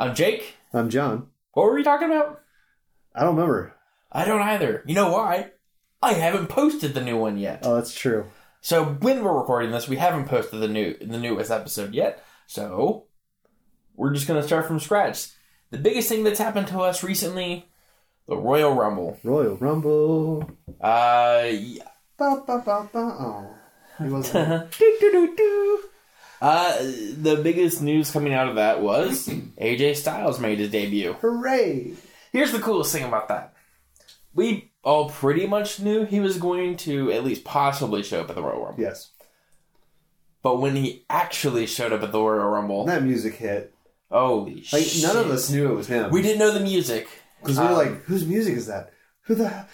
I'm Jake. I'm John. What were we talking about? I don't remember. I don't either. You know why? I haven't posted the new one yet. Oh, that's true. So when we're recording this, we haven't posted the new the newest episode yet. So we're just gonna start from scratch. The biggest thing that's happened to us recently, the Royal Rumble. Royal Rumble. Uh, yeah. Ba, ba, ba, ba. Oh. He wasn't. Do-do-do-do. Uh, the biggest news coming out of that was AJ Styles made his debut. Hooray! Here's the coolest thing about that. We all pretty much knew he was going to at least possibly show up at the Royal Rumble. Yes. But when he actually showed up at the Royal Rumble, That music hit. holy Like, shit. none of us knew it was him. We didn't know the music. Because we were um, like, whose music is that? Who the hell?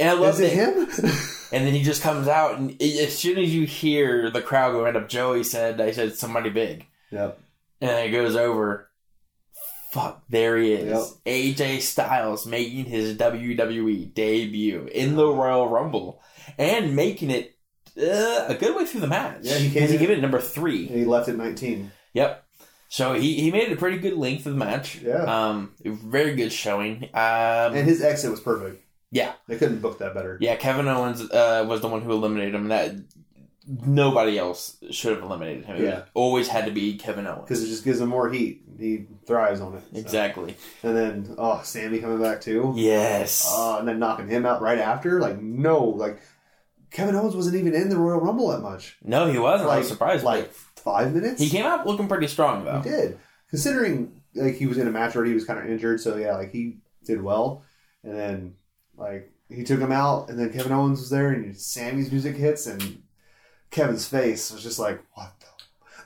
And I love Is it him? And then he just comes out, and as soon as you hear the crowd going up, Joey said, I said, somebody big. yep. And it goes over. Fuck, there he is. Yep. AJ Styles making his WWE debut in the Royal Rumble and making it uh, a good way through the match. Yeah, he came he gave it number three. And he left at 19. Yep. So he, he made it a pretty good length of the match. Yeah. Um, very good showing. Um, And his exit was perfect. Yeah. They couldn't book that better. yeah, Kevin Owens uh, was the one who eliminated him. That nobody else should have eliminated him. It Yeah. always had to be Kevin Owens. Because it just gives him more heat. He thrives on it. so. Exactly. And then, oh, Sami coming back too. Yes. Uh, and then knocking him out right after. Like, no. Like, Kevin Owens wasn't even in the Royal Rumble that much. no, he wasn't. I Like, was surprised. Like, five minutes? he came out looking pretty strong though. He did. Considering like he was in a match where he was kind of injured, so yeah, like he did well. And then like he took him out, and then Kevin Owens was there, and Sami's music hits, and Kevin's face was just like, what the?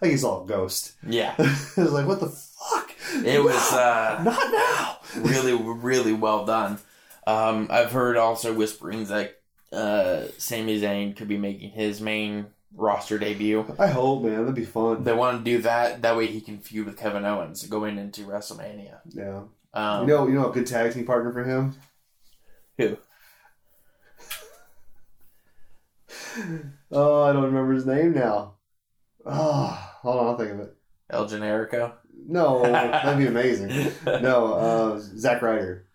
Like he saw a ghost. Yeah. it was like, what the fuck? It was uh, Not now. really, really well done. Um, I've heard also whisperings that uh, Sami Zayn could be making his main roster debut. I hope, man. That'd be fun. They want to do that. That way he can feud with Kevin Owens going into WrestleMania. Yeah. Um, you know, you know, a good tag team partner for him. Who? Oh, I don't remember his name now. Oh, hold on, I'll think of it. El Generico? No, that'd be amazing. No, uh, Zack Ryder.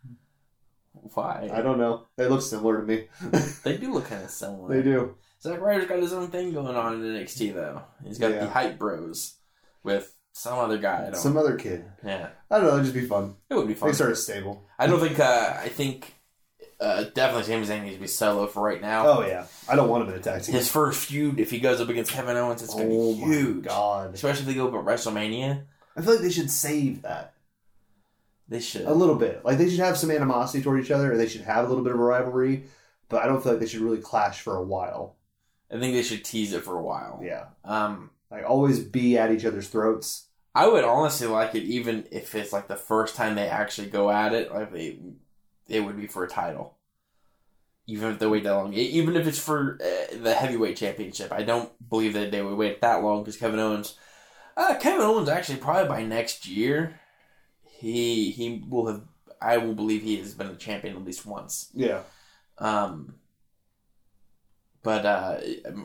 Why? I don't know. They look similar to me. They do look kind of similar. they do. Zack Ryder's got his own thing going on in NXT though. He's got Yeah. the hype bros with some other guy. I don't. Some other kid. yeah, I don't know. It'd just be fun. it would be fun. They start a stable. I don't think. Uh, I think uh, definitely Sami Zayn needs to be solo for right now. Oh yeah, I don't want him in a tag team. His first feud, if he goes up against Kevin Owens, it's going to oh be my huge. god! Especially if they go up at WrestleMania. I feel like they should save that They should. a little bit. Like they should have some animosity toward each other, and they should have a little bit of a rivalry. But I don't feel like they should really clash for a while. I think they should tease it for a while. Yeah, Um, like always be at each other's throats. I would honestly like it even if it's like the first time they actually go at it. Like they, it would be for a title. Even if they wait that long, even if it's for uh, the heavyweight championship, I don't believe that they would wait that long because Kevin Owens, uh, Kevin Owens actually probably by next year, he he will have. I will believe he has been a champion at least once. Yeah, Um, but uh,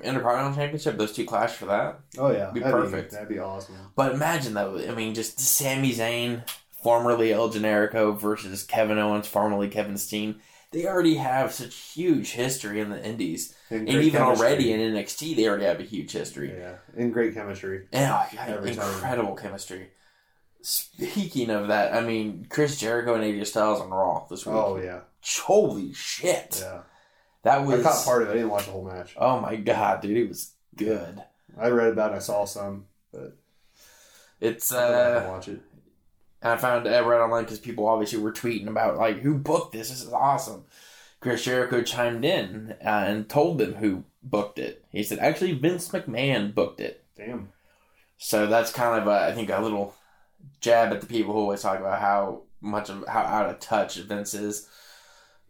Intercontinental Championship, those two clash for that. oh yeah, Be that'd perfect. that'd be awesome. But imagine though, I mean, just Sami Zayn, formerly El Generico, versus Kevin Owens, formerly Kevin Steen. They already have such huge history in the Indies, and great even chemistry. already in NXT, they already have a huge history. yeah, and great chemistry. And oh, yeah, time. incredible chemistry. Speaking of that, I mean, Chris Jericho and AJ Styles on Raw this week. Oh yeah, Holy shit! yeah. That was I caught part of it. I didn't watch the whole match. Oh my god, dude, it was good. I read about it. I saw some, but It's uh, watch it. I found I read online because people obviously were tweeting about like who booked this. This is awesome. Chris Jericho chimed in uh, and told them who booked it. He said actually Vince McMahon booked it. Damn. So that's kind of a, I think a little jab at the people who always talk about how much of how out of touch Vince is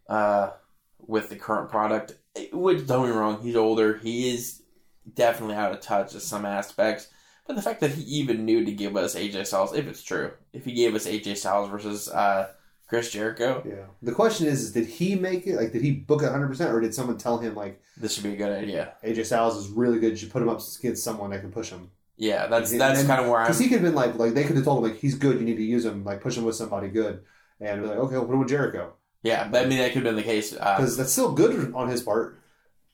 uh, with the current product. Which don't get me wrong, he's older. He is definitely out of touch in some aspects. But the fact that he even knew to give us AJ Styles, if it's true, if he gave us AJ Styles versus uh, Chris Jericho, Yeah. The question is, is did he make it? Like, did he book it 100%, or did someone tell him, like, this would be a good idea. AJ Styles is really good, you should put him up against someone that can push him? Yeah, that's And that's then- kind of where I'm. Because he could have been like, like they could have told him like he's good, you need to use him, like push him with somebody good, and be like, okay, we'll put him with Jericho Yeah, but I mean that could have been the case. Uh, because that's still good on his part.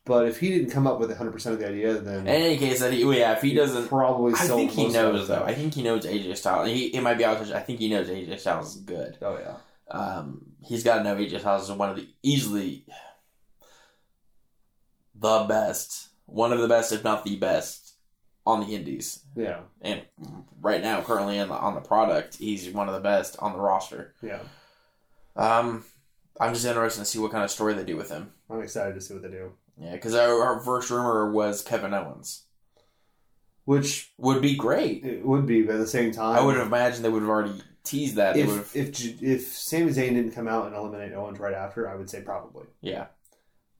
But if he didn't come up with 100 percent of the idea, then in any case, that he, well, yeah, if he doesn't, probably I think he knows though. I think he knows AJ Styles. He it might be out. I think he knows AJ Styles is good. Oh yeah, Um, he's got to know AJ Styles is one of the easily the best, one of the best, if not the best, on the Indies. yeah, And right now, currently on the, on the product, he's one of the best on the roster. yeah. Um, I'm just interested to see what kind of story they do with him. I'm excited to see what they do. Yeah, because our, our first rumor was Kevin Owens. Which Would be great. it would be, but at the same time, I would have imagined they would have already teased that. They would have, If if J- if Sami Zayn didn't come out and eliminate Owens right after, I would say probably. yeah,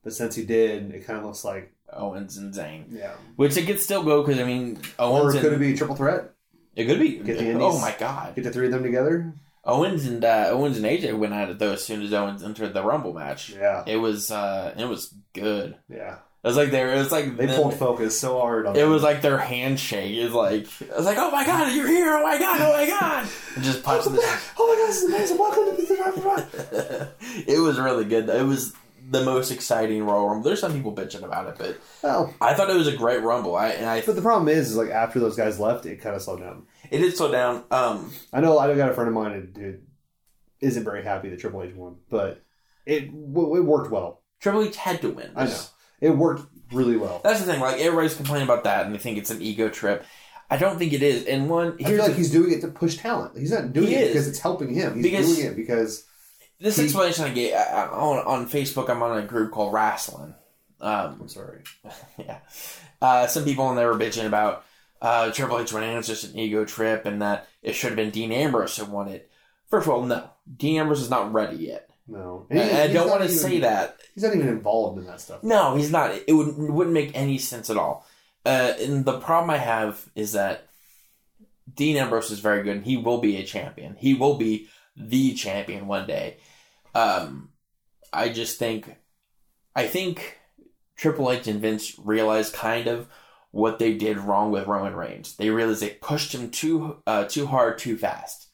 But since he did, it kind of looks like Owens and Zayn. yeah. Which it could still go because I mean, Or Owens could it be a triple threat? it could be. Get the oh Indies- oh my god, Get the three of them together? Owens and uh, Owens and AJ went at it though as soon as Owens entered the Rumble match. Yeah, It was uh, it was good. yeah. It was like they it was like They them- pulled focus so hard on It that. was like their handshake is like I was like, oh my god, you're here! Oh my god! Oh my god! And just punching Welcome the. Oh my god, this is amazing! Welcome to the it was really good. It was the most exciting Royal Rumble. There's some people bitching about it, but Well, I thought it was a great Rumble. I and I but the problem is, is like after those guys left, it kind of slowed down. It did slow down. Um, I know I've got a friend of mine who isn't very happy that Triple H won, but it it worked well. Triple H had to win. I know it worked really well. That's the thing. Like everybody's complaining about that, and they think it's an ego trip. I don't think it is. And one I feel like the- he's doing it to push talent. He's not doing He it is. because it's helping him. He's Because- doing it because this he- explanation I gave I, I, on on Facebook. I'm on a group called Wrestling. Um, I'm sorry. yeah. Uh, some people in there were bitching about uh, Triple H winning. It's just an ego trip, and that it should have been Dean Ambrose who won it. First of all, no. Dean Ambrose is not ready yet. No, And I he's don't want to say that. He's not even involved in that stuff. No, he's not. It would, wouldn't make any sense at all. Uh, and the problem I have is that Dean Ambrose is very good, and he will be a champion. He will be the champion one day. Um, I just think, I think Triple H and Vince realized kind of what they did wrong with Roman Reigns. They realized they pushed him too uh, too hard, too fast,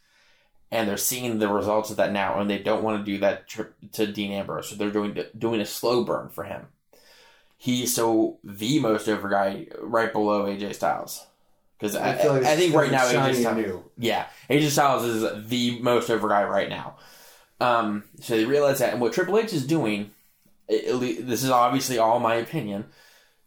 and they're seeing the results of that now. And they don't want to do that to Dean Ambrose, so they're doing doing a slow burn for him. He's so the most over guy, right below AJ Styles. Because I, feel like I, think right now AJ Styles, new. yeah, AJ Styles is the most over guy right now. Um, so they realize that, and what Triple H is doing, at le- this is obviously all my opinion.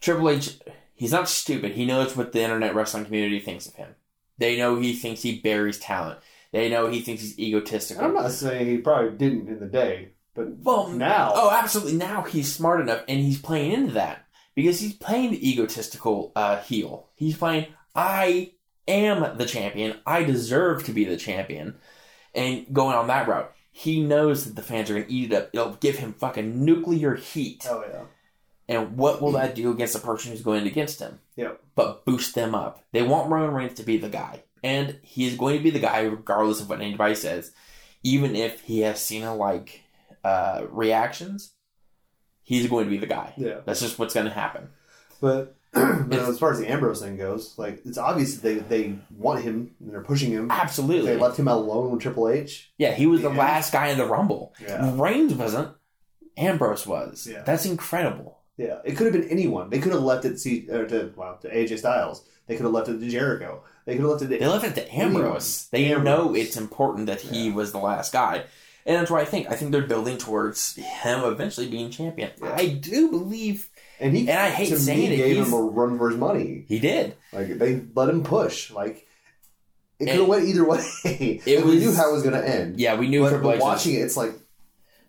Triple H, he's not stupid. He knows what the internet wrestling community thinks of him. They know he thinks he buries talent. They know he thinks he's egotistical. I'm not saying he probably didn't in the day, but Well, now, Oh, absolutely. Now he's smart enough, and he's playing into that because he's playing the egotistical uh, heel. He's playing, I am the champion. I deserve to be the champion, and going on that route. He knows that the fans are going to eat it up. It'll give him fucking nuclear heat. oh yeah, And what will that do against the person who's going against him? Yep. But boost them up. They want Roman Reigns to be the guy. And he is going to be the guy regardless of what anybody says. Even if he has Cena like uh, reactions, he's going to be the guy. yeah. That's just what's going to happen. But, but as far as the Ambrose thing goes, like it's obvious that they they want him and they're pushing him. Absolutely. They left him alone with Triple H. yeah, he was the Yeah. last guy in the Rumble. Yeah. Reigns wasn't. Ambrose was. Yeah. That's incredible. Yeah, it could have been anyone. They could have left it C, or to well to AJ Styles. They could have left it to Jericho. They could have left it. They To, left it to Ambrose. They Ambrose. know it's important that he was the last guy. And that's why I think. I think they're building towards him eventually being champion. Yeah. I do believe and he and I hate saying me, it, Gave him a run for his money. he did. Like they let him push. Like it could have went either way. It we was- knew how it was going to end. Yeah, we knew but, but watching it, it's like,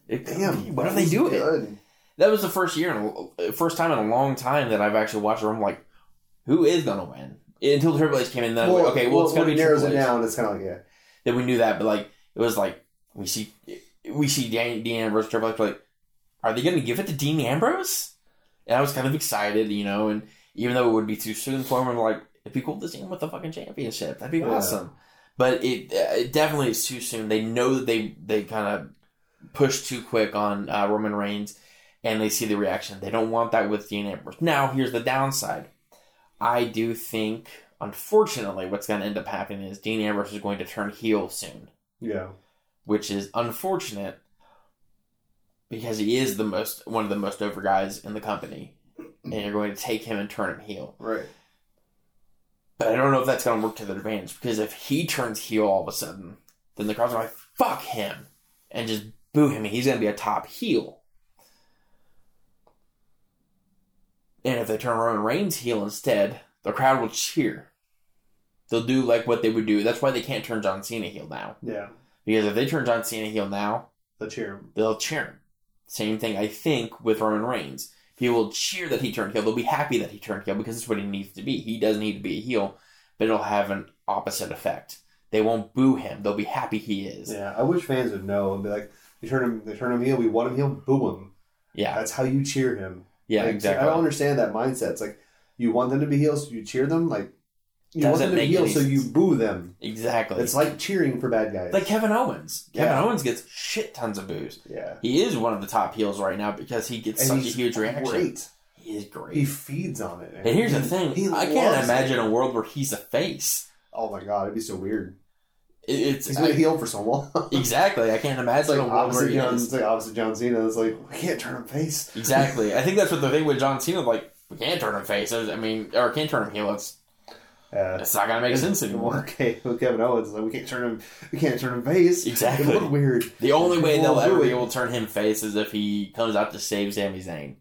it- damn, what are they was do it? good. That was the first year, in a- first time in a long time that I've actually watched. Where I'm like, who is gonna win? Until Triple H came in, then was like, okay, well, it's gonna be narrows Triple it H. down. It's kind of like yeah, Then we knew that, but like it was like we see we see Dean, Dean Ambrose Triple H like, are they gonna give it to Dean Ambrose? And I was kind of excited, you know, and even though it would be too soon for him, I'm like, it'd be cool to see him with the fucking championship. That'd be Yeah. awesome. But it it definitely is too soon. They know that they they kind of pushed too quick on uh, Roman Reigns, and they see the reaction. They don't want that with Dean Ambrose. Now, here's the downside. I do think Unfortunately, what's going to end up happening is Dean Ambrose is going to turn heel soon, Yeah. which is unfortunate because he is the most one of the most over guys in the company, and you're going to take him and turn him heel. Right. But I don't know if that's going to work to their advantage because if he turns heel all of a sudden, then the crowd's like, "Fuck him," and just boo him. and He's going to be a top heel. And if they turn Roman Reigns heel instead, the crowd will cheer. They'll do like what they would do. That's why they can't turn John Cena heel now. Yeah. Because if they turn John Cena heel now, they'll cheer. him. they'll cheer him. Same thing, I think, with Roman Reigns. People will cheer that he turned heel. They'll be happy that he turned heel because it's what he needs to be. He does need to be a heel, but it'll have an opposite effect. They won't boo him. They'll be happy he is. Yeah. I wish fans would know and be like, they turn him, they turn him heel. We want him heel. Boo him. Yeah, That's how you cheer him. Yeah, Like, exactly. I don't understand that mindset. It's like you want them to be heels, so you cheer them. Like you want Doesn't them to be heels, so you boo them. exactly. It's like cheering for bad guys. like Kevin Owens. Kevin Yeah. Owens gets shit tons of boos. yeah, He is one of the top heels right now because he gets and such a huge reaction. Great. He is great. He feeds on it. man. and here's the thing: he I can't imagine it. a world where he's a face. Oh my god, it'd be so weird. It- It's He's been I- heel for so long. exactly. I can't It's imagine like a world where John. It's like opposite John Cena. It's like we can't turn him face. Exactly. I think that's what the thing with John Cena. Like, we can't turn him face. I mean, or can't turn him heel. It's Yeah. it's not gonna make sense anymore. Okay, with Kevin Owens, like we can't turn him. We can't turn him face. Exactly. It weird. The only way they'll ever be able to turn him face is if he comes out to save Sami Zayn.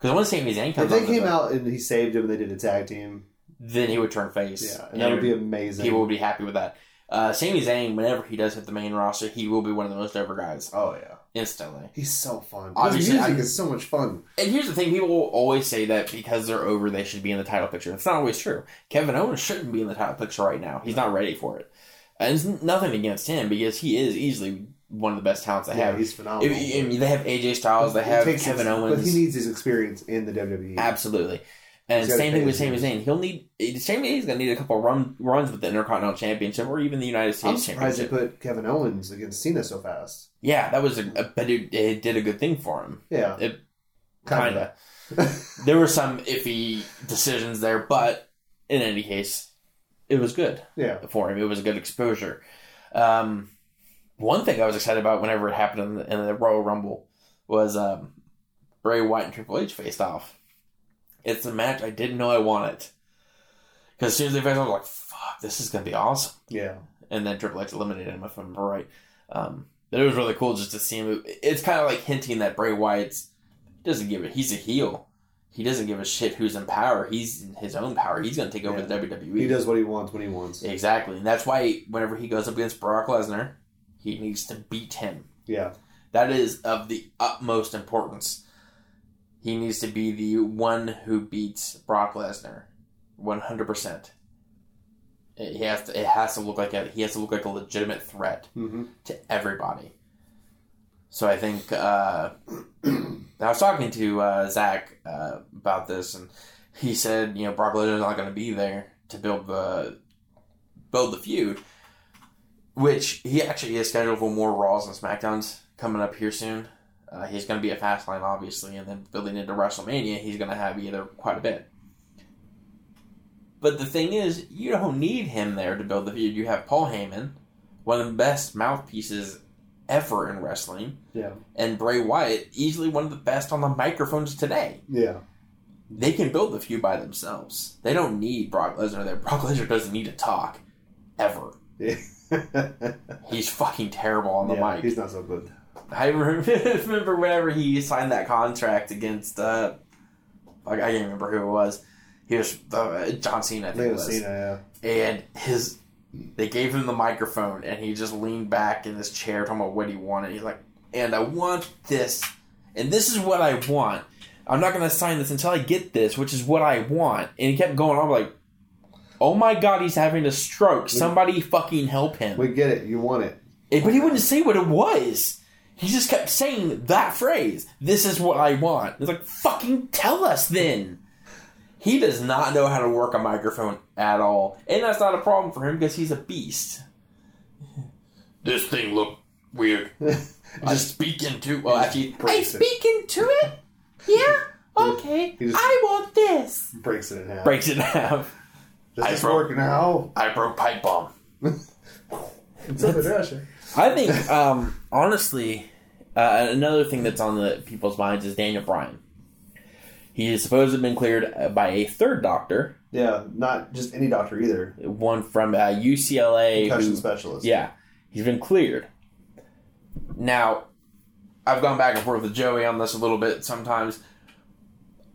Because once Sami Zayn If they came out and he saved him, and they did a tag team. then he would turn face. Yeah, and that would be amazing. people would be happy with that. Uh, Sami Zayn, whenever he does hit the main roster, he will be one of the most over guys Oh yeah, instantly. he's so fun. Obviously, His music I- is so much fun. And here's the thing: people will always say that because they're over, they should be in the title picture. It's not always true. Kevin Owens shouldn't be in the title picture right now. He's not ready for it. And it's nothing against him because he is easily one of the best talents they Yeah, have. he's phenomenal. They have AJ Styles, they have Kevin his- Owens. but he needs his experience in the WWE. Absolutely. And same thing with Sami. Zayn. He'll need Sami Zayn's gonna need a couple run, runs with the Intercontinental Championship or even the United States I'm surprised they put Kevin Owens against Cena so fast. Yeah, that was a, a but it, it did a good thing for him. Yeah, It kinda. there were some iffy decisions there, but in any case, it was good yeah, for him. It was a good exposure. Um, one thing I was excited about whenever it happened in the, in the Royal Rumble was um, Bray Wyatt and Triple H faced off. It's a match I didn't know I wanted. Because as soon as they off, I was like, fuck, this is going to be awesome. yeah. And then Triple H eliminated him, if I'm right. Um, but it was really cool just to see him. It's kind of like hinting that Bray Wyatt's doesn't give it. He's a heel. He doesn't give a shit who's in power. He's in his own power. He's going to take over Yeah. the WWE. He does what he wants when he wants. Exactly. And that's why whenever he goes up against Brock Lesnar, he needs to beat him. Yeah, That is of the utmost importance. He needs to be the one who beats Brock Lesnar. 100%. He has to, it has to look like a he has to look like a legitimate threat hmm to everybody. So I think uh, I was talking to uh, Zach uh, about this, and he said, you know, Brock Lesnar's not going to be there to build the build the feud, which he actually is scheduled for more Raws and Smackdowns coming up here soon. Uh, he's going to be a fast line, obviously, and then building into WrestleMania, he's going to have either quite a bit. But the thing is, you don't need him there to build the feud. You have Paul Heyman, one of the best mouthpieces ever in wrestling, yeah, and Bray Wyatt, easily one of the best on the microphones today. yeah. They can build the feud by themselves. They don't need Brock Lesnar there. Brock Lesnar doesn't need to talk, ever. yeah. He's fucking terrible on the Yeah, mic. He's not so good. I remember whenever he signed that contract against, uh, I can't remember who it was. He was uh, John Cena, I think it was. Cena. Yeah. and his they gave him the microphone and he just leaned back in his chair talking about what he wanted he's like and i want this and this is what i want i'm not going to sign this until i get this which is what i want and he kept going on like oh my god he's having a stroke somebody fucking help him We get it. You want it. But he wouldn't say what it was he just kept saying that phrase this is what i want it's like fucking tell us then he does not know how to work a microphone at all. And that's not a problem for him because he's a beast. This thing looked weird. I Just speak into well actually I breaks it. speak into it? Yeah? Okay. I want this. breaks it in half. Breaks it in half. Does I this broke- work now? I broke pipe bomb. It's up. I think, um, honestly, uh, another thing that's on the people's minds is Daniel Bryan. He is supposed to have been cleared uh, by a third doctor, Yeah, not just any doctor either. one from uh, UCLA. Concussion who- specialist. Yeah, he's been cleared. Now, I've gone back and forth with Joey on this a little bit sometimes.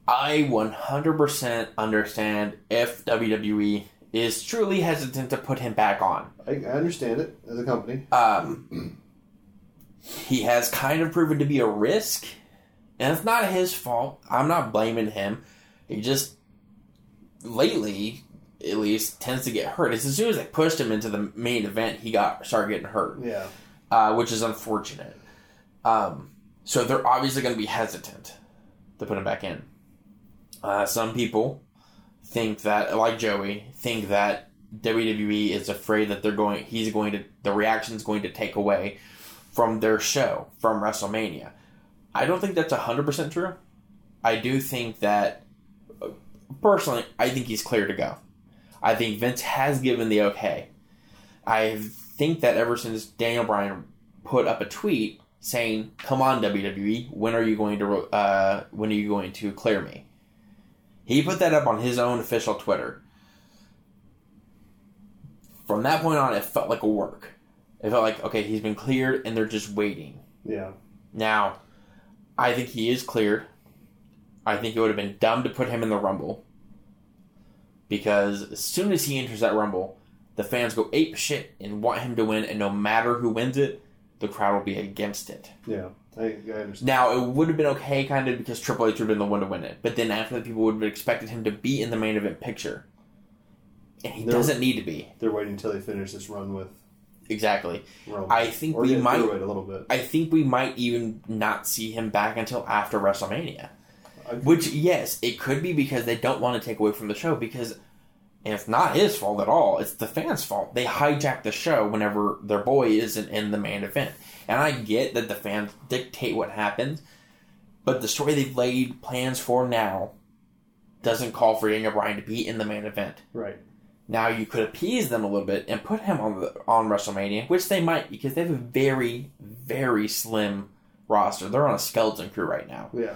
I 100% understand if WWE is truly hesitant to put him back on. I, I understand it as a company. Um, he has kind of proven to be a risk, and it's not his fault. I'm not blaming him. He just lately, at least, tends to get hurt. It's as soon as they pushed him into the main event, he got started getting hurt, Yeah. uh, which is unfortunate. Um, so they're obviously going to be hesitant to put him back in. Uh, some people think that, like Joey, think that WWE is afraid that they're going. He's going to. The reaction is going to take away from their show from WrestleMania. I don't think that's hundred percent true. I do think that personally, I think he's clear to go. I think Vince has given the okay. I think that ever since Daniel Bryan put up a tweet saying, "Come on, WWE, when are you going to uh, when are you going to clear me?" He put that up on his own official Twitter. From that point on, it felt like a work. It felt like okay, he's been cleared, and they're just waiting. Yeah. Now, I think he is cleared. I think it would have been dumb to put him in the Rumble. Because as soon as he enters that Rumble, the fans go ape shit and want him to win, and no matter who wins it, the crowd will be against it. Yeah. I, I understand. Now, it would have been okay, kind of, because Triple H would have been the one to win it. But then after that, people would have expected him to be in the main event picture. And he There- doesn't need to be. They're waiting until they finish this run with Exactly. Rome. I think or we might it a little bit. I think we might even not see him back until after WrestleMania. Which, yes, it could be because they don't want to take away from the show because and it's not his fault at all. It's the fans' fault. They hijack the show whenever their boy isn't in the main event. And I get that the fans dictate what happens, but the story they've laid plans for now doesn't call for Daniel Bryan to be in the main event. Right. Now you could appease them a little bit and put him on the on WrestleMania, which they might because they have a very very slim roster. They're on a skeleton crew right now. Yeah.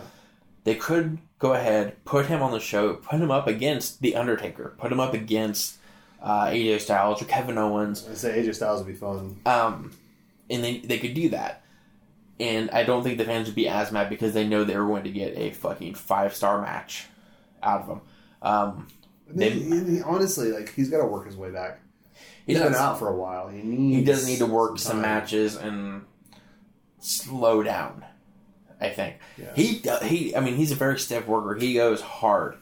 They could go ahead, put him on the show, put him up against the Undertaker, put him up against uh, AJ Styles or Kevin Owens, I say AJ Styles would be fun. um, and they they could do that. And I don't think the fans would be as mad because they know they were going to get a fucking five star match out of them. Um, They- He- he- honestly, like he's got to work his way back. he He's been out for a while. He needs. he does need to work some time. matches and slow down. I think Yeah. he he. I mean, he's a very stiff worker. He goes hard.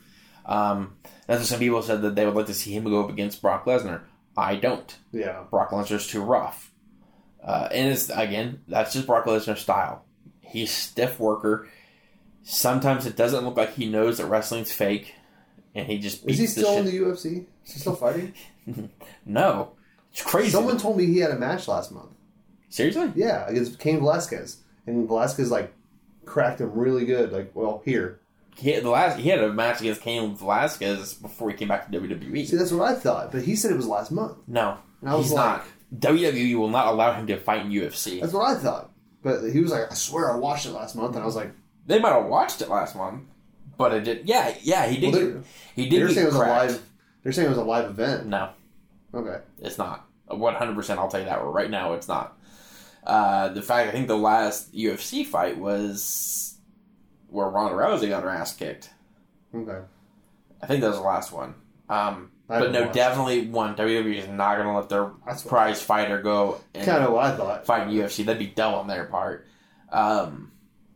Um, that's what some people said that they would like to see him go up against Brock Lesnar. I don't. Yeah. Brock Lesnar's too rough. Uh, and it's again, that's just Brock Lesnar's style. He's stiff worker. Sometimes it doesn't look like he knows that wrestling's fake, and he just Is he still in the UFC? Is he still fighting? No, it's crazy. Someone told me he had a match last month. Seriously? Yeah, against Cain Velasquez, and Velasquez like cracked him really good. Like, well, here. He had the last. He had a match against Cain Velasquez before he came back to WWE. See, that's what I thought, but he said it was last month, no, and I was he's like, not. WWE will not allow him to fight in UFC. that's what I thought. But he was like, I swear I watched it last month, and I was like, They might have watched it last month, but it did. Yeah, yeah, he did. Well, get, he did they're saying it was a live. They're saying it was a live event. No, Okay. it's not. One hundred percent. I'll tell you that right now. It's not. Uh, the fact I think the last UFC fight was where Ronda Rousey got her ass kicked. Okay. I think that was the last one. Um, but no, watched. definitely one. WWE is not going to let their That's prize fighter go and kind of what I thought. fight UFC. That'd be dumb on their part. Um,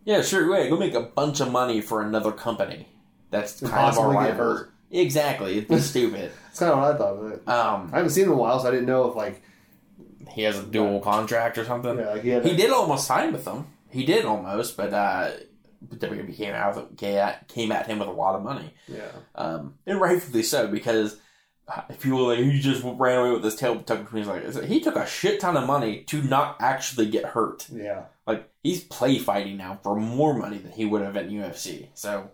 yeah, sure. Wait, go make a bunch of money for another company. That's kind of our get rival. hurt. Exactly. It'd be stupid. That's kind of what I thought of it. Um, I haven't seen him in a while, so I didn't know if like he has a dual contract or something. yeah, like he had. He did almost sign with them. He did almost, but uh, WWE came out came at, came at him with a lot of money, Yeah. um, and rightfully so because people like he just ran away with his tail tucked between his legs. He took a shit ton of money to not actually get hurt. Yeah. Like he's play fighting now for more money than he would have at UFC. So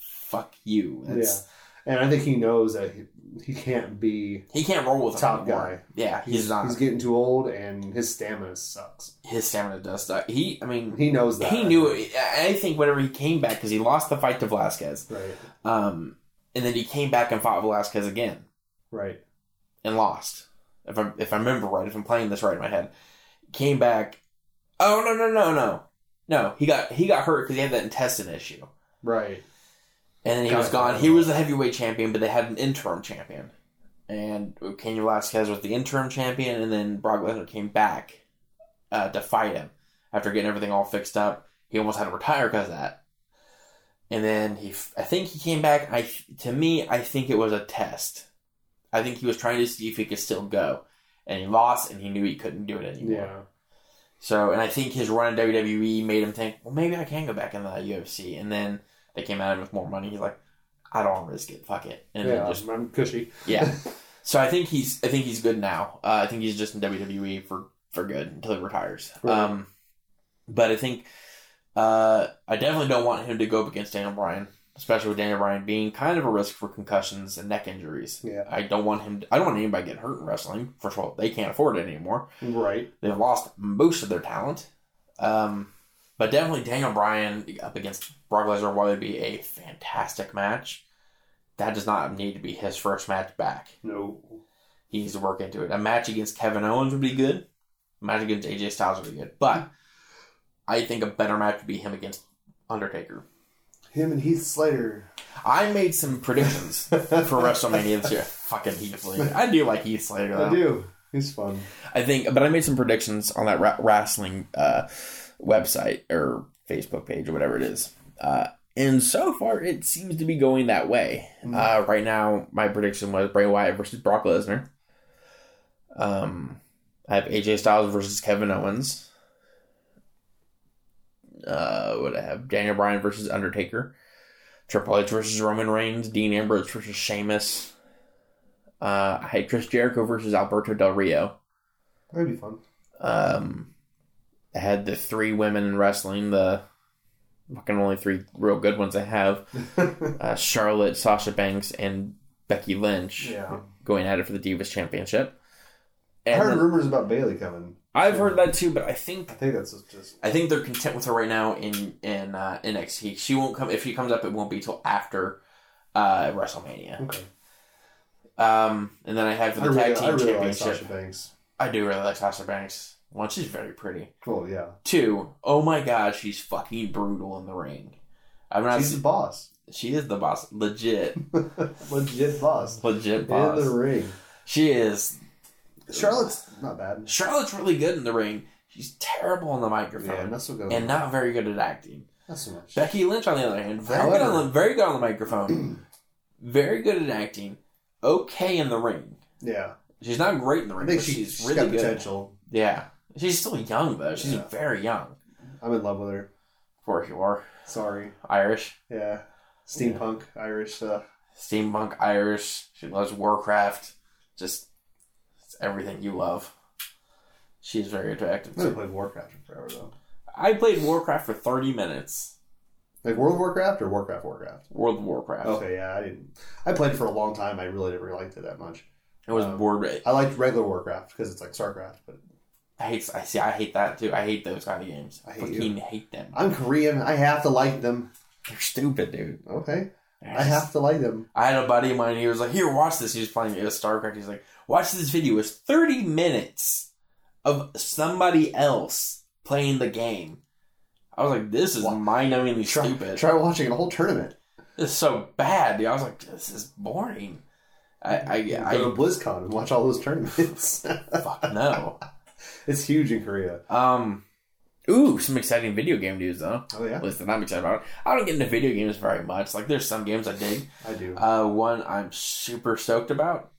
fuck you. That's, and I think he knows that he, he can't be He can't roll with top guy. Yeah, he's, not. He's getting too old, and his stamina sucks. his stamina does suck. He, I mean, He knows that. he knew it. I think whenever he came back, because he lost the fight to Velasquez, Right. um, and then he came back and fought Velasquez again Right. and lost. If I if I remember right, if I'm playing this right in my head, came back. Oh no no no no no! He got he got hurt because he had that intestine issue, Right. and then he was gone. He was the heavyweight champion, but they had an interim champion, and Cain Velasquez was the interim champion, and then Brock Lesnar came back uh, to fight him after getting everything all fixed up. He almost had to retire because of that. And then he, I think he came back. I, to me, I think it was a test. I think he was trying to see if he could still go, and he lost, and he knew he couldn't do it anymore. Yeah. So, and I think his run in WWE made him think, well, maybe I can go back in the UFC. And then they came at him with more money. He's like, I don't want to risk it. Fuck it. And yeah. just I'm cushy. yeah. So I think he's I think he's good now. Uh, I think he's just in WWE for for good until he retires. Right. Um, but I think uh, I definitely don't want him to go up against Daniel Bryan, especially with Daniel Bryan being kind of a risk for concussions and neck injuries. Yeah. I don't want him. I don't want anybody getting hurt in wrestling. First of all, they can't afford it anymore. Right. They've lost most of their talent. Um, but definitely Daniel Bryan up against Brock Lesnar would be a fantastic match. That does not need to be his first match back. No. He needs to work into it. A match against Kevin Owens would be good. A match against AJ Styles would be good. But I think a better match would be him against Undertaker. Him and Heath Slater. I made some predictions for WrestleMania this year. Fucking Heath Slater. I do like Heath Slater. Though. I do. He's fun. I think, but I made some predictions on that ra- wrestling uh, website or Facebook page or whatever it is. Uh, and so far, it seems to be going that way. Mm. Uh, right now, my prediction was Bray Wyatt versus Brock Lesnar. Um, I have AJ Styles versus Kevin Owens. Uh, what I have Daniel Bryan versus Undertaker. Triple H versus Roman Reigns. Dean Ambrose versus Sheamus. Uh, I had Chris Jericho versus Alberto Del Rio. That'd be fun. Um, I had the three women in wrestling, the fucking only three real good ones I have uh, Charlotte, Sasha Banks, and Becky Lynch yeah. going at it for the Divas Championship. I heard then- rumors about Bayley coming. I've heard that too, but I think I think that's just, I think they're content with her right now in in uh, NXT. She won't come if she comes up. It won't be till after uh, WrestleMania. okay. Um, and then I have for I the really, tag team I really like championship. Sasha Banks. I do really like Sasha Banks. One, she's very pretty. Cool, yeah. Two, oh my god, she's fucking brutal in the ring. I'm not. She's the boss. she is the boss, legit, Legit boss. legit boss In the ring. She is. Charlotte's not bad. Charlotte's really good in the ring. She's terrible on the microphone Yeah, not so good. and not very good at acting. not so much. Becky Lynch, on the other hand, very good on the very good on the microphone, very good at acting. Okay in the ring. Yeah. She's not great in the ring, but she, she's she's really got good. potential. Yeah, she's still young though. She's Yeah. very young. I'm in love with her. Of course, you are Sorry. Irish. Yeah. Steampunk, Irish stuff. steampunk Irish. She loves Warcraft. Just everything you love. She's very attractive. I played Warcraft in forever though. I played Warcraft for thirty minutes. Like World of Warcraft or Warcraft Warcraft? World of Warcraft. Okay, yeah, I didn't. I played it for a long time. I really never liked it that much. It was Um, bored. I liked regular Warcraft because it's like StarCraft, but I hate. I see. I hate that too. I hate those kind of games. I hate fucking hate them. I'm Korean. I have to like them. They're stupid, dude. Okay, They're I have to like them. I had a buddy of mine. He was like, "Here, watch this." He was playing it was StarCraft. He's like, "Watch this video. It's thirty minutes of somebody else playing the game." I was like, "This is mind-numbingly Try, stupid. try watching a whole tournament. It's so bad." Dude. I was like, "This is boring." I, I, Go I, to BlizzCon and watch all those tournaments. fuck no. it's huge in Korea. Um, ooh, some exciting video game news though. Oh yeah, At least that I'm excited about. it. I don't get into video games very much. Like, there's some games I dig. I do. Uh, one I'm super stoked about,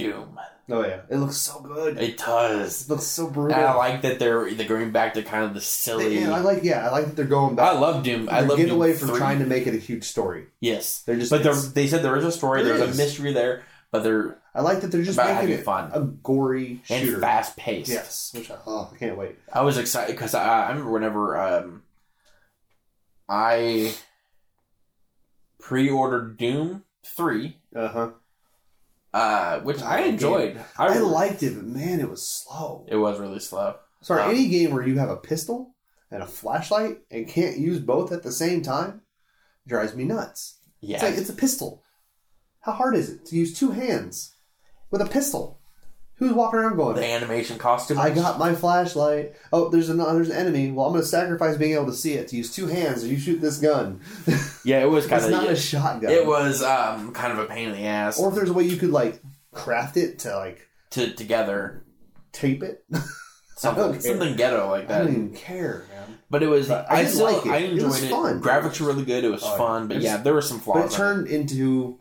Doom. Oh yeah, it looks so good. It It does. looks so And brutal. I like that they're they're going back to kind of the silly. Yeah, I like. Yeah, I like that they're going back. I love Doom. I They're love getting Doom away from 3. trying to make it a huge story. Yes, They're just. but it's- they said there is a story. There There's is. a mystery there, but they're I like that they're just about making it fun a gory and shooter. fast paced. Yes, which I, oh, I can't wait. I was excited because I, I remember whenever um, I pre-ordered Doom three, Uh huh. Uh, which I enjoyed. I liked it, but man, it was slow. It was really slow. Sorry, Um, any game where you have a pistol and a flashlight and can't use both at the same time drives me nuts. Yeah, It's like it's a pistol. How hard is it to use two hands with a pistol? Who's walking around going? the animation costume. I got my flashlight. Oh, there's an there's an enemy. Well, I'm going to sacrifice being able to see it to use two hands. You shoot this gun. Yeah, it was kind it's not a shotgun. It was um, kind of a pain in the ass Or if there's a way you could like craft it to like to together tape it. something something ghetto like that. I that. don't even care, man. But it was. But I I, did still like it. I It enjoyed was it. fun. Graphics were really good. It was Oh, yeah. fun, but It's- yeah, there were some flaws. But it in turned into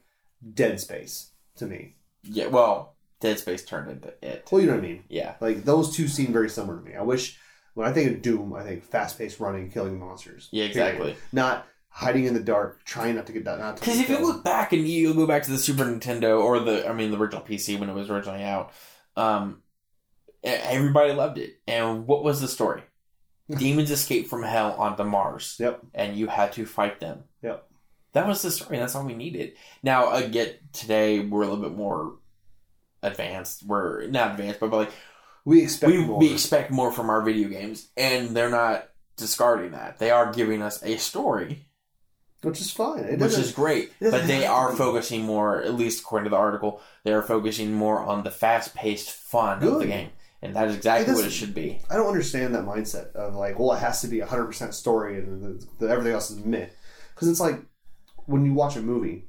Dead Space to me. Yeah, well, Dead Space turned into it. Well, you know what I mean. Yeah, Like those two seem very similar to me. I wish when I think of Doom, I think fast-paced running, killing monsters. yeah, Period. exactly. Not hiding in the dark, trying not to get not to Because if you look back and you go back to the Super Nintendo or the, I mean, the original PC when it was originally out, um, everybody loved it. And what was the story? Demons escape from hell onto Mars. Yep. And you had to fight them. Yep. That was the story. That's all we needed. Now, again, today we're a little bit more advanced. We're not advanced, but, but like we expect we, more. we expect more from our video games, and they're not discarding that. They are giving us a story, which is fine. It which is great. But they are focusing more, at least according to the article, they are focusing more on the fast-paced fun of the game, and that is exactly It what it should be. I don't understand that mindset of like, well, it has to be hundred percent story and the, the, everything else is myth. Because it's like when you watch a movie.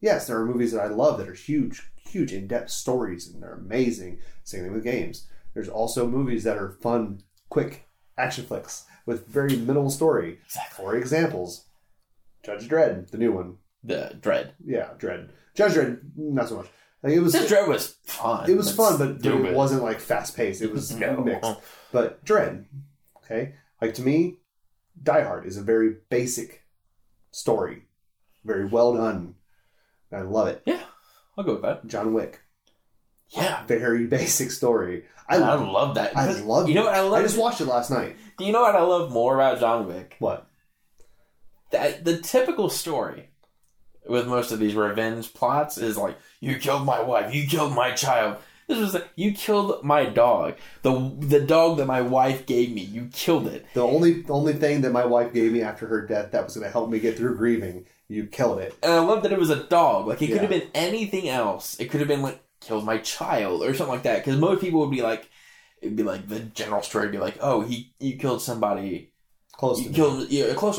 Yes, there are movies that I love that are huge, huge in-depth stories and they're amazing. Same thing with games. There's also movies that are fun, quick action flicks with very minimal story. Exactly. For examples, Judge Dredd, the new one. The Dredd. Yeah, Dredd. Judge Dredd, not so much. Like it was, This Dredd was fun. it was fun, but, but it wasn't like fast paced. It was No. mixed. But Dredd, okay, like to me, Die Hard is a very basic story, very well done. I love it. Yeah, I'll go with that. John Wick, Yeah, very basic story. I, I love that. I love. You know what I love? I just watched it last night. Do you know what I love more about John Wick? What? that the typical story with most of these revenge plots is like you killed my wife, you killed my child. This was like you killed my dog, the the dog that my wife gave me. You killed it. The only the only thing that my wife gave me after her death that was going to help me get through grieving. You killed it. And I love that it was a dog. Like it could have been anything else. It could have been like killed my child or something like that. Because most people would be like, it'd be like the general story would be like, oh, he you killed somebody Close you to me. killed yeah, close.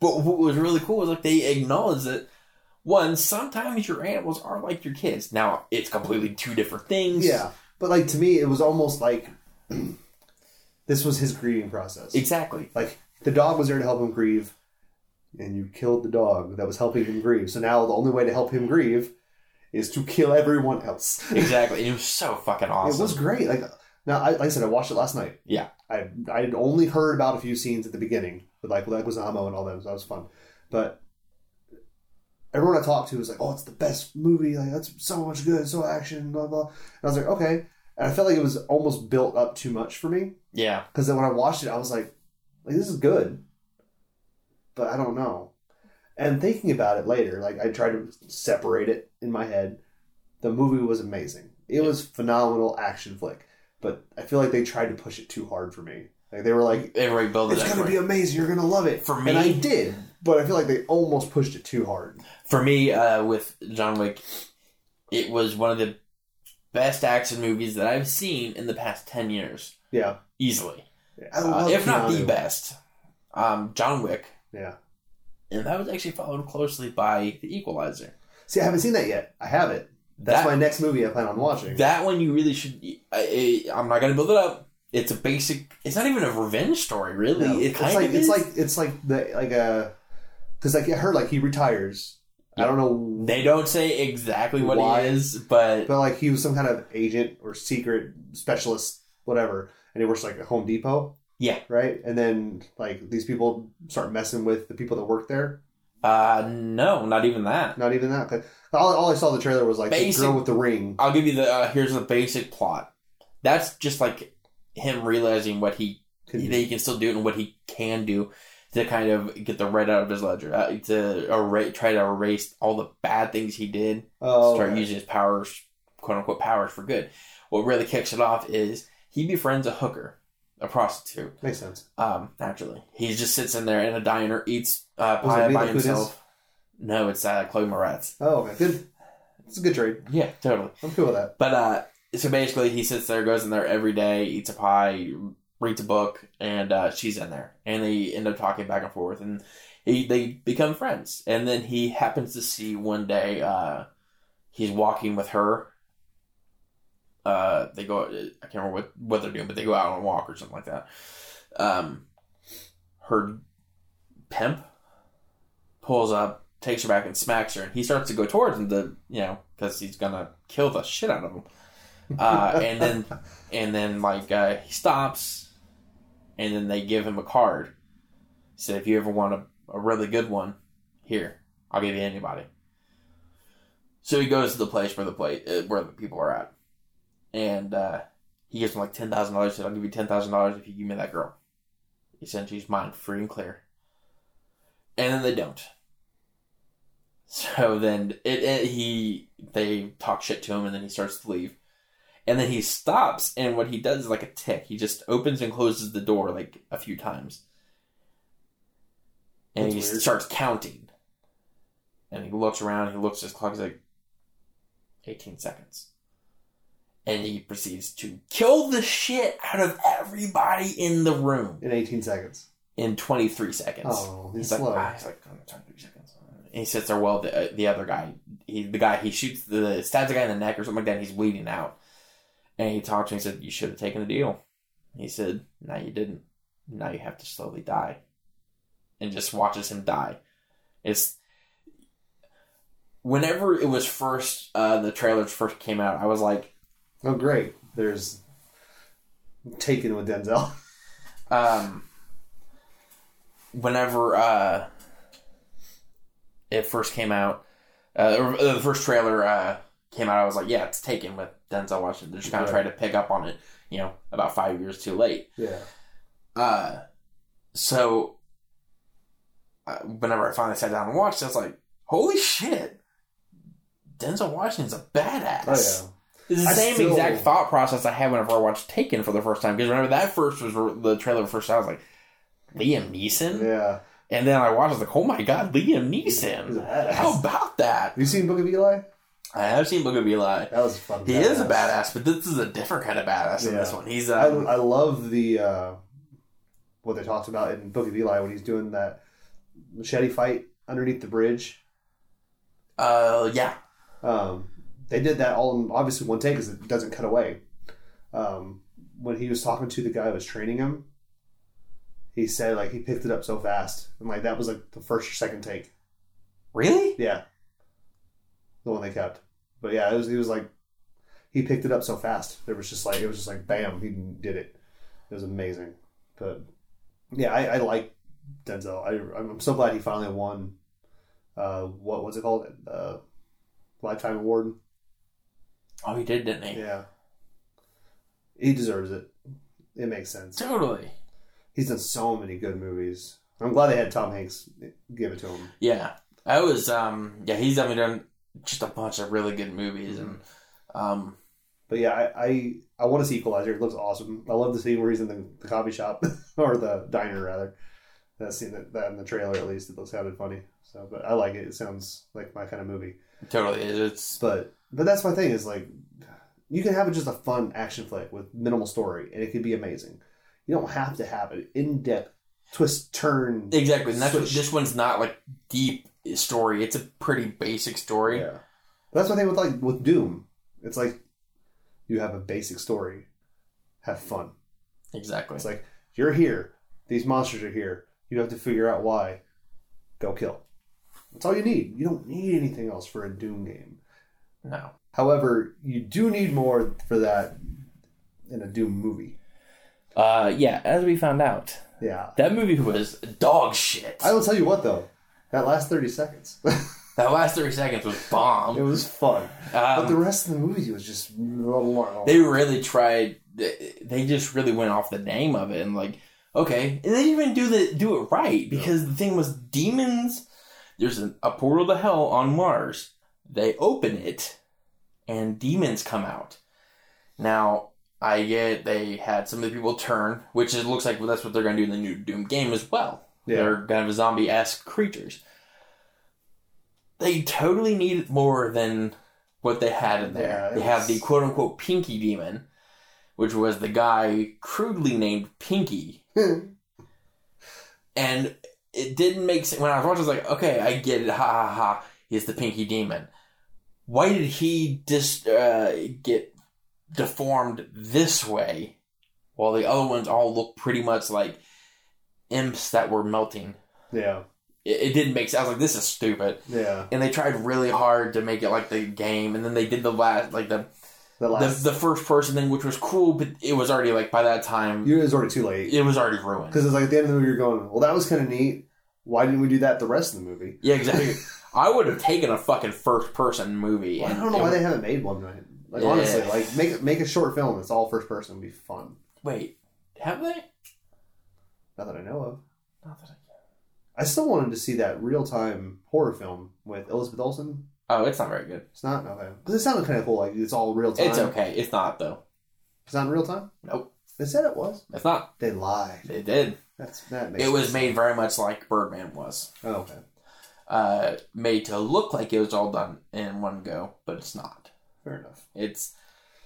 But what was really cool was like they acknowledged that one sometimes your animals are like your kids. Now it's completely two different things. Yeah, but like to me, it was almost like this was his grieving process. exactly. Like the dog was there to help him grieve, and you killed the dog that was helping him grieve. So now the only way to help him grieve is to kill everyone else. Exactly. It was so fucking awesome. It was great. Like now, I, like I said, I watched it last night. Yeah. I I had only heard about a few scenes at the beginning with like Leguizamo and all that. So that was fun, but. Everyone I talked to was like, "Oh, it's the best movie! Like that's so much good, so action, blah blah." And I was like, "Okay," and I felt like it was almost built up too much for me. yeah. Because then when I watched it, I was like, like this is good, but I don't know. And thinking about it later, like I tried to separate it in my head. The movie was amazing. It was phenomenal action flick, but I feel like they tried to push it too hard for me. Like they were like, Everybody built it "It's gonna be amazing. You're gonna love it." For me, and I did, but I feel like they almost pushed it too hard. For me, uh, with John Wick, it was one of the best action movies that I've seen in the past ten years, Yeah, easily. I Uh, if not the best. Um, John Wick, Yeah. and that was actually followed closely by The Equalizer. See, I haven't seen that yet. I have it. That's That- my next movie I plan on watching. That one you really should. I, I, I'm not gonna build it up. It's a basic. It's not even a revenge story, really. No, it it's kind like of it's like it's like the like a because like I heard like he retires. I don't know, they don't say exactly what Why? he is, but but like he was some kind of agent or secret specialist, whatever, and he works like at Home Depot. Yeah. right. And then like these people start messing with the people that work there. uh, no, not even that. Not even that. 'cause All, all I saw in the trailer was like Basic- the girl with the ring. I'll give you the. Uh, here's the basic plot. That's just like him realizing what he Can- that he can still do it and what he can do. to kind of get the red out of his ledger, uh, to erase, try to erase all the bad things he did, Oh, start using his powers, quote unquote powers for good. What really kicks it off is he befriends a hooker, a prostitute. makes sense. Um, naturally, he just sits in there in a diner, eats uh, pie by himself. No, it's uh, Chloe Moretz. Oh, okay, good. It's a good trade. Yeah, totally. I'm cool with that. But uh, so basically, he sits there, goes in there every day, eats a pie, reads a book, and uh, she's in there, and they end up talking back and forth, and he, they become friends. And then he happens to see one day uh, he's walking with her. Uh, they go. I can't remember what, what they're doing, but they go out on a walk or something like that. Um, her pimp pulls up, takes her back, and smacks her. And he starts to go towards him to, you know, because he's gonna kill the shit out of him. Uh, and then, and then like uh, he stops, and then they give him a card. Said, if you ever want a, a really good one, here I'll give you anybody. So he goes to the place where the place uh, where the people are at, and uh, he gives him like ten thousand dollars. Said, "I'll give you ten thousand dollars if you give me that girl." He said, "She's mine, free and clear." And then they don't. So then it, it he they talk shit to him, and then he starts to leave, and then he stops, and what he does is like a tick. He just opens and closes the door like a few times, and That's he weird. starts counting. And he looks around. He looks at his clock. He's like, 18 seconds. And he proceeds to kill the shit out of everybody in the room In 18 seconds. in 23 seconds. Oh, he's, he's like, slow. ah, he's like, oh, 23 seconds. And he sits there while the, uh, the other guy, he, the guy, he shoots the, stabs the guy in the neck or something like that, and he's bleeding out. And he talks to him, he said, You should have taken the deal. He said, No, you didn't. Now you have to slowly die. And just watches him die. It's. Whenever it was first, uh, the trailers first came out, I was like, oh, great. There's Taken with Denzel. um, whenever uh, it first came out, uh, uh, the first trailer uh, came out, I was like, yeah, it's taken with Denzel Washington. They're just kind of Right. trying to pick up on it, you know, about five years too late. Yeah. Uh, so uh, whenever I finally sat down and watched, it, I was like, holy shit, Denzel Washington's a badass. Oh, yeah. It's the I same still- exact thought process I had whenever I watched Taken for the first time. Because remember that first was the trailer first, I was like, Liam Neeson, Yeah. and then I watched. I was like, oh my god, Liam He's a Neeson! How about that? Have you seen Book of Eli? I have seen Book of Eli. That was fun. He is a badass, but this is a different kind of badass in this one. He's I, um, I love the uh, what they talked about in Book of Eli when he's doing that machete fight underneath the bridge. uh, yeah, Um, they did that all in obviously one take because it doesn't cut away. Um, when he was talking to the guy who was training him, he said like he picked it up so fast and like that was like the first or second take. really? Yeah, the one they kept. But yeah, it was he was like he picked it up so fast. There was just like it was just like bam, he did it. It was amazing. But yeah, I, I like Denzel. I, I'm so glad he finally won. Uh, what was it called? Uh, lifetime award. Oh, he did, didn't he? Yeah, he deserves it. It makes sense. Totally. He's done so many good movies. I'm glad they had Tom Hanks give it to him. Yeah, I was. Um, yeah, he's definitely done just a bunch of really good movies, and um, But yeah, I I, I want to see Equalizer. It looks awesome. I love the scene where he's in the, the coffee shop or the diner rather. That scene that, that in the trailer at least it looks sounded funny. So, but I like it. It sounds like my kind of movie. totally is. It's But but that's my thing is like you can have just a fun action flick with minimal story and it could be amazing. You don't have to have an in depth twist turn. exactly. And that's what, this one's not like deep story. It's a pretty basic story. Yeah. That's what they with like with Doom. It's like you have a basic story. Have fun. Exactly. It's like you're here. These monsters are here. You have to figure out why. Go kill. That's all you need. You don't need anything else for a Doom game. no. However, you do need more for that in a Doom movie. Uh, yeah. As we found out, Yeah. that movie was dog shit. I will tell you what though. That last thirty seconds, that last thirty seconds was bomb. it was fun. but the Um, rest of the movie was just they really tried. They just really went off the name of it and like Okay, and they didn't even do the do it right because the thing was demons. There's an, a portal to hell on Mars. They open it, and demons come out. Now I get they had some of the people turn, which it looks like that's what they're going to do in the new Doom game as well. Yeah. They're kind of zombie esque creatures. They totally needed more than what they had in there. Yeah, they have the quote unquote Pinky Demon, which was the guy crudely named Pinky. And it didn't make sense. When I was watching, I was like, okay, I get it. Ha ha ha. He's the Pinky Demon. Why did he just uh, get deformed this way while the other ones all look pretty much like imps that were melting? yeah. It, it didn't make sense. I was like, this is stupid. Yeah. And they tried really hard to make it like the game, and then they did the last, like the The the, last. the first person thing, which was cool, but it was already like by that time it was already too late. it was already ruined. Because it's like at the end of the movie, you're going, well, that was kind of neat. Why didn't we do that the rest of the movie? Yeah, exactly. I would have taken a fucking first person movie. Well, I don't know why would- they haven't made one. Right? Like Yeah. honestly, like make make a short film It's all first person would be fun. Wait, have they? Not that I know of. Not that I I still wanted to see that real time horror film with Elizabeth Olsen. Oh, it's not very good. It's not okay because it sounded kind of cool. Like it's all real time. It's okay. It's not though. It's not in real time. Nope. They said it was. It's not. They lied. They did. That's that makes. It was sense. made very much like Birdman was. Oh, okay. Uh, made to look like it was all done in one go, but it's not. Fair enough. It's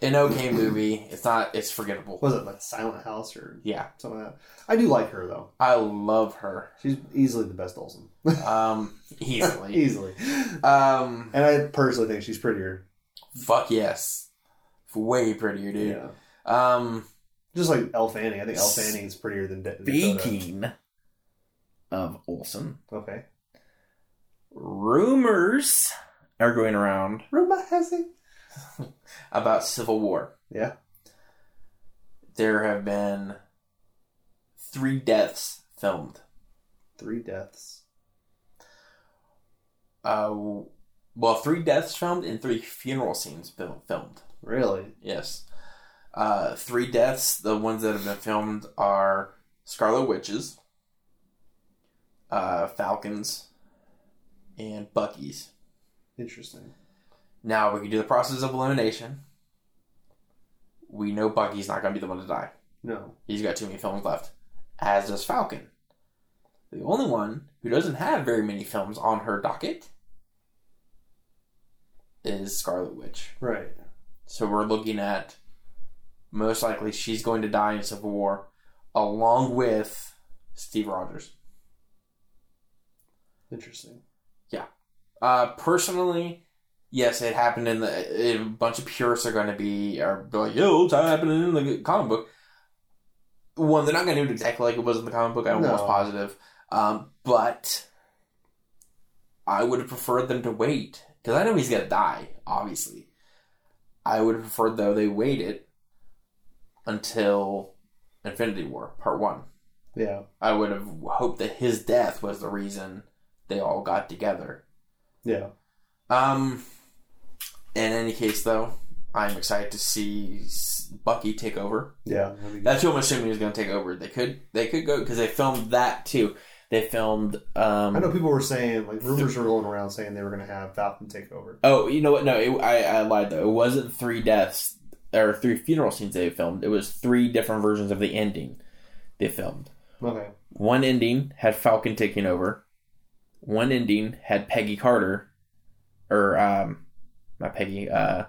an okay movie. It's not. It's forgettable. Was it like Silent House or Yeah, something like that? I do like her though. I love her. She's easily the best Olsen. Um, easily. easily. Um, And I personally think she's prettier. fuck yes, way prettier, dude. Yeah. Um, Just like Elle Fanning. I think Elle Fanning is prettier than Da- Dakota. speaking of Olsen, Okay. rumors are going around Rumor has it. about Civil War. Yeah. There have been three deaths filmed. Three deaths. Uh, well, three deaths filmed and three funeral scenes filmed. Really? Yes. Uh, three deaths. The ones that have been filmed are Scarlet Witches, uh, Falcons, and Bucky's. Interesting. Now we can do the process of elimination. We know Bucky's not going to be the one to die. No. He's got too many films left. As does Falcon. The only one who doesn't have very many films on her docket is Scarlet Witch. Right. So we're looking at most likely she's going to die in Civil War along with Steve Rogers. Interesting. Yeah. Uh, personally, yes, it happened in the. A bunch of purists are going to be are like, "Yo, it's happening in the comic book." One, they're not going to do it exactly like it was in the comic book. I'm almost positive, um, but I would have preferred them to wait because I know he's going to die. Obviously, I would have preferred though they waited until Infinity War Part One. Yeah. I would have hoped that his death was the reason they all got together. Yeah. Um, in any case, though, I'm excited to see Bucky take over. Yeah. that'd be good. That's who I'm assuming is going to take over. They could, they could go because they filmed that too. They filmed. Um, I know people were saying like rumors were going around saying they were going to have Falcon take over. Oh, you know what? No, it, I, I lied though. It wasn't three deaths or three funeral scenes they filmed. It was three different versions of the ending they filmed. Okay. One ending had Falcon taking over. One ending had Peggy Carter, or um, not Peggy, uh,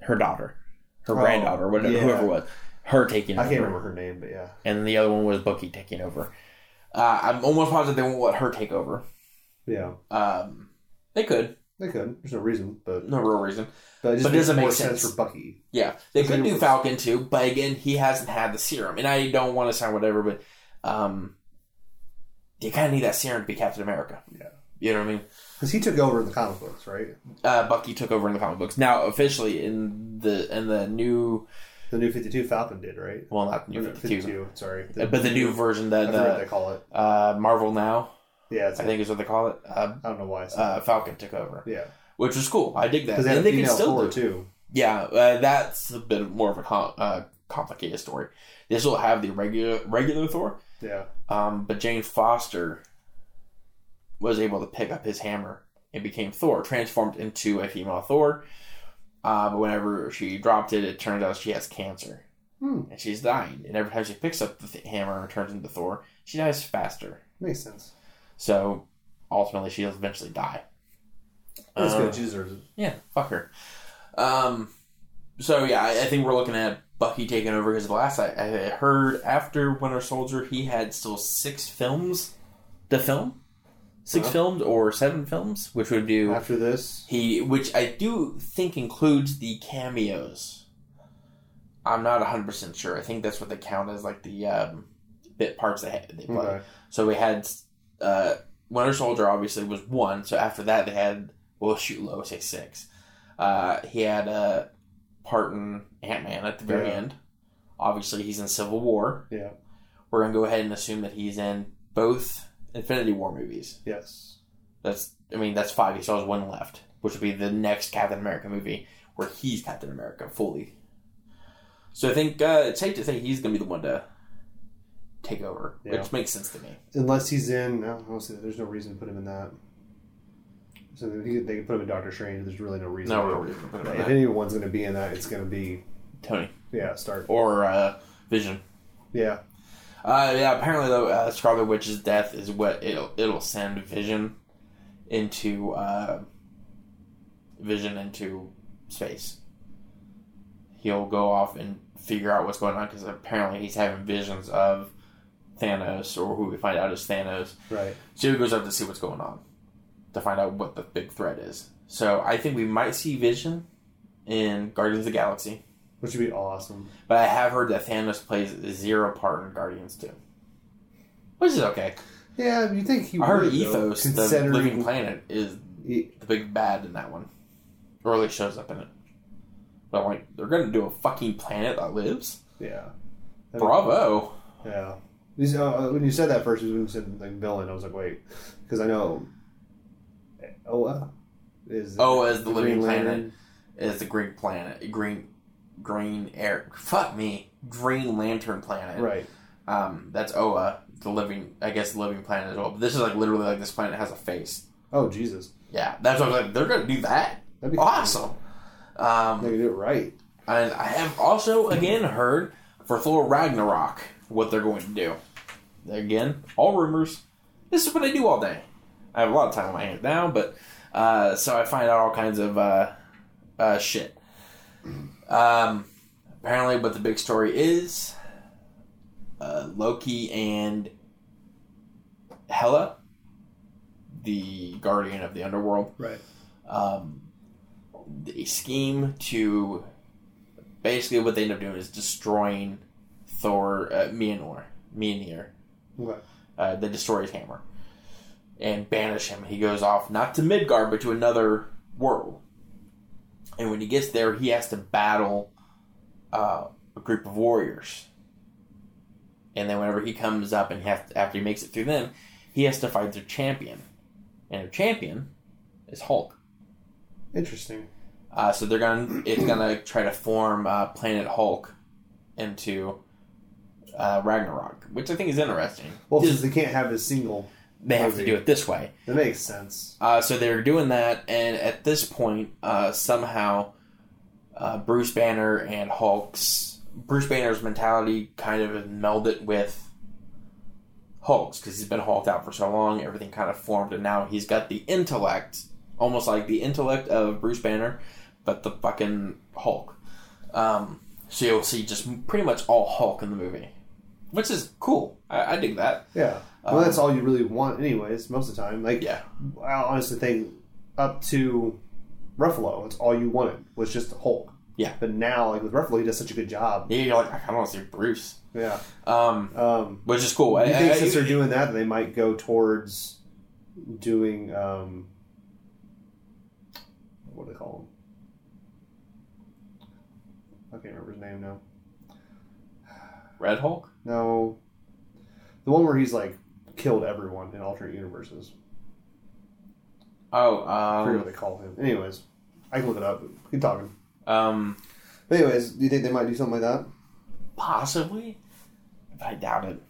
her daughter, her Oh, granddaughter, whatever, yeah. whoever it was, her taking I over. can't remember her name, but yeah. And then the other one was Bucky taking over. Uh, I'm almost positive they won't let her take over. Yeah. Um, they could, They could. There's no reason, but no real reason. but it just But makes doesn't make sense. sense. for Bucky. Yeah, they could do were- Falcon too, but again, he hasn't had the serum, and I don't want to sound whatever, but um, you kind of need that serum to be Captain America. Yeah. You know what I mean? Because he took over in the comic books, right? Uh, Bucky took over in the comic books. Now, officially in the in the new, The new 52 Falcon did, right? well, not new fifty two, sorry. uh, but the new version that they call it. uh, Marvel now, Yeah, I think is what they call it. Uh, I don't know why. Uh, Falcon took over, yeah. which was cool. I dig that. Because they had And they can still Thor, do. too. Yeah, uh, that's a bit more of a uh, complicated story. This will have the regular regular Thor, Yeah. um, but Jane Foster was able to pick up his hammer and became Thor, transformed into a female Thor. Uh, but whenever she dropped it, it turns out she has cancer. Hmm. And she's dying. And every time she picks up the th- hammer and turns into Thor, she dies faster. Makes sense. So ultimately, she does eventually die. That's Uh, good. She deserves it. Yeah, fuck her. Um, so yeah, I, I think we're looking at Bucky taking over because the last I, I heard after Winter Soldier, he had still six films to film, 6 Huh? films or seven films, which would do After this, he, which I do think includes the cameos. I'm not 100 percent sure. I think that's what they count as like the um, bit parts they they play. okay. So we had uh, Winter Soldier obviously was one. So after that they had well shoot low say six. Uh, he had uh, part in Ant Man at the very Yeah. end. Obviously he's in Civil War. Yeah. We're gonna go ahead and assume that he's in both Infinity War movies. Yes. That's I mean that's five. He still has one left, which would be the next Captain America movie where he's Captain America fully. So I think uh, it's safe to say he's gonna be the one to take over, Yeah. which makes sense to me. Unless he's in, no, honestly, there's no reason to put him in that. So they could, they could put him in Doctor Strange. There's really no reason. No, to. we're really gonna put him in If anyone's going to be in that, it's going to be Tony yeah, Stark. or uh, Vision. Yeah, Uh, yeah, apparently though, uh, Scarlet Witch's death is what it'll it'll send Vision into uh, Vision into space. He'll go off and figure out what's going on because apparently he's having visions of Thanos, or who we find out is Thanos. right. So he goes up to see what's going on to find out what the big threat is. So I think we might see Vision in Guardians of the Galaxy. Which would be awesome. But I have heard that Thanos plays zero part in Guardians too. Which is okay. Yeah, you think he I heard would, though, Ethos, the living planet, is the big bad in that one. Or at least shows up in it. But I'm like, they're gonna do a fucking planet that lives? yeah. Bravo. Yeah. These, uh, when you said that first, when you said like villain, I was like, wait, because I know Oa is Oh, as the living Green planet Lantern. is the green planet. Green green air fuck me. Green Lantern planet. right? Um that's Oa, the living I guess the living planet as well. But this is like literally like this planet has a face. Oh Jesus, Yeah. That's what I was like, they're gonna do that? that'd be Awesome. Um They do it right. And I have also again heard for Thor Ragnarok what they're going to do. Again, all rumors. This is what I do all day. I have a lot of time on my hands now, but uh, so I find out all kinds of uh, uh, shit. Um, apparently, what the big story is uh, Loki and Hela, the guardian of the underworld, Right. um, a scheme to basically what they end up doing is destroying Thor, uh, Mjolnir, Mjolnir. Okay. Uh, they destroy his hammer and banish him. He goes off not to Midgard but to another world. And when he gets there, he has to battle uh, a group of warriors. And then whenever he comes up and he has after he makes it through them, he has to fight their champion. And their champion is Hulk. Interesting. Uh, so they're gonna it's gonna try to form uh, Planet Hulk into uh, Ragnarok, which I think is interesting. Well, since they can't have a single, they have to do it this way. that makes sense. Uh, so they're doing that, and at this point, uh, somehow uh, Bruce Banner and Hulk's Bruce Banner's mentality kind of melded with Hulk's because he's been Hulked out for so long. Everything kind of formed, and now he's got the intellect, almost like the intellect of Bruce Banner, but the fucking Hulk. Um, so you'll see just pretty much all Hulk in the movie, which is cool. I, I dig that. Yeah. Well, Um, that's all you really want, anyways. Most of the time, like Yeah. I honestly think up to Ruffalo, it's all you wanted was just Hulk. Yeah. But now, like with Ruffalo, he does such a good job. Yeah, you're like I kind of want to see Bruce, Yeah. um, Um, which is cool. do you I- think I- since they're doing that, they might go towards doing um, what do they call him? I can't remember his name now. Red Hulk. No, the one where he's like killed everyone in alternate universes. Oh, I forget um, what they call him. Anyways, I can look it up. Keep talking. um, But anyways, do you think they might do something like that? possibly, but I doubt it.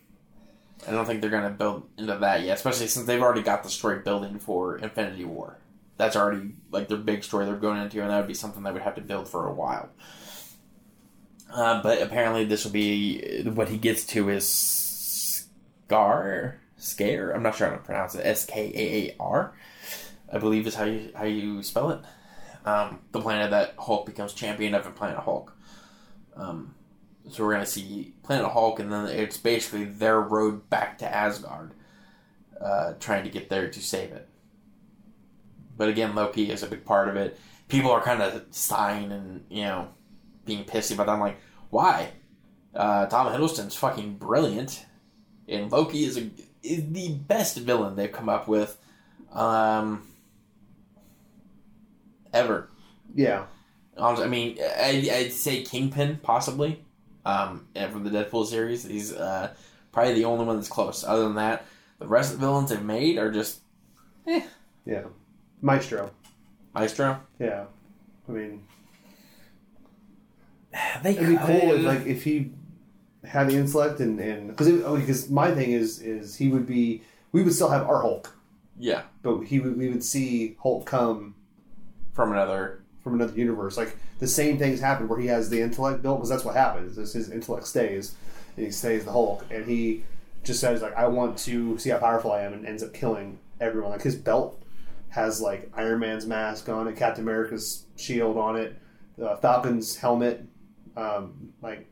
I don't think they're going to build into that yet, especially since they've already got the story building for Infinity War. That's already like their big story they're going into, and that would be something they would have to build for a while. Uh, but apparently, this will be what he gets to is Scar, Scare. I'm not sure how to pronounce it. S K A A R, I believe is how you how you spell it. Um, the planet that Hulk becomes champion of, and Planet Hulk. Um, so we're gonna see Planet Hulk, and then it's basically their road back to Asgard, uh, trying to get there to save it. But again, Loki is a big part of it. People are kind of sighing and you know being pissy but. I'm like, why? Uh, Tom Hiddleston's fucking brilliant, and Loki is a is the best villain they've come up with, um, ever. Yeah. I mean, I, I'd say Kingpin possibly, um, and from the Deadpool series, he's uh, probably the only one that's close. Other than that, the rest of the villains they've made are just Yeah. Maestro. Maestro. Yeah. I mean, They it'd be cool if like if he had the intellect and and because because my thing is is he would be we would still have our Hulk, yeah, but he would we would see Hulk come from another. from another universe. Like the same things happen where he has the intellect built because that's what happens. Is his intellect stays and he stays the Hulk and he just says like I want to see how powerful I am and ends up killing everyone. Like his belt has like Iron Man's mask on it, Captain America's shield on it, uh, Falcon's helmet, um, like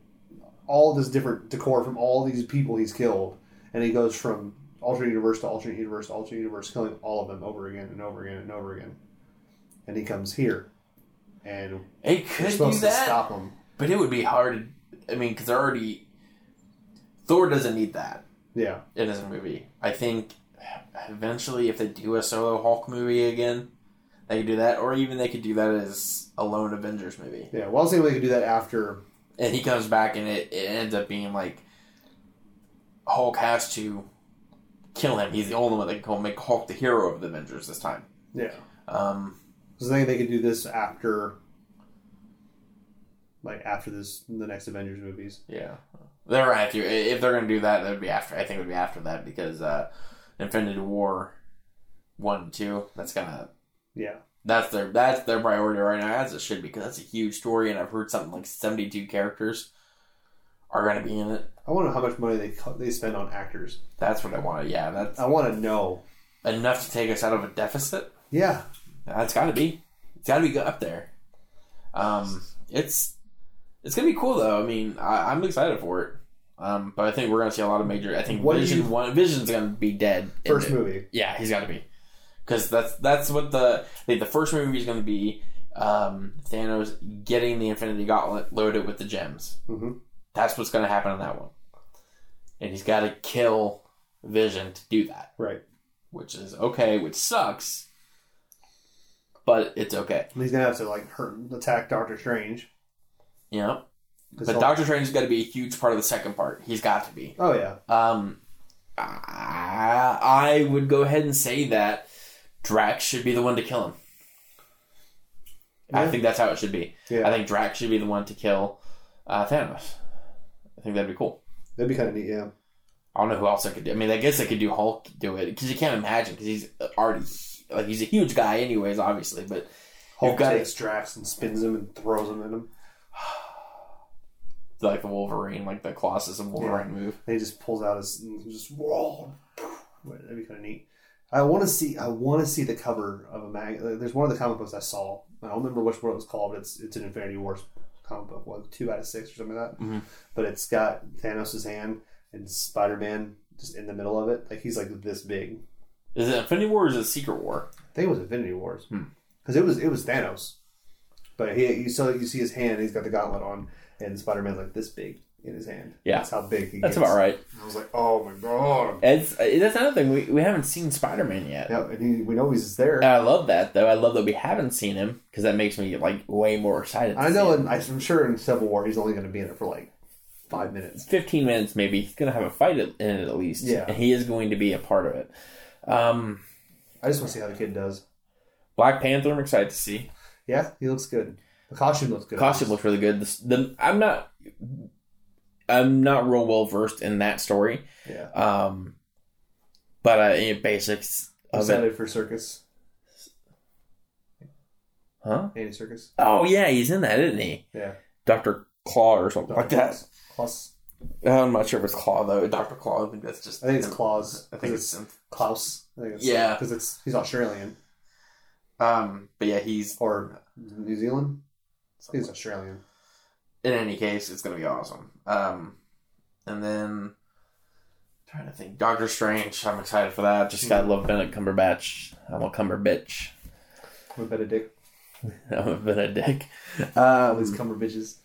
all this different decor from all these people he's killed, and he goes from alternate universe to alternate universe to alternate universe, killing all of them over again and over again and over again. And he comes here, and It could do supposed to that, stop him. but it would be hard. I mean, because they're already Thor doesn't need that Yeah, in his movie. I think eventually, if they do a solo Hulk movie again, they could do that, or even they could do that as a lone Avengers movie. yeah. Well, I was thinking they could do that after. And he comes back and it, it ends up being like Hulk has to kill him. He's the only one that can make Hulk the hero of the Avengers this time. Yeah, Um, because I think they could do this after, like after this the next Avengers movies. yeah, they're gonna have. If they're gonna do that, that would be after. I think it would be after that because uh, Infinity War one and two. That's gonna Yeah, that's their that's their priority right now, as it should be, because that's a huge story, and I've heard something like seventy two characters are gonna be in it. I wonder how much money they they spend on actors. That's what I want. To. Yeah, that's I want to know. enough to take us out of a deficit. Yeah, That's got to be. It's got to be up there. Um, it's it's gonna be cool though. I mean, I, I'm excited for it. Um, but I think we're gonna see a lot of major. I think What Vision you- one Vision's gonna be dead. first movie. Yeah, he's got to be because that's that's what the the first movie is gonna be. Um, Thanos getting the Infinity Gauntlet loaded with the gems. Mhm. That's what's gonna happen in that one, and he's got to kill Vision to do that Right. which is okay, which sucks, but it's okay. He's gonna have to like hurt attack Doctor Strange. Yeah. but he'll- Doctor Strange's got to be a huge part of the second part. He's got to be. Oh yeah. Um, I, I would go ahead and say that Drax should be the one to kill him. I think that's how it should be. Yeah. I think Drax should be the one to kill uh, Thanos. I think that'd be cool. That'd be kind of neat. Yeah. I don't know who else I could do. I mean, I guess I could do Hulk do it because you can't imagine because he's already like he's a huge guy anyways, obviously. But Hulk got takes Drax and spins him and throws him at him. like the Wolverine, like the Colossus and Wolverine move. And he just pulls out his and just whoa. That'd be kind of neat. I want to see. I want to see the cover of a mag. uh, There's one of the comic books I saw. I don't remember which one it was called, but it's it's an Infinity Wars comic book, what two out of six or something like that. Mhm. But it's got Thanos' hand and Spider Man just in the middle of it. Like he's like this big. Is it Infinity War or is it Secret War? I think it was Infinity Wars Hmm. because it was it was Thanos. But he you saw you see his hand. He's got the gauntlet on, and Spider Man's like this big in his hand. Yeah. that's how big he. That's gets. about right. I was like, oh my god. It's that's another thing we, we haven't seen Spider Man yet. Yeah, and he, we know he's there. And I love that though. I love that we haven't seen him because that makes me like way more excited. to I see know, and I'm sure in Civil War he's only going to be in it for like five minutes. fifteen minutes maybe. He's gonna have a fight in it at least. Yeah. and he is going to be a part of it. Um, I just want to see how the kid does. Black Panther. I'm excited to see. Yeah, he looks good. The costume looks good. costume looks really good. The, the I'm not. I'm not real well versed in that story. Yeah. Um, but uh, in basics I'm of it, for Serkis. huh? Andy Serkis. Oh yeah, he's in that, isn't he? Yeah. Doctor Claw or something like that. Klaus. I'm not sure if it's Claw though. Doctor Claw. I think that's just. I think it's Claus. I think it's. Klaus. I think it's Yeah. because it's he's Australian Um, but yeah, he's. or New Zealand. He's Australian. In any case, it's gonna be awesome. Um, and then trying to think, Doctor Strange. I'm excited for that. Just gotta love Benedict Cumberbatch. I'm a Cumberbitch. With Benedict. I'm a Benedict. All these Um, cumber bitches.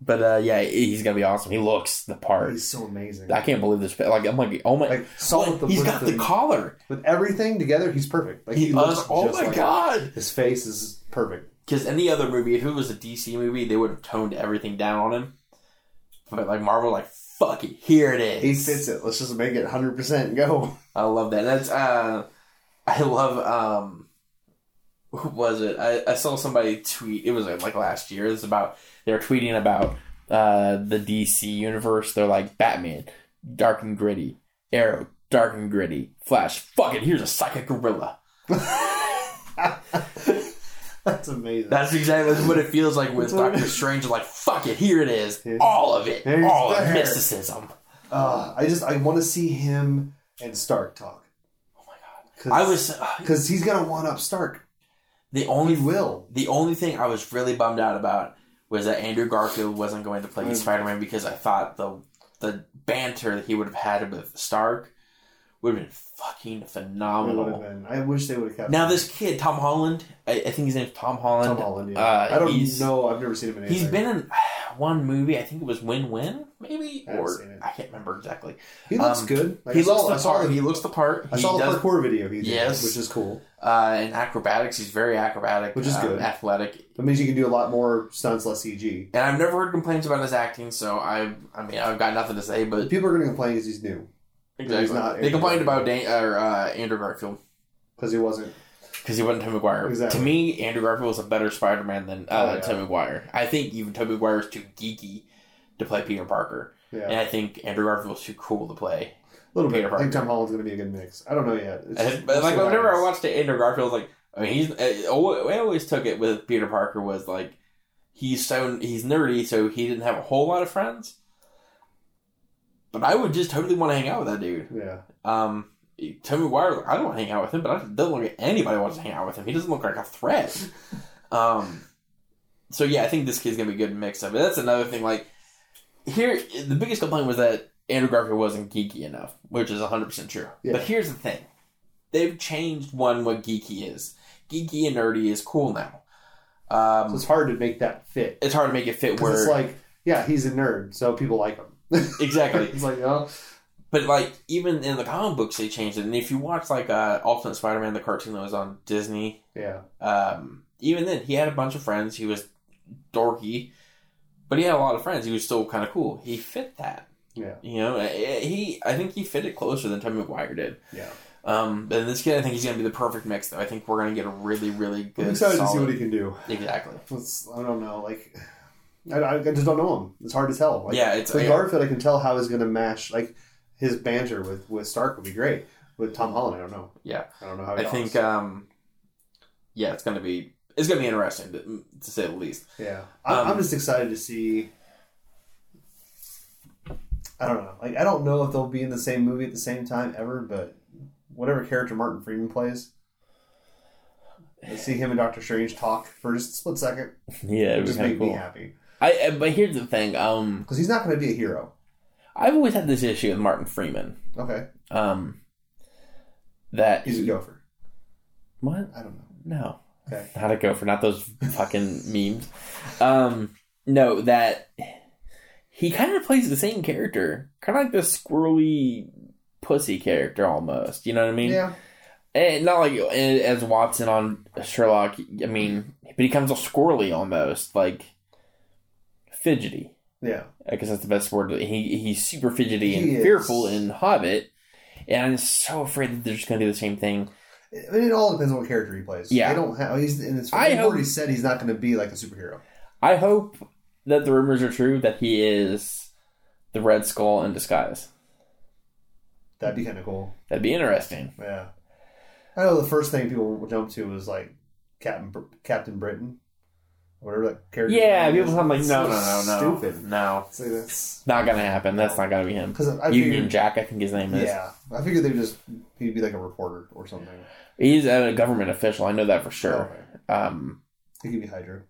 but uh, yeah, he's gonna be awesome. He looks the part. He's so amazing. I can't believe this. Like I'm like, oh my. like What? the, he's got the, collar. with everything together. He's perfect. Like He, he, looks oh my like god! his face is perfect. Because any other movie, if it was a DC movie, they would have toned everything down on him. But like Marvel, like fuck it, here it is. He fits it. Let's just make it 100 percent go. I love that. That's uh, I love um, who was it? I, I saw somebody tweet. It was like last year. It's about they were tweeting about uh the DC universe. They're like Batman, dark and gritty. Arrow, dark and gritty. Flash, fuck it. Here's a psychic gorilla. That's amazing. That's exactly what it feels like with That's what it Doctor Strange. Like fuck it, here it is. Here's- All of it. All of there. mysticism. Uh, I just I want to see him and Stark talk. Oh my god. I was uh, because he's gonna one up Stark. the He only will. the only thing I was really bummed out about was that Andrew Garfield wasn't going to play Mm. Spider Man because I thought the the banter that he would have had with Stark would have been fucking It would have phenomenal. been. I wish they would have kept. Now him. this kid, Tom Holland, I, I think his name's Tom Holland. Tom Holland. Yeah. uh, I don't know. I've never seen him in anything. He's been in one movie. I think it was Win Win, maybe, I or. I can't remember exactly. He looks um, good. Like, he I saw, looks the part. the- He looks the part. I He saw the does parkour video he did, Yes. which is cool. Uh, in acrobatics, he's very acrobatic, Which is um, good. athletic. That means you can do a lot more stunts, less CG. And I've never heard complaints about his acting, so I, I mean, I've got nothing to say. But People are going to complain because he's new exactly, he's not they complained about Dan, or, uh, Andrew Garfield because he wasn't. because he wasn't Tobey Maguire. Exactly. To me, Andrew Garfield was a better Spider-Man than uh, Oh, yeah. Tobey Maguire. I think even Tobey Maguire is too geeky to play Peter Parker, Yeah, and I think Andrew Garfield was too cool to play. a little bit. Peter I think Parker. Tom Holland's going to be a good mix. I don't know yet. It's And, like whenever I watched Andrew Garfield, like I mean, he's uh, I always took it with Peter Parker was like he's so he's nerdy, so he didn't have a whole lot of friends. But I would just totally want to hang out with that dude. Yeah, Um, Tommy Wire, I don't want to hang out with him, but I don't look at anybody wants to hang out with him. He doesn't look like a threat. um, so yeah, I think this kid's gonna be a good mix of it. That's another thing. Like here, the biggest complaint was that Andrew Garfield wasn't geeky enough, which is hundred percent true. Yeah. But here's the thing: they've changed one what geeky is. Geeky and nerdy is cool now. Um, so it's hard to make that fit. it's hard to make it fit where it's like, yeah, he's a nerd, so people like him. Exactly. it's like, oh, But like even in the comic books, they changed it. And if you watch like uh, Ultimate Spider-Man, the cartoon that was on Disney, yeah, um, even then he had a bunch of friends. He was dorky, but he had a lot of friends. He was still kind of cool. He fit that. yeah, You know, eh, he I think he fit it closer than Tobey Maguire did. yeah. Um, and this kid, I think he's going to be the perfect mix. Though I think we're going to get a really, really good. I'm excited to see what he can do. exactly. It's, I don't know, like, I, I just don't know him. It's hard to tell. Like, yeah, it's with I- Garfield, I can tell how he's going to match. Like his banter with with Stark would be great. With Tom Holland, I don't know. Yeah. I don't know how. I He think um, yeah, it's going to be it's going to be interesting to, to say the least. yeah, I'm, um, I'm just excited to see. I don't know. Like I don't know if they'll be in the same movie at the same time ever, but whatever character Martin Freeman plays, let's see him and Doctor Strange talk for just a split second. Yeah, it would just make of me happy I, I but here's the thing. Um, because he's not going to be a hero. I've always had this issue with Martin Freeman. Okay, Um, that he's a gopher. what? I don't know. No, Okay, not a gopher. Not those fucking memes. Um, no, that he kind of plays the same character, kind of like the squirrely pussy character almost. You know what I mean? yeah, And not like as Watson on Sherlock. I mean, but he comes all squirrely almost, like fidgety. yeah. I guess that's the best word. He he's super fidgety and He fearful in Hobbit, and I'm so afraid that they're just going to do the same thing. I mean, it all depends on what character he plays. Yeah. they don't have. He's and it's. I hope- already said he's not going to be like a superhero. I hope that the rumors are true that he is the Red Skull in disguise. That'd be kind of cool. That'd be interesting. Yeah. I know the first thing people jump to was like Captain Br- Captain Britain, whatever that character. Yeah, people have like no, no, no, no, stupid. no, See, that's not gonna happen. That's not gonna be him. because I Union figured. Jack, I think his name is. Yeah, I figured they just he'd be like a reporter or something. He's a government official. I know that for sure. Okay. Um, He could be Hydra.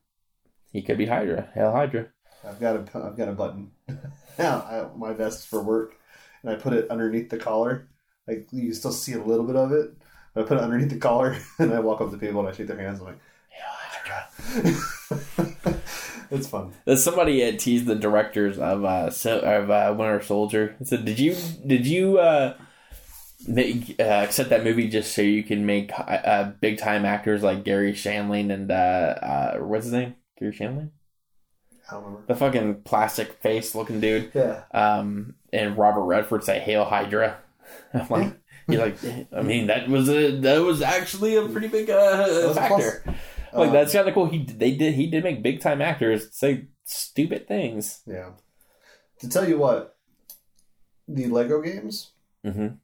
he could be Hydra. Hell, Hydra. I've got a I've got a button. now I, my vest for work, and I put it underneath the collar. Like you still see a little bit of it. I put it underneath the collar, and I walk up to people and I shake their hands. I'm like, Hydra. it's fun. There's somebody had teased the directors of uh so, of uh, Winter Soldier. It said, "Did you did you uh, make, uh accept that movie just so you can make uh, big time actors like Garry Shandling and uh, uh what's his name? Garry Shandling, I don't remember. the fucking plastic face looking dude. Yeah. Um, and Robert Redford say Hail Hydra. I'm like, he's like, I mean, that was a that was actually a pretty big uh, factor. Like Uh, that's kind of cool. He they did he did make big time actors say stupid things. Yeah. To tell you what, the Lego games, Mm-hmm.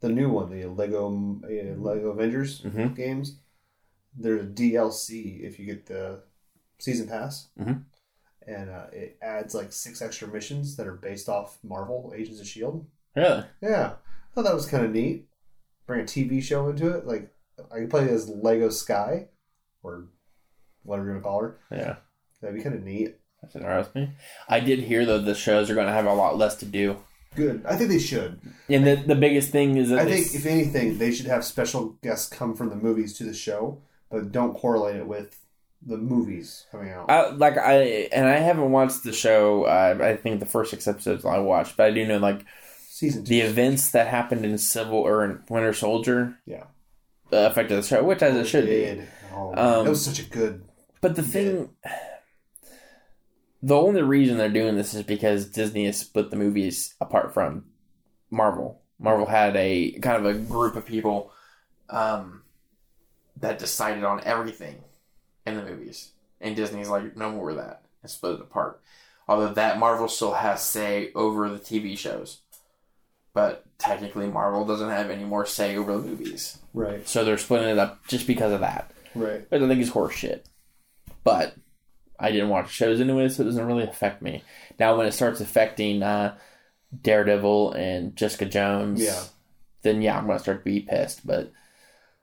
the new one, the Lego uh, Lego Avengers Mhm. games, there's a DLC if you get the season pass, Mhm. and uh, it adds like six extra missions that are based off Marvel Agents of Shield. Really? Yeah, I thought that was kind of neat. Bring a TV show into it, like I could play as Lego Skye, or whatever you want to call her. Yeah. That'd be kind of neat. That's interesting. I did hear though the shows are going to have a lot less to do, Good. I think they should. and the the biggest thing is that I think, if anything, they should have special guests come from the movies to the show, but don't correlate it with the movies coming out. I, like I and I haven't watched the show. Uh, I think the first six episodes I watched, but I do know like Season two. the events that happened in Civil or in Winter Soldier, Yeah. uh, affected the show, which as it should be. Did. Oh, Um, that was such a good. But the thing, the only reason they're doing this is because Disney has split the movies apart from Marvel. Marvel had a kind of a group of people um, that decided on everything in the movies, and Disney's like, no more of that, and split it apart. Although that Marvel still has say over the TV shows, but technically Marvel doesn't have any more say over the movies, Right. so they're splitting it up just because of that. Right. I think is horse shit. But I didn't watch shows anyway, so it doesn't really affect me. Now, when it starts affecting uh, Daredevil and Jessica Jones, Yeah. then yeah, I'm gonna start to be pissed. But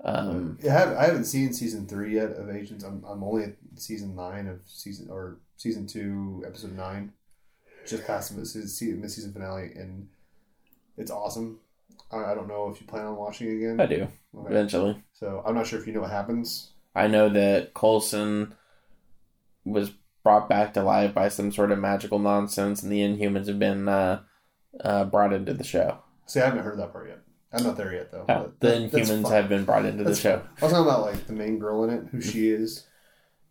um, I, have, I haven't seen season three yet of Agents. I'm, I'm only at season nine of season or season two, episode nine. Just past the mid-season, mid-season finale, and it's awesome. I, I don't know if you plan on watching it again. I do Okay. eventually. So I'm not sure if you know what happens. I know that Coulson was brought back to life by some sort of magical nonsense, and the Inhumans have been uh, uh, brought into the show. See, I haven't heard that part yet. I'm not there yet, though. Oh, the that- Inhumans have been brought into the show. fine. I was talking about like the main girl in it, who she is.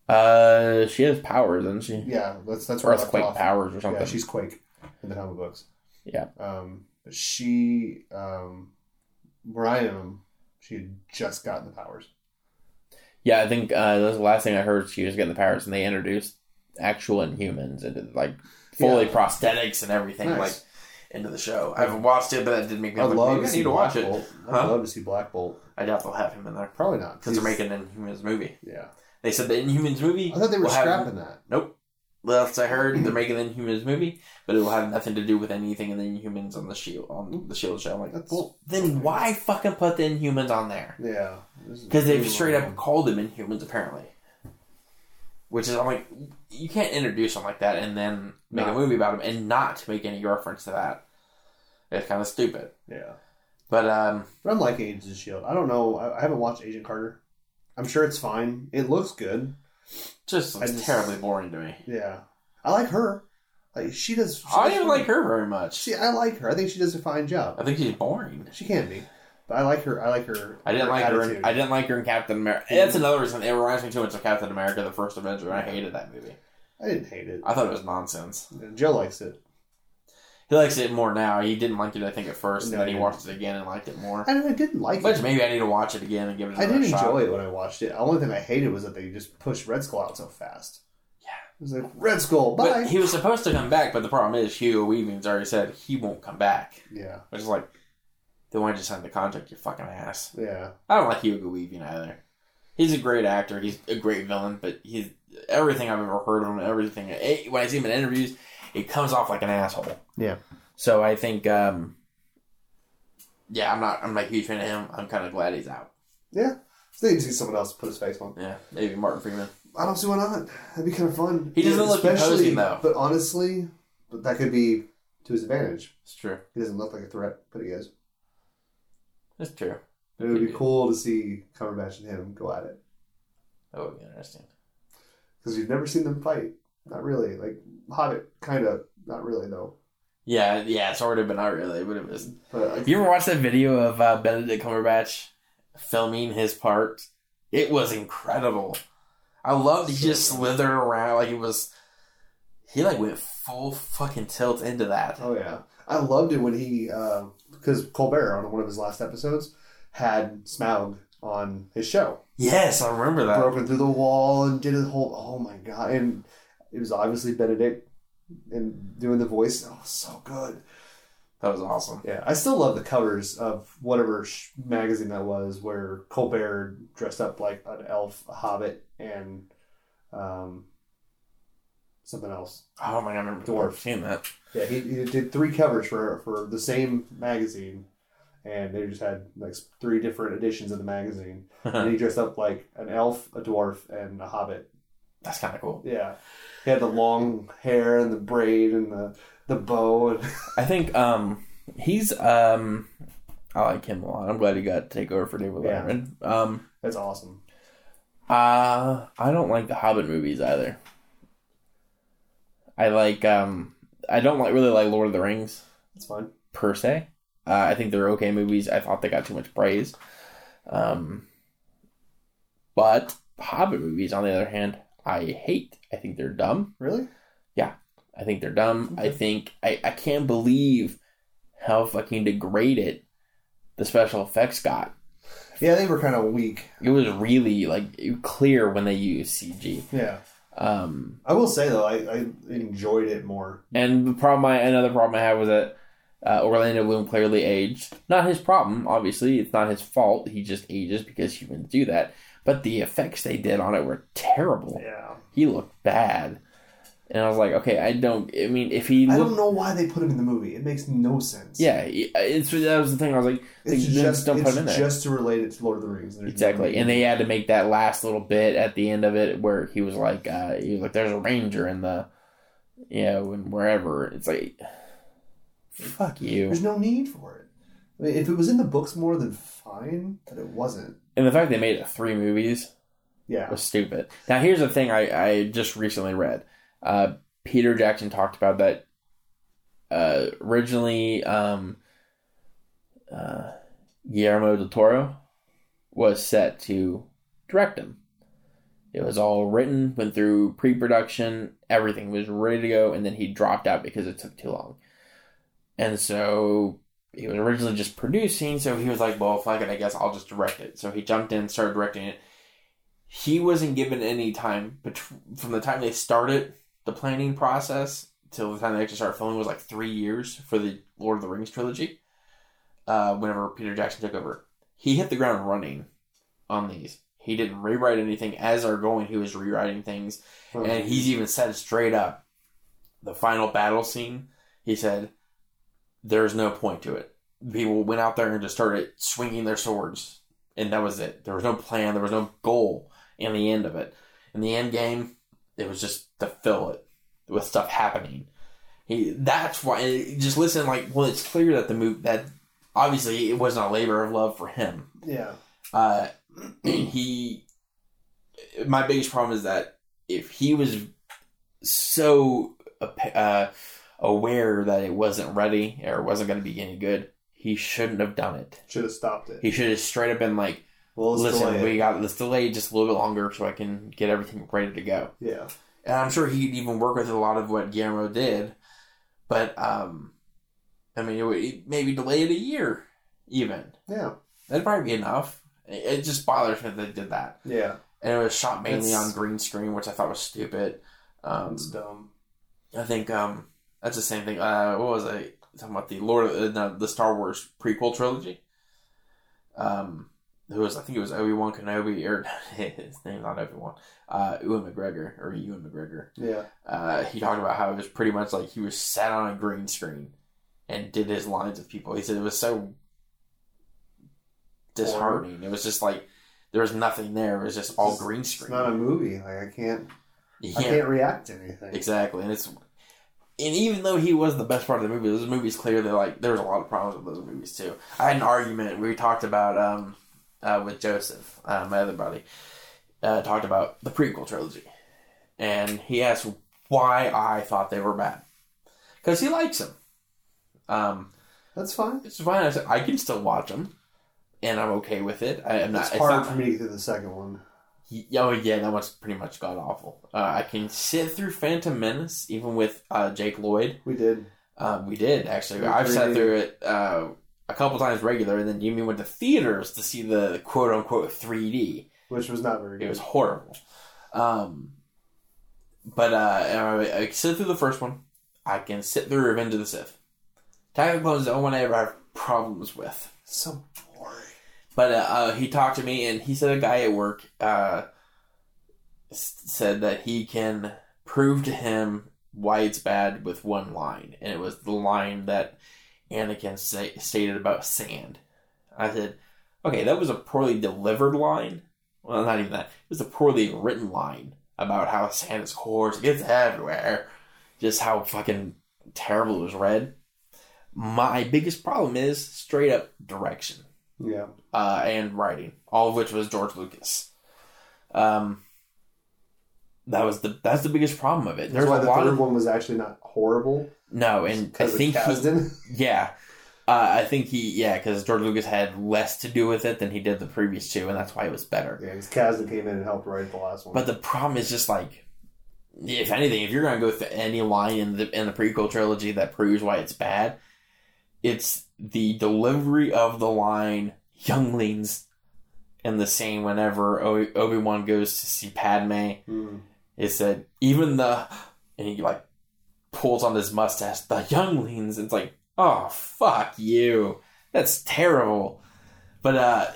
Uh, she has powers, doesn't she? Yeah, that's that's where I left Earthquake powers or something. Yeah, she's Quake in the comic books. Yeah. Um, she, um, where I am, she had just gotten the powers. Yeah, I think uh, that was the last thing I heard. She was getting the powers, and they introduced actual Inhumans into like fully Yeah. prosthetics and everything Nice. like into the show. I haven't watched it, but that did make me. I'd like, love to see to Black watch it. Bolt. I'd Huh? love to see Black Bolt. I doubt they'll have him in there Probably not because they're making an Inhumans movie. Yeah, They said the Inhumans movie. I thought they were will have- scrapping that. Nope. Last I heard, they're making the Inhumans movie, but it will have nothing to do with anything in the Inhumans on the Shield on the Shield show. I'm like, That's- well, then why fucking put the Inhumans on there? Yeah, Because they've straight up called them Inhumans, apparently. Which is, I'm like, you can't introduce them like that and then make a movie about them and not make any reference to that. It's kind of stupid. Yeah, But, um, but I'm liking Agents of Shield. I don't know. I, I haven't watched Agent Carter. I'm sure it's fine. It looks good. Just looks just- terribly boring to me. Yeah, I like her. Like she does. She I does didn't fine. like her very much. See, I like her. I think she does a fine job. I think she's boring. She can be, but I like her. I like her. I didn't like her. In. I didn't like her in Captain America. That's another reason. It reminds me too much of Captain America: The First Avenger. I hated that movie. I didn't hate it. I thought it was nonsense. Joe likes it. He likes it more now. He didn't like it, I think, at first, No, and then he he watched it again and liked it more. I, I didn't like it. Which it. maybe I need to watch it again and give it. I did shot. enjoy it when I watched it. The only thing I hated was that they just pushed Red Skull out so fast. Yeah. It was like Red Skull, bye. But he was supposed to come back, but the problem is Hugo Weaving's already said he won't come back. yeah, Which is like, then why don't you sign the contract, you fucking ass? yeah, I don't like Hugo Weaving either. He's a great actor. He's a great villain, but he's everything I've ever heard of him, everything. eh, When I see him in interviews, it comes off like an asshole. Yeah. So I think, um, yeah, I'm not. I'm not a huge fan of him. I'm kind of glad he's out. yeah. They need to see someone else put his face on. Yeah, maybe Martin Freeman. I don't see why not. That'd be kind of fun. He doesn't look imposing, though. But honestly, but that could be to his advantage. It's true. He doesn't look like a threat, but he is. It's true. It would be cool to see Cumberbatch and him go at it That would be interesting. because you've never seen them fight. Not really. Like Hobbit, kind of. Not really though. Yeah, yeah, sort of, but not really. But it was. But You ever watched that video of uh, Benedict Cumberbatch filming his part? It was incredible. I loved he just slithered around like it was. He like went full fucking tilt into that. oh yeah, I loved it when he because Colbert on one of his last episodes had Smaug on his show. Yes, I remember that. broken through the wall and did a whole oh my god and it was obviously benedict and doing the voice. Oh so good. That was awesome. yeah. I still love the covers of whatever sh- magazine that was where colbert dressed up like an elf a hobbit and um something else. Oh my god, I remember Dwarf. seeing that. yeah he, he did three covers for for the same magazine and they just had like three different editions of the magazine. And he dressed up like an elf a dwarf and a hobbit That's kind of cool. Yeah, he had the long hair and the braid and the the bow. And I think um he's um I like him a lot. I'm glad he got to take over for David Yeah. Letterman. Um that's awesome. Uh, I don't like the Hobbit movies either. I like um I don't like really like Lord of the Rings That's fine. per se. Uh, I think they're okay movies. I thought they got too much praise. Um, but Hobbit movies, on the other hand, I hate. I think they're dumb. Really? Yeah. I think they're dumb. I think I, I can't believe how fucking degraded the special effects got. Yeah, they were kind of weak. It was really like clear when they used CG. Yeah, Um, I will say though, I, I enjoyed it more. And the problem, I another problem I had was that uh, Orlando Bloom clearly aged. Not his problem, obviously. It's not his fault. He just ages because humans do that. But the effects they did on it were terrible. Yeah, He looked bad, and I was like, okay, I don't. I mean, if he I don't know why they put him in the movie. It makes no sense. yeah, it's that was the thing. I was like, it's they just don't put it's him in there. just to relate it to Lord of the Rings. There's Exactly, no- and they had to make that last little bit at the end of it where he was like, uh, he was like, "There's a ranger in the, you know, and wherever." It's like, fuck you. there's no need for it. I mean, if it was in the books more than fine, but it wasn't. And the fact they made it three movies Yeah, was stupid. Now, here's the thing I, I just recently read. Uh, Peter Jackson talked about that uh, originally um, uh, Guillermo del Toro was set to direct him. It was all written, went through pre production, everything was ready to go, and then he dropped out because it took too long. And so he was originally just producing, so he was like, well, fuck it, I guess I'll just direct it. So he jumped in, started directing it. He wasn't given any time, but from the time they started the planning process till the time they actually started filming was like three years for the Lord of the Rings trilogy. Uh, whenever Peter Jackson took over, he hit the ground running on these. He didn't rewrite anything as they're going. He was rewriting things, and he's even said straight up, the final battle scene. He said, "There's no point to it. People went out there and just started swinging their swords, and that was it. There was no plan. There was no goal in the end of it. In the end game, it was just to fill it with stuff happening. He that's why just listen like well it's clear that the move that obviously it wasn't a labor of love for him. yeah, Uh he my biggest problem is that if he was so uh, aware that it wasn't ready or wasn't going to be any good, he shouldn't have done it. should have stopped it. He should have straight up been like, well, let's "Listen, delay we it. got this delay just a little bit longer so I can get everything ready to go." yeah, and I'm sure he'd even work with a lot of what Guillermo did, but um, I mean, it would maybe delay it a year, even yeah, that'd probably be enough. It, it just bothers me that they did that, yeah. and it was shot mainly It's- on green screen, which I thought was stupid. Um, That's dumb. I think um, that's the same thing. Uh, what was I talking about? The Lord, of, uh, no, the Star Wars prequel trilogy. Um, who was I think it was Obi Wan Kenobi or his name's not Obi Wan. Uh, Ewan McGregor or Ewan McGregor. Yeah. Uh, he talked about how it was pretty much like he was sat on a green screen and did his lines with people. He said it was so disheartening. It was just like there was nothing there. It was just all green screen. It's not a movie. Like I can't. You I can't react to anything. Exactly, and it's and even though he was the best part of the movie, those movies clearly like there was a lot of problems with those movies too. I had an argument we talked about um, uh, with Joseph, uh, my other buddy, uh, talked about the prequel trilogy, and he asked why I thought they were bad because he likes them. Um, That's fine. it's fine. I said I can still watch them, and I'm okay with it. I, am not. It's It's hard not for me to get through the second one. He- Oh yeah, that one's pretty much god awful. Uh, I can sit through Phantom Menace even with uh, Jake Lloyd. We did. Um, we did actually. We I've sat through it uh, a couple times regular, and then Jimmy went to theaters to see the quote unquote 3D. Which was not very Good. It was horrible. Um, but uh, I, I can sit through the first one. I can sit through Revenge of the Sith. Attack of the Clones is the only one I ever have problems with. so. But uh, uh, he talked to me, and he said a guy at work uh, said that he can prove to him why it's bad with one line, and it was the line that Anakin say, stated about sand. I said, okay, that was a poorly delivered line. Well, not even that. It was a poorly written line about how sand is coarse, it gets everywhere. Just how fucking terrible it was read. My biggest problem is straight up direction Yeah. uh, and writing, all of which was George Lucas. Um, that was the that's the biggest problem of it. That's There's why a the lot third of one was actually not horrible. no, and I think he, yeah, uh, I think he yeah because George Lucas had less to do with it than he did the previous two, and that's why it was better. yeah, because Kasdan came in and helped write the last one. But the problem is just like, if anything, if you're gonna go through any line in the in the prequel trilogy that proves why it's bad, it's the delivery of the line "younglings," and the same whenever Obi Wan goes to see Padme. Hmm. It said even the and he like pulls on his mustache the younglings. It's like oh fuck you, that's terrible. But uh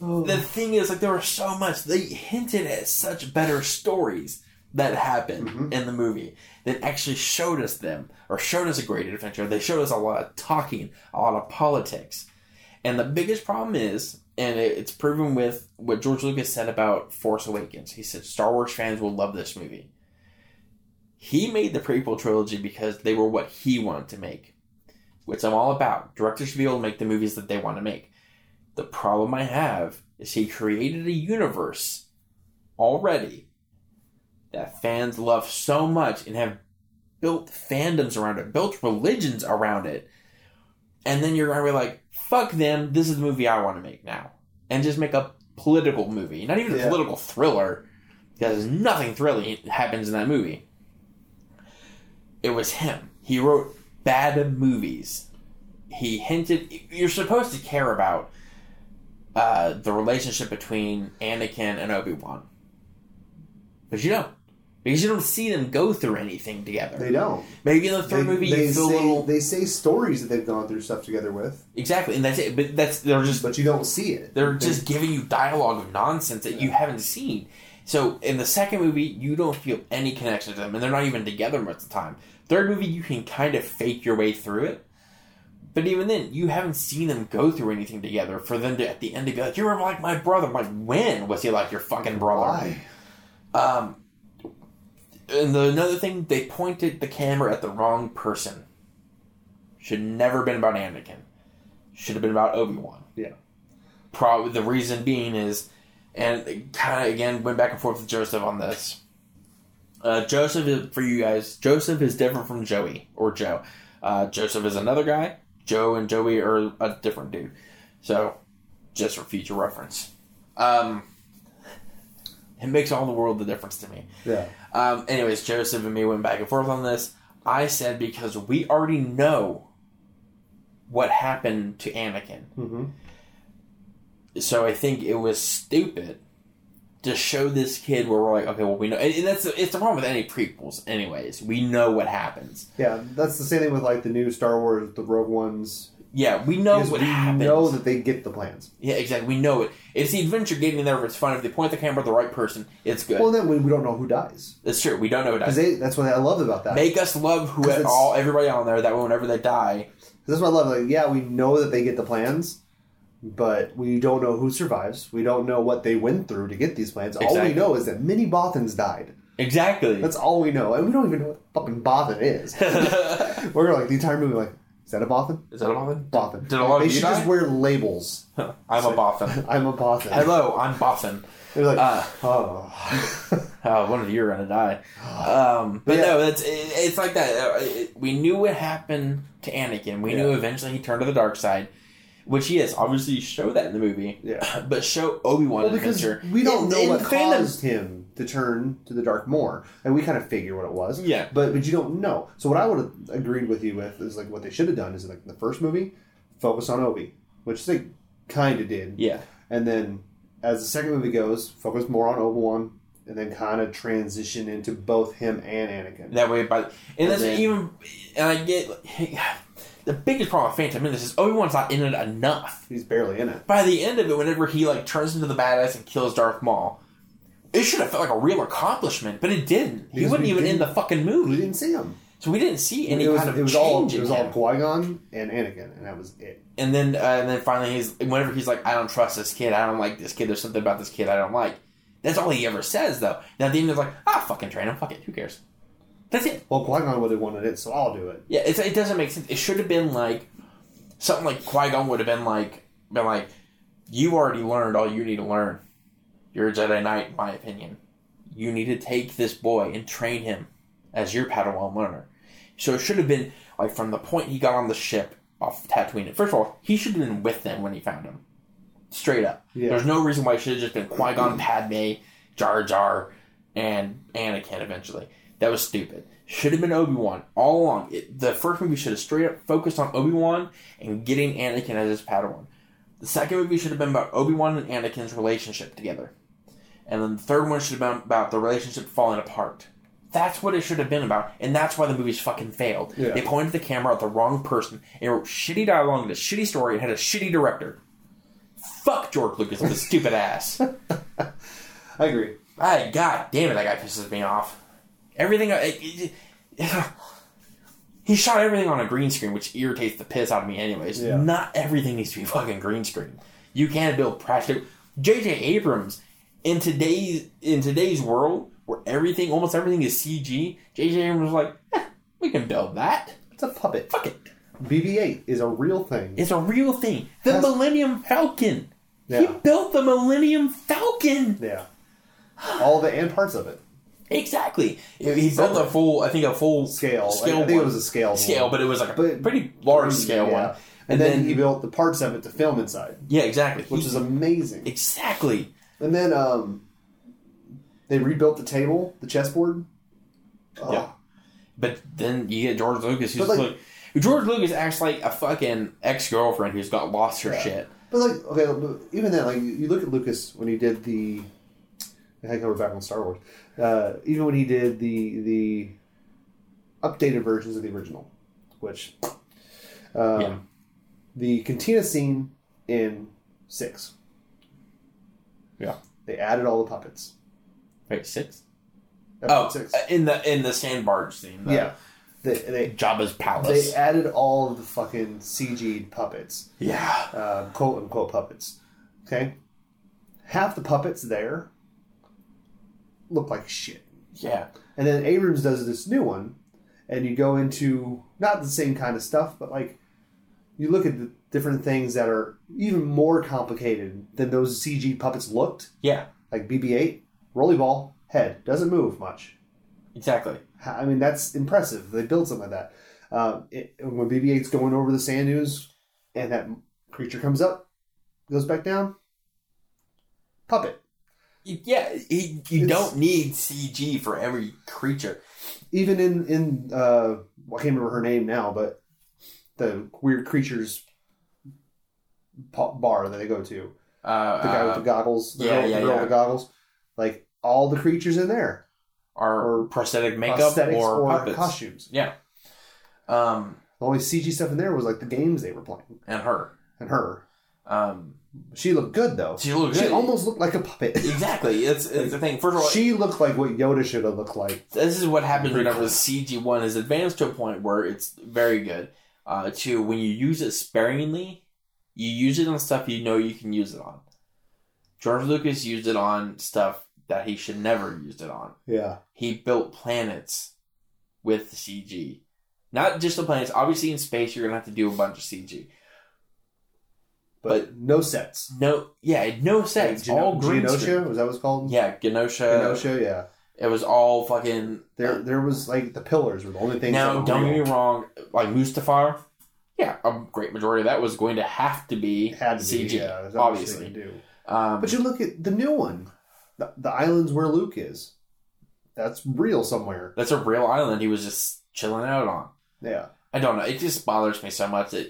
the thing is, like, there was so much. They hinted at such better stories that happened Mhm. in the movie that actually showed us them, or showed us a great adventure. They showed us a lot of talking, a lot of politics. And the biggest problem is, and it's proven with what George Lucas said about Force Awakens. He said Star Wars fans will love this movie. He made the prequel trilogy because they were what he wanted to make, which I'm all about. Directors should be able to make the movies that they want to make. The problem I have is he created a universe already that fans love so much and have built fandoms around it, built religions around it. And then you're going to be like, fuck them, this is the movie I want to make now. And just make a political movie. Not even a Yeah. political thriller, because nothing thrilling happens in that movie. It was him. He wrote bad movies. He hinted, you're supposed to care about uh, the relationship between Anakin and Obi Wan, but you don't because you don't see them go through anything together. They don't. Maybe in the third they, movie they you feel say, a little They say stories that they've gone through stuff together with, exactly, and that's it. But that's they're just but you don't see it. they're They- just giving you dialogue of nonsense that you haven't seen. So in the second movie, you don't feel any connection to them, and they're not even together most of the time. Third movie, you can kind of fake your way through it. But even then, you haven't seen them go through anything together for them to at the end to be like, "You're like my brother." I'm like, when was he like your fucking brother? Why? Um, and the, another thing, they pointed the camera at the wrong person. Should never been about Anakin. Should have been about Obi Wan. Yeah. Probably the reason being is, and kind of again went back and forth with Joseph on this. Uh, Joseph is for you guys. Joseph is different from Joey or Joe. Uh, Joseph is another guy. Joe and Joey are a different dude. So, just for future reference. Um, it makes all the world the difference to me. Yeah. Um, anyways, Joseph and me went back and forth on this. I said because we already know what happened to Anakin. hmm So I think it was stupid to show this kid where we're like, okay, well, we know, and, and that's it's the problem with any prequels, anyways. We know what happens. Yeah, that's the same thing with like the new Star Wars, the Rogue Ones. Yeah, we know Because what we happens. know that they get the plans. yeah, exactly. We know it. It's the adventure getting there. If it's fun, if they point the camera at the right person, it's good. Well, then we, we don't know who dies. That's true. We don't know what Because happens. that's what I love about that. Make us love who 'Cause it's- all everybody on there. That way, whenever they die, That's what I love. Like, yeah, we know that they get the plans, but we don't know who survives. We don't know what they went through to get these plans. All Exactly. we know is that many Bothans died. exactly. That's all we know, and we don't even know what fucking Bothan. Is We're like the entire movie, like, is that a Bothan? Is that a Bothan? Bothan. Did a lot of they you should die? just wear labels. I'm a Bothan. I'm a Bothan. Hello, I'm Bothan. They're like, Uh, oh. Oh, one of you are gonna die. Um, but Yeah. no, it's it, it's like that. Uh, it- we knew what happened to Anakin. We knew eventually he turned to the dark side, which he is. Obviously, you show that in the movie. Yeah. But show Obi Wan Well, because adventure. we don't In- know in what the fandom. caused him to turn to the dark more, and we kind of figure what it was. Yeah. but but you don't know. So what I would have agreed with you with is like what they should have done is like the first movie, focus on Obi, which they kind of did, Yeah. and then as the second movie goes, focus more on Obi Wan, and then kind of transition into both him and Anakin. That way, by and And that's then- even. And I get the biggest problem with Phantom Menace is Obi Wan's not in it enough. He's barely in it. By the end of it, whenever he like turns into the badass and kills Darth Maul. It should have felt like a real accomplishment, but it didn't. He wasn't even in the fucking movie. We didn't see him. So we didn't see any it was, kind of it was change all it was all Qui Gon and Anakin, and that was it. and then uh, and then finally he's whenever he's like, I don't trust this kid. I don't like this kid. There's something about this kid I don't like. That's all he ever says though. Now at the end he's like, ah, fucking train him. Fuck it. Who cares? That's it. Well, Qui Gon would have wanted it, so I'll do it. Yeah, it's, it doesn't make sense. It should have been like something like Qui Gon would have been like, been like, you already learned all you need to learn. You're a Jedi Knight, in my opinion. You need to take this boy and train him as your Padawan learner. So it should have been like from the point he got on the ship off Tatooine. First of all, he should have been with them when he found him. Straight up. Yeah. There's no reason why it should have just been Qui Gon, Padme, Jar Jar, and Anakin eventually. That was stupid. Should have been Obi Wan all along. It, the first movie should have straight up focused on Obi Wan and getting Anakin as his Padawan. The second movie should have been about Obi Wan and Anakin's relationship together. And then the third one should have been about the relationship falling apart. That's what it should have been about, and that's why the movies fucking failed. Yeah. They pointed the camera at the wrong person and wrote shitty dialogue and a shitty story and had a shitty director. Fuck George Lucas with his stupid ass. I agree. I god damn it, that guy pisses me off. Everything. it- it- he shot everything on a green screen, which irritates the piss out of me, anyways. Yeah. Not everything needs to be fucking green screen. You can't build practical. J.J. Abrams in today's in today's world where everything, almost everything is CG. J.J. Abrams was like, eh, we can build that. It's a puppet. Fuck it. BB-8 is a real thing. It's a real thing. The Has- Millennium Falcon. He built the Millennium Falcon. Yeah. All of it and parts of it. Exactly. He built a full, I think, a full Scale. Scale I think one. it was a scale. scale, one. but it was like a But- pretty large scale Yeah. one. And, And then, then- he built the parts of it to film inside, Yeah, exactly. which He- is amazing. exactly. And then um, they rebuilt the table, the chessboard. Oh, Yeah. But then you get George Lucas, who's like, like- George Lucas acts like a fucking ex girlfriend who's got lost her Yeah. shit. But like, okay, even then, like you look at Lucas when he did the. Think we're back on Star Wars. Uh, even when he did the the updated versions of the original, which um, Yeah. the cantina scene in six. Yeah. they added all the puppets. Wait, six? Episode Oh, six. uh, in the in the sand barge scene. the yeah, they, they Jabba's palace. they added all of the fucking CG'd puppets. yeah. uh, quote unquote puppets. Okay, half the puppets there look like shit, Yeah. and then Abrams does this new one, and you go into not the same kind of stuff, but like you look at the different things that are even more complicated than those CG puppets looked. Yeah. Like BB-8, rolly ball, head doesn't move much. Exactly. I mean, that's impressive. They built something like that. Um, it, when BB-8's going over the sand dunes, and that creature comes up, goes back down, puppet. Yeah, you don't need CG for every creature. Even in in uh, I can't remember her name now, but the weird creatures bar that they go to, Uh, the guy with uh, the goggles, the yeah, girl, yeah, the girl yeah. with the goggles. like all the creatures in there, are prosthetic makeup or, or costumes. Yeah. Um, The only CG stuff in there was like the games they were playing, and her. and her. Um, She looked good though. she looked She good. almost looked like a puppet. exactly. It's, it's the thing. First of all, she looked like what Yoda should have looked like. this is what happens whenever cool. the CG one is advanced to a point where it's very good. Uh, two, when you use it sparingly, you use it on stuff you know you can use it on. George Lucas used it on stuff that he should never have used it on. Yeah, He built planets with CG. Not just the planets. Obviously, in space, you're gonna have to do a bunch of CG. but, no sets. No, yeah, no sets. Geno- all green Genosha screen. was that what it's called? Yeah, Genosha. Genosha. Yeah, It was all fucking. there there was like the pillars were the only thing. that Now, don't get me wrong. Like Mustafar, yeah, a great majority of that was going to have to be had to CG, be. Yeah, there's not much they obviously. do. Um, But you look at the new one, the, the islands where Luke is. That's real somewhere. that's a real island he was just chilling out on. Yeah, I don't know. It just bothers me so much that,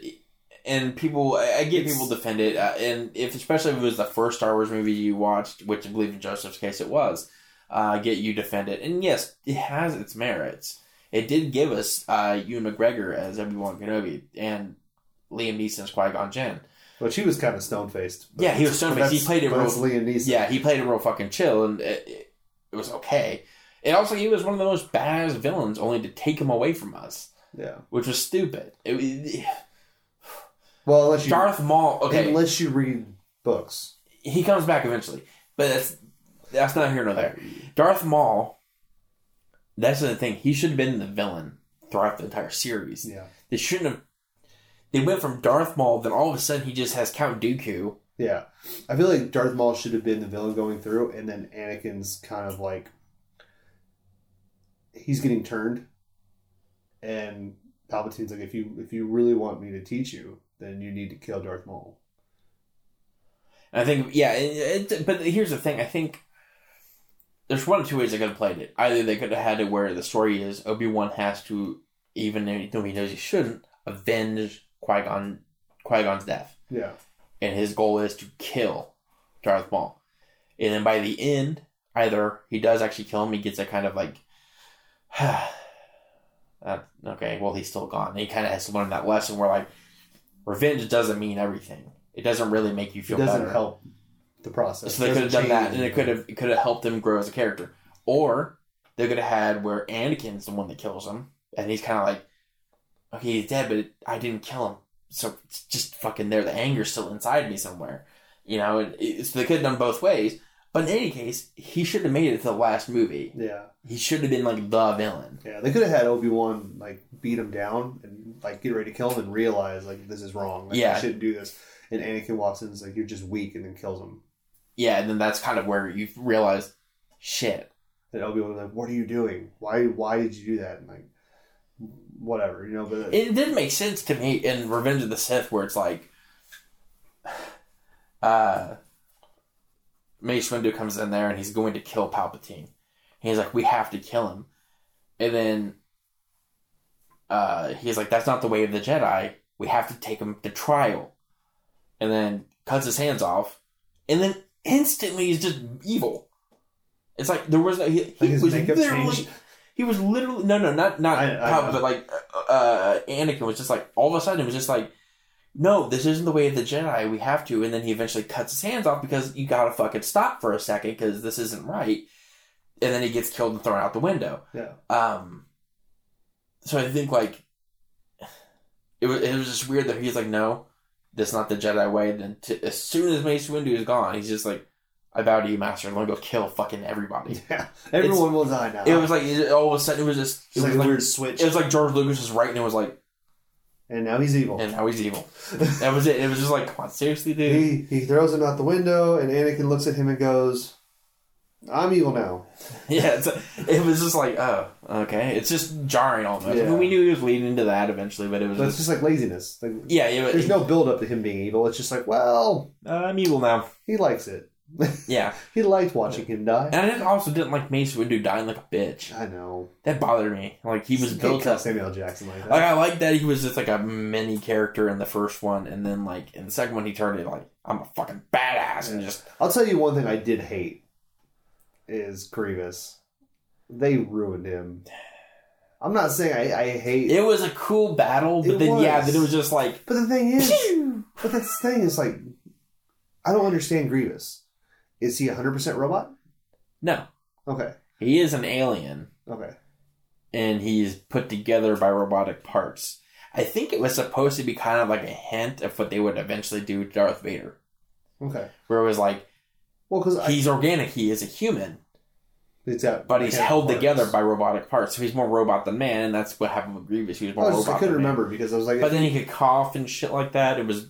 and people, I I get It's- people defend it, uh, and if especially if it was the first Star Wars movie you watched, which I believe in Joseph's case it was, uh, get you defend it, and yes, it has its merits. It did give us uh, Ewan McGregor as Obi Wan Kenobi and Liam Neeson's Qui Gon Jinn. but he was kind of stone faced. Yeah, he was stone-faced. He played it real- Liam Neeson. Yeah, he played it real fucking chill, and it, it, it was okay. And also, he was one of the most badass villains, only to take him away from us, yeah. which was stupid. It, it, Well, unless you Darth Maul, okay, unless you read books. he comes back eventually, but that's that's not here nor there. Darth Maul, that's the thing. He should have been the villain throughout the entire series. Yeah, They shouldn't have. They went from Darth Maul, then all of a sudden he just has Count Dooku. yeah. I feel like Darth Maul should have been the villain going through, and then Anakin's kind of like he's getting turned, and Palpatine's like, if you if you really want me to teach you, then you need to kill Darth Maul. I think, yeah, it, it, but here's the thing. I think there's one of two ways they could have played it. Either they could have had it where the story is Obi Wan has to, even though he knows he shouldn't, avenge Qui Gon Qui Gon's death, Yeah, and his goal is to kill Darth Maul. And then by the end, either he does actually kill him, he gets a kind of like, uh, okay, well he's still gone. And he kind of has to learn that lesson where like, revenge doesn't mean everything. It doesn't really make you it feel doesn't better. help the process. So they could have done that, and it could have it could have helped him grow as a character. Or they could have had where Anakin's the one that kills him, and he's kind of like, okay, he's dead, but it, I didn't kill him, so it's just fucking there. The anger's still inside me somewhere, you know. And it, so they could have done both ways. But in any case, he should have made it to the last movie. Yeah, He should have been like the villain. yeah. They could have had Obi Wan like beat him down and like get ready to kill him and realize like this is wrong. Like, Yeah. I shouldn't do this. And Anakin walks in and is like, "You're just weak," and then kills him. Yeah, and then that's kind of where you realize, shit. And Obi Wan was like, "What are you doing? Why? Why did you do that?" And like, whatever, you know. But It did make sense to me in Revenge of the Sith, where it's like, uh, Mace Windu comes in there and he's going to kill Palpatine. He's like, we have to kill him, and then uh, he's like, that's not the way of the Jedi. We have to take him to trial, and then cuts his hands off, and then instantly he's just evil. It's like there was no. He, he Like was literally. changed? He was literally no, no, not not I- I but like uh, uh, Anakin was just like all of a sudden it was just like, no, this isn't the way of the Jedi. We have to, and then he eventually cuts his hands off because you gotta fucking stop for a second because this isn't right, and then he gets killed and thrown out the window. yeah, Um, so I think like it was it was just weird that he's like, no, that's not the Jedi way. Then to, as soon as Mace Windu is gone, he's just like, I bow to you, Master. I'm gonna go kill fucking everybody. yeah. Everyone will die now. It was like it, all of a sudden it was just it's it like was a like, weird switch, it was like George Lucas was writing. It was like, and now he's evil. and now he's evil. That was it. It was just like, come on, seriously, dude. he he throws him out the window, and Anakin looks at him and goes, "I'm evil now." Yeah, it's, it was just like, oh, okay. It's just jarring almost. I mean, we knew he was leading into that eventually, but it was But it's just, just like laziness. Like, yeah, it, there's no build up to him being evil. It's just like, well, uh, I'm evil now. he likes it. Yeah, he liked watching him die. and I also didn't like Mace Windu dying like a bitch. I know. That bothered me. Like he was built up. Samuel Jackson like that. Like I like that he was just like a mini character in the first one, and then like in the second one he turned it like I'm a fucking badass and just I'll tell you one thing I did hate. is Grievous. They ruined him. I'm not saying I, I hate, It was a cool battle, but It then yeah, was. then it was just like but the thing is, but the thing is like, I don't understand Grievous. Is he 100 percent robot? no, Okay, he is an alien. okay, and he's put together by robotic parts. I think it was supposed to be kind of like a hint of what they would eventually do to Darth Vader, okay. where it was like Well, because he's organic, he is a human, it's got but he's held parts. together by robotic parts. So he's more robot than man, and that's what happened with Grievous. He was oh, I, more was just, I couldn't than man. remember because I was like, But then he could cough and shit like that. It was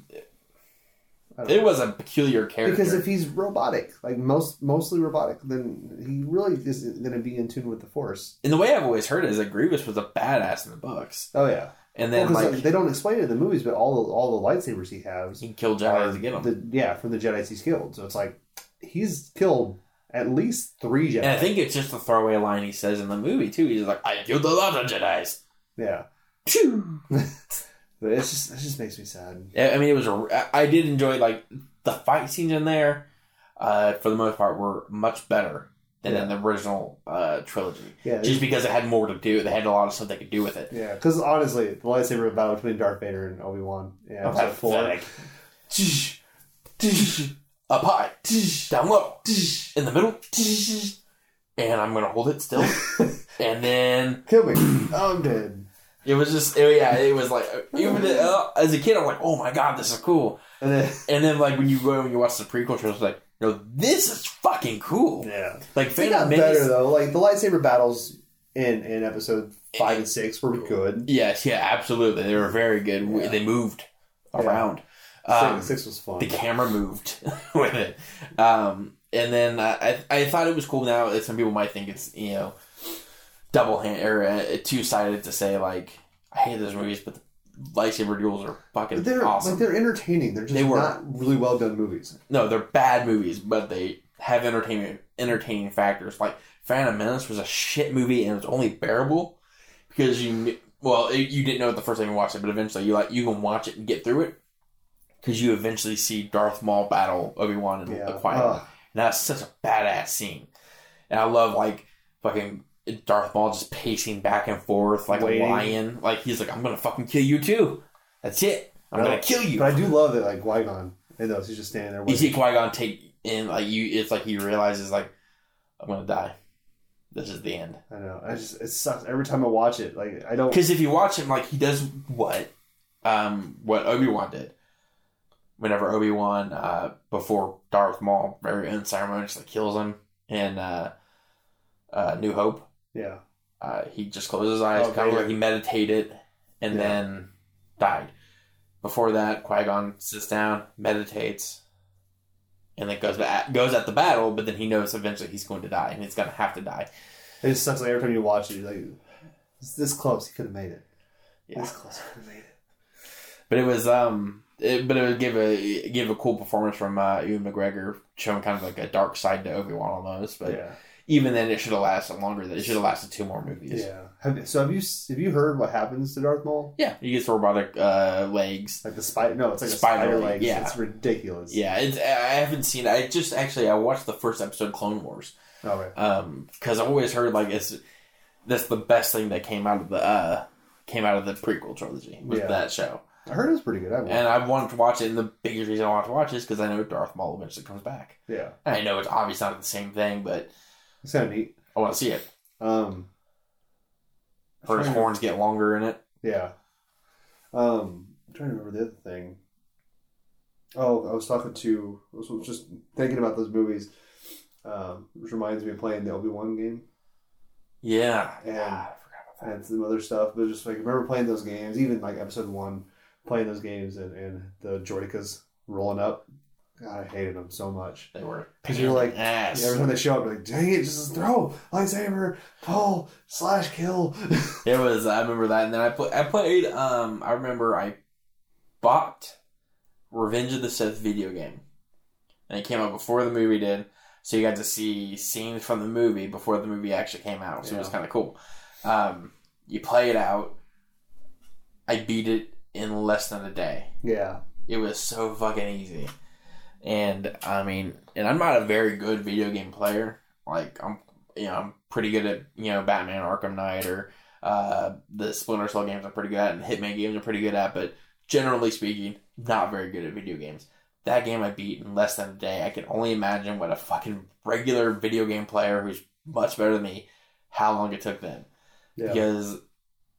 it know. was a peculiar character. because if he's robotic, like most mostly robotic, then he really isn't going to be in tune with the Force. and the way I've always heard it is that Grievous was a badass in the books, Oh yeah, and well, like like, they don't explain it in the movies, but all the, all the lightsabers he has he killed Jedi to get him. The, yeah, from the Jedi's he's killed. So it's like he's killed at least three Jedi. and I think it's just a throwaway line he says in the movie too. He's like, "I killed a lot of Jedi's." yeah, but it's just it just makes me sad. I mean, it was. A, I did enjoy like the fight scenes in there. Uh, for the most part, were much better than in the original uh, trilogy. Yeah, Just because it had more to do, they had a lot of stuff they could do with it. yeah. Because honestly, the lightsaber battle between Darth Vader and Obi Wan, yeah, episode four. Up high, down low, in the middle, and I'm gonna hold it still, and then Kill me. Oh, I'm dead. it was just, it- yeah, it was like even uh, as a kid, I'm like, oh my god, this is cool. And then And then like when you go and you watch the prequel shows, it's like, no, this is fucking cool. yeah, Like they Phantom got better though. Like the lightsaber battles in in episode five and six were good. Yes, yeah, absolutely. They were very good. Yeah. They moved Yeah. around. Six, Um, six was fun. the camera moved with it. Um, and then I, I, thought it was cool. Now some people might think it's you know double hand or uh, two sided to say like I hate those movies, but the lightsaber duels are fucking But they're awesome. like they're entertaining. They're just They were. not really well done movies. no, they're bad movies, but they have entertainment entertaining factors. Like Phantom Menace was a shit movie and it's only bearable because you well it, you didn't know it the first time you watched it, but eventually you like you can watch it and get through it because you eventually see Darth Maul battle Obi Wan and Yeah. Qui Gon. And that's such a badass scene. And I love like fucking Darth Maul just pacing back and forth like Waiting. a lion. Like he's like, I'm gonna fucking kill you too. That's it. I'm gonna kill you. But I do love that like Qui Gon in those. He's just standing there. you Waiting. see Qui Gon take in like you. It's like he realizes like I'm gonna die. This is the end. I know. I just it sucks every time I watch it. Like I don't. Because if you watch him, like he does what, um, what Obi Wan did. Whenever Obi Wan, uh, before Darth Maul very unceremoniously kills him in uh, uh, New Hope, Yeah. uh, he just closed his eyes, Oh, kind of like he meditated, and Yeah. then died. Before that, Qui Gon sits down, meditates, and then goes back, goes at the battle. But then he knows eventually he's going to die, and he's going to have to die. It just sucks. Like every time you watch it, you're like, it's this close. He could have made it. Yeah. This close. He could have made it. But it was um, it, but it would give a give a cool performance from uh, Ewan McGregor, showing kind of like a dark side to Obi Wan almost. But yeah. even then, it should have lasted longer. It should have lasted two more movies. Yeah. Have, so have you have you heard what happens to Darth Maul? yeah. He gets robotic uh, legs. Like the spider? No, it's like a Spider spider, leg, legs. yeah. It's ridiculous. Yeah, it's, I haven't seen. I just actually I watched the first episode of Clone Wars. All right. um because I've always heard like it's that's the best thing that came out of the uh came out of the prequel trilogy was Yeah. that show I heard it was pretty good. I and I wanted to watch it and the biggest reason I wanted to watch it is because I know Darth Maul eventually comes back yeah. and I know it's obviously not the same thing but It's kind of neat. I want to see it Um. or his trying to- horns get longer in it Yeah. Um, I'm trying to remember the other thing. Oh, I was talking to. I was just thinking about those movies, um, which reminds me of playing the Obi Wan game yeah And- yeah I forgot about and some other stuff. But just like I remember playing those games, even like Episode One, playing those games and, and the droidekas rolling up. God, I hated them so much. they were 'Cause you're like- ass Every time they show up, you're like, dang it, just throw lightsaber, pull, slash, kill. It was. I remember that, and then I put. I played. Um, I remember I bought Revenge of the Sith video game, and it came out before the movie did. So you got to see scenes from the movie before the movie actually came out. So it was kind of cool. Um, you play it out. I beat it in less than a day. yeah, It was so fucking easy. And I mean, and I'm not a very good video game player Like I'm, you know, I'm pretty good at you know Batman Arkham Knight or uh, the Splinter Cell games. I'm pretty good at, and Hitman games I'm pretty good at. But generally speaking, not very good at video games. That game I beat in less than a day. I can only imagine what a fucking regular video game player who's much better than me, how long it took them. Yeah. Because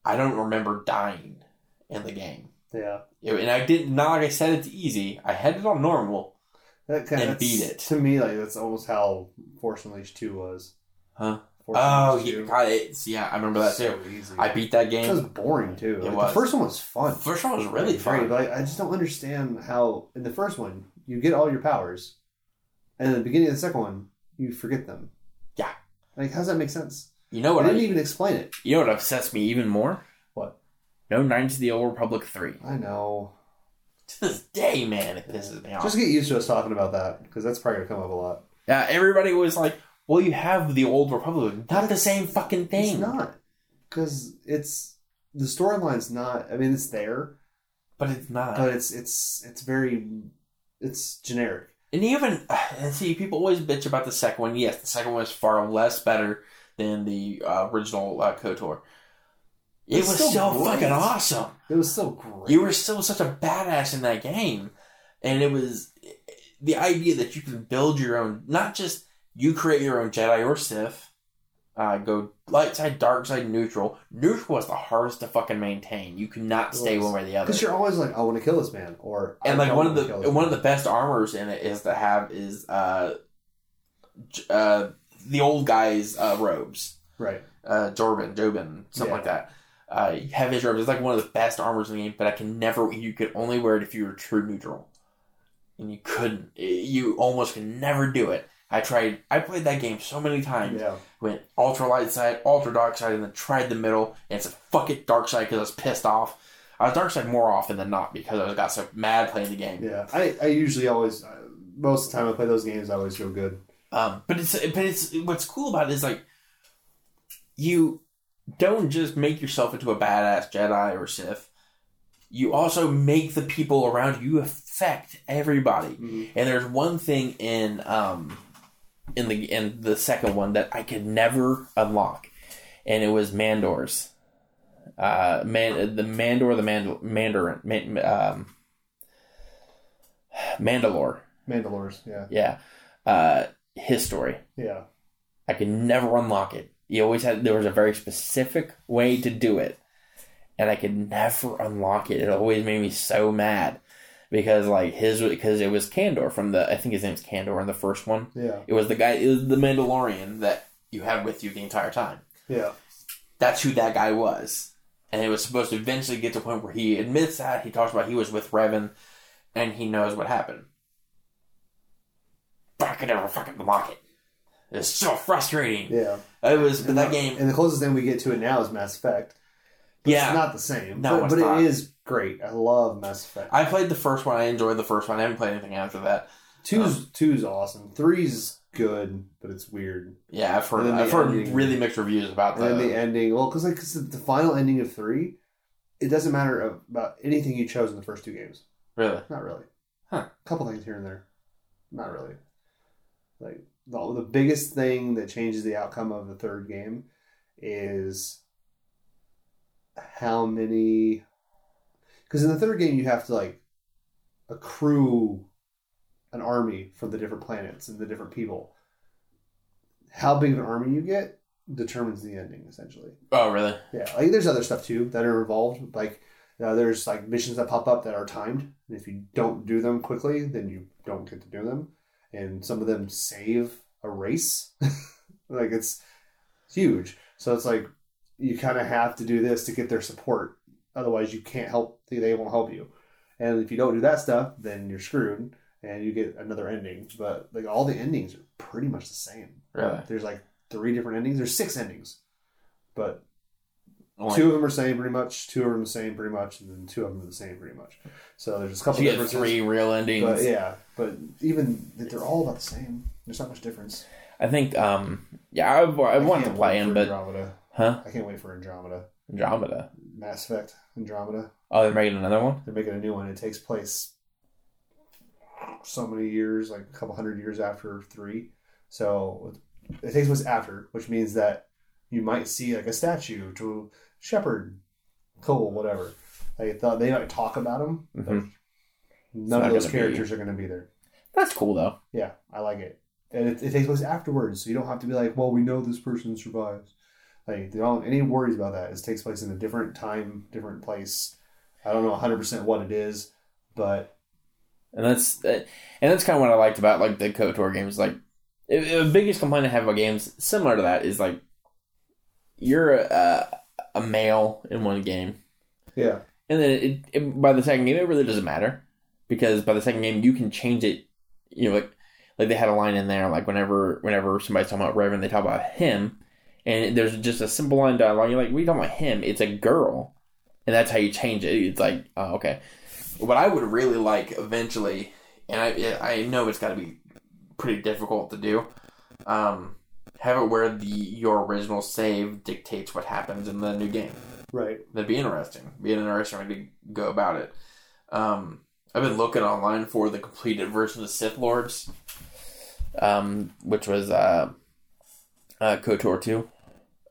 I don't remember dying in the game. Yeah. And I did not like I said it's easy. I had it on normal. That kind And of beat it. To me, like that's almost how Force Unleashed Two was. Huh? Force Oh, yeah, God, it's, yeah, I remember that so too. easy. I beat that game. It was boring too. It Like, was. The first one was fun. The First one was really Like, fun. but I, I just don't understand how in the first one you get all your powers, and in the beginning of the second one you forget them. Yeah. Like, how does that make sense? You know what? I, didn't even explain it. you know what upsets me even more? What? No Knights of the Old Republic three. I know. To this day, man, it pisses me off. Just get used to us talking about that because that's probably gonna come up a lot. yeah, everybody was like, "Well, you have the Old Republic, not the same fucking thing." It's not because it's the storyline's not. I mean, it's there, but it's not. but it's it's it's very it's generic. And even and see, people always bitch about the second one. Yes, the second one is far less better than the uh, original uh, Kotor. It was so great. fucking awesome. It was so great. You were still such a badass in that game, and it was the idea that you can build your own. Not just you create your own Jedi or Sith. Uh, go light side, dark side, neutral. Neutral was the hardest to fucking maintain. You could not stay one way or the other. Because you're always like, I want to kill this man, or and like one of the one man. of the best armors in it is to have is uh, uh the old guy's uh, robes, right. uh, Jorben, Jobin, something Yeah. like that. Uh, his robes. It's like one of the best armors in the game, but I can never. You could only wear it if you were true neutral, and you couldn't. You almost can never do it. I tried. I played that game so many times. Yeah, Went ultra light side, ultra dark side, and then tried the middle. And said fuck it, dark side because I was pissed off. I was dark side more often than not because I got so mad playing the game. yeah. I, I usually always uh, most of the time I play those games, I always feel good. Um, but it's but it's what's cool about it is like you don't just make yourself into a badass Jedi or Sith. You also make the people around you. Affect everybody. And there's one thing in um in the in the second one that I could never unlock, and it was Mandor's. Uh, man, the Mandor, the Mandal- Mandarin, man, um, Mandalore. Mandalores, yeah, Yeah, uh, his story. yeah. I could never unlock it. You always had there was a very specific way to do it, and I could never unlock it. It always made me so mad because like his because it was Candor from the I think his name's Candor in the first one. Yeah, It was the guy. It was the Mandalorian that you had with you the entire time. yeah, That's who that guy was, and it was supposed to eventually get to a point where he admits that he talks about he was with Revan, and he knows what happened. But I could never fucking unlock it. It's so frustrating. yeah. It was but that game. and the closest thing we get to it now is Mass Effect. But Yeah. it's not the same. No, but, but it is great. I love Mass Effect. I played the first one. I enjoyed the first one. I haven't played anything after that. Two's um, two's awesome. Three's good, but it's weird. Yeah, I've heard. I've heard ending- really mixed reviews about that. And the the. ending, well, because like 'cause the final ending of three, it doesn't matter about anything you chose in the first two games. Really, Not really. Huh. A couple things here and there. Not really. Like the, the biggest thing that changes the outcome of the third game is how many. Because in the third game, you have to like accrue an army from the different planets and the different people. How big of an army you get determines the ending, essentially. oh really? Yeah, like there's other stuff too that are involved. Like uh, there's like missions that pop up that are timed, and if you don't do them quickly, then you don't get to do them. And some of them save a race. like it's huge. So it's like you kind of have to do this to get their support. Otherwise, you can't help. They won't help you. And if you don't do that stuff, then you're screwed, and you get another ending. But like all the endings are pretty much the same. Really? There's like three different endings. There's six endings, but Two of them are the same pretty much. Two of them are the same pretty much, and then two of them are the same pretty much. So there's a so couple you get differences. three real endings. but yeah, but even they're all about the same. There's not much difference. I think. Um. Yeah, I, I want to play him, but Andromeda. huh? I can't wait for Andromeda. Andromeda. Mass Effect Andromeda. Oh, they're making another one. They're making a new one. It takes place so many years, like a couple hundred years after three. So it takes place after, which means that you might see like a statue to Shepard, Cole, whatever. Like thought they might talk about him. Mhm. None of those gonna be- characters are going to be there. That's cool though. Yeah, I like it. And it, it takes place afterwards, so you don't have to be like, well, we know this person survives. Like, they don't any worries about that. It takes place in a different time, different place. I don't know 100% what it is, but and that's and that's kind of what I liked about like the KOTOR games. Like the biggest complaint I have about games similar to that is like you're a, a male in one game, yeah. and then it, it, by the second game it really doesn't matter because by the second game you can change it. You know, like like they had a line in there like whenever whenever somebody's talking about Revan, they talk about him, and there's just a simple line dialogue. You're like, we talking about him? It's a girl, and that's how you change it. It's like, oh, okay. What I would really like eventually, and I I know it's got to be pretty difficult to do. Um, have it where the your original save dictates what happens in the new game. Right. That'd be interesting. Be an interesting way to go about it. Um, I've been looking online for the completed version of Sith Lords, um, which was uh, uh, KOTOR 2.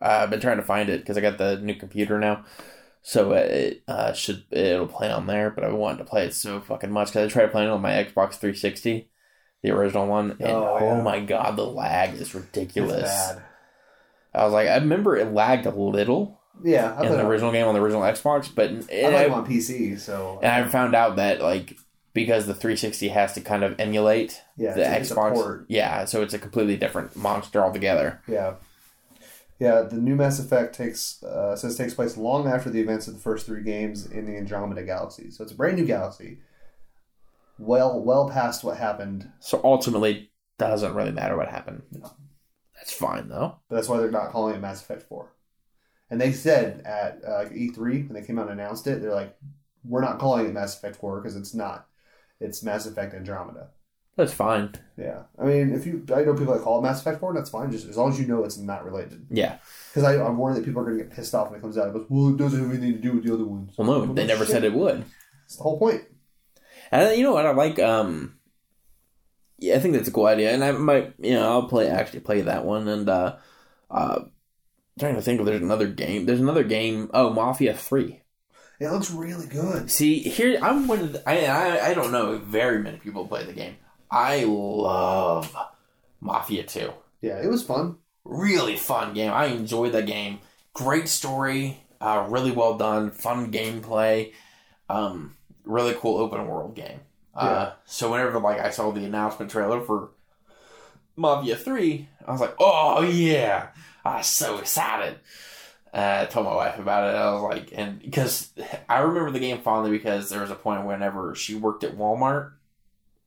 Uh, I've been trying to find it because I got the new computer now. So it uh, should it'll play on there, but I wanted to play it so fucking much because I tried playing it on my Xbox 360, the original one, and Oh, oh, my god, the lag is ridiculous. I was like, I remember it lagged a little, Yeah, I in the on, original game on the original Xbox, but I and played I, on PC, so and I found out that like because the 360 has to kind of emulate yeah, the Xbox, yeah, so it's a completely different monster altogether. Yeah. Yeah, the new Mass Effect takes uh, says takes place long after the events of the first three games in the Andromeda Galaxy. So it's a brand new galaxy. Well, well past what happened. So ultimately, that doesn't really matter what happened. No. That's fine though. But that's why they're not calling it Mass Effect Four. And they said at uh, E3 when they came out and announced it, they're like, "We're not calling it Mass Effect Four because it's not. It's Mass Effect Andromeda." That's fine. Yeah, I mean, if you, I know people that call it Mass Effect Four, that's fine. Just as long as you know it's not related. Yeah. Because I'm worried that people are going to get pissed off when it comes out. It goes, well, it doesn't have anything to do with the other ones. Well, no, Well, they never shit. said it would. It's the whole point. And you know what I like? Um, yeah, I think that's a cool idea, and I might, you know, I'll play actually play that one, and uh, uh, trying to think if there's another game. There's another game. Oh, Mafia Three. It looks really good. See, here I'm one of the, I, I I don't know very many people play the game. I love Mafia Two. Yeah, it was fun. Really fun game. I enjoyed the game. Great story. Uh, really well done. Fun gameplay. Um, really cool open world game. Uh, so whenever like I saw the announcement trailer for Mafia Three, I was like, "Oh yeah!" I was so excited. Uh, I told my wife about it. I was like, and because I remember the game fondly because there was a point whenever she worked at Walmart,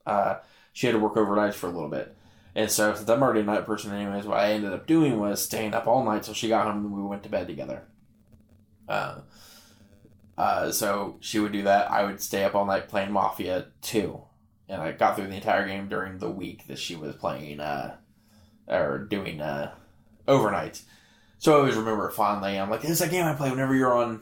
uh, she had to work overnight for a little bit. And so, since I'm already a night person, anyways, what I ended up doing was staying up all night till she got home and we went to bed together. Uh, uh, so she would do that. I would stay up all night playing Mafia 2. And I got through the entire game during the week that she was playing, uh, or doing, uh, overnight. So I always remember it fondly. I'm like, is a game I play whenever you're on.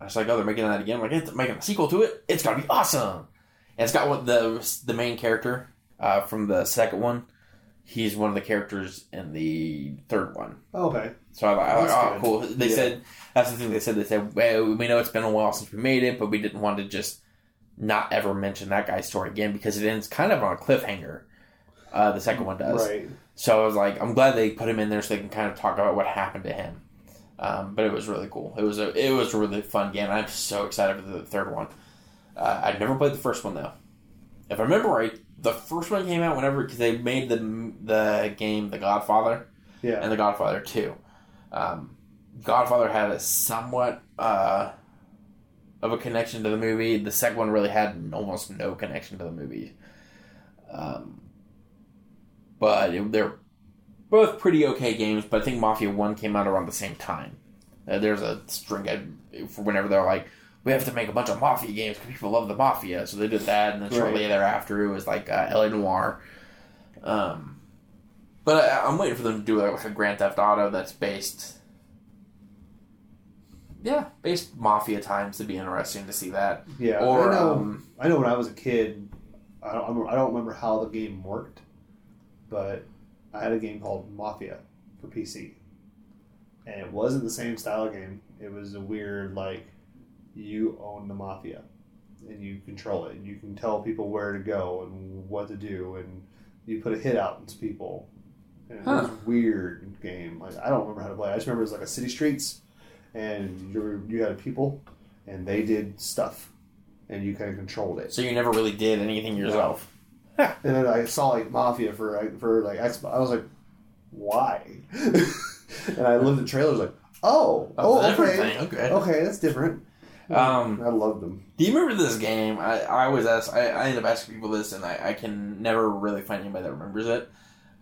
I was like, oh, they're making that again. I'm like, it's making a sequel to it. It's gotta be awesome. And it's got what the the main character uh, from the second one. He's one of the characters in the third one. Oh, okay. So I like, That's oh, good. cool. They Yeah. said that's the thing they said. They said, well, we know it's been a while since we made it, but we didn't want to just not ever mention that guy's story again because it ends kind of on a cliffhanger. Uh, the second one does. Right. So I was like, I'm glad they put him in there so they can kind of talk about what happened to him. Um, but it was really cool. It was a it was a really fun game. I'm so excited for the third one. Uh, I'd never played the first one though. If I remember right, the first one came out whenever because they made the the game The Godfather Yeah. and The Godfather Two. Um, Godfather had a somewhat uh, of a connection to the movie. The second one really had almost no connection to the movie. Um, but it, they're both pretty okay games. But I think Mafia One came out around the same time. Uh, there's a string of, for whenever they're like, we have to make a bunch of Mafia games because people love the Mafia, so they did that. And then shortly Right. thereafter, it was like uh, LA Noire. Um, but I, I'm waiting for them to do like a Grand Theft Auto that's based. Yeah, based Mafia times to be interesting to see that. Yeah. Or I know. um, I know when I was a kid, I don't. I don't remember how the game worked, but I had a game called Mafia, for PC, and it wasn't the same style game. It was a weird like you own the mafia and you control it. And you can tell people where to go and what to do, and you put a hit out into people. And it was a weird game. Like I don't remember how to play. I just remember it was like a city streets, and you you had people, and they did stuff, and you kind of controlled it. So you never really did anything yourself. Yeah. And then I saw like Mafia for like, for like Xbox. I was like, why? and I looked at trailers like, oh, Oh, oh, okay, thing. Okay. okay, that's different. Um, I loved them. Do you remember this game? I, I always ask. I, I end up asking people this, and I, I can never really find anybody that remembers it.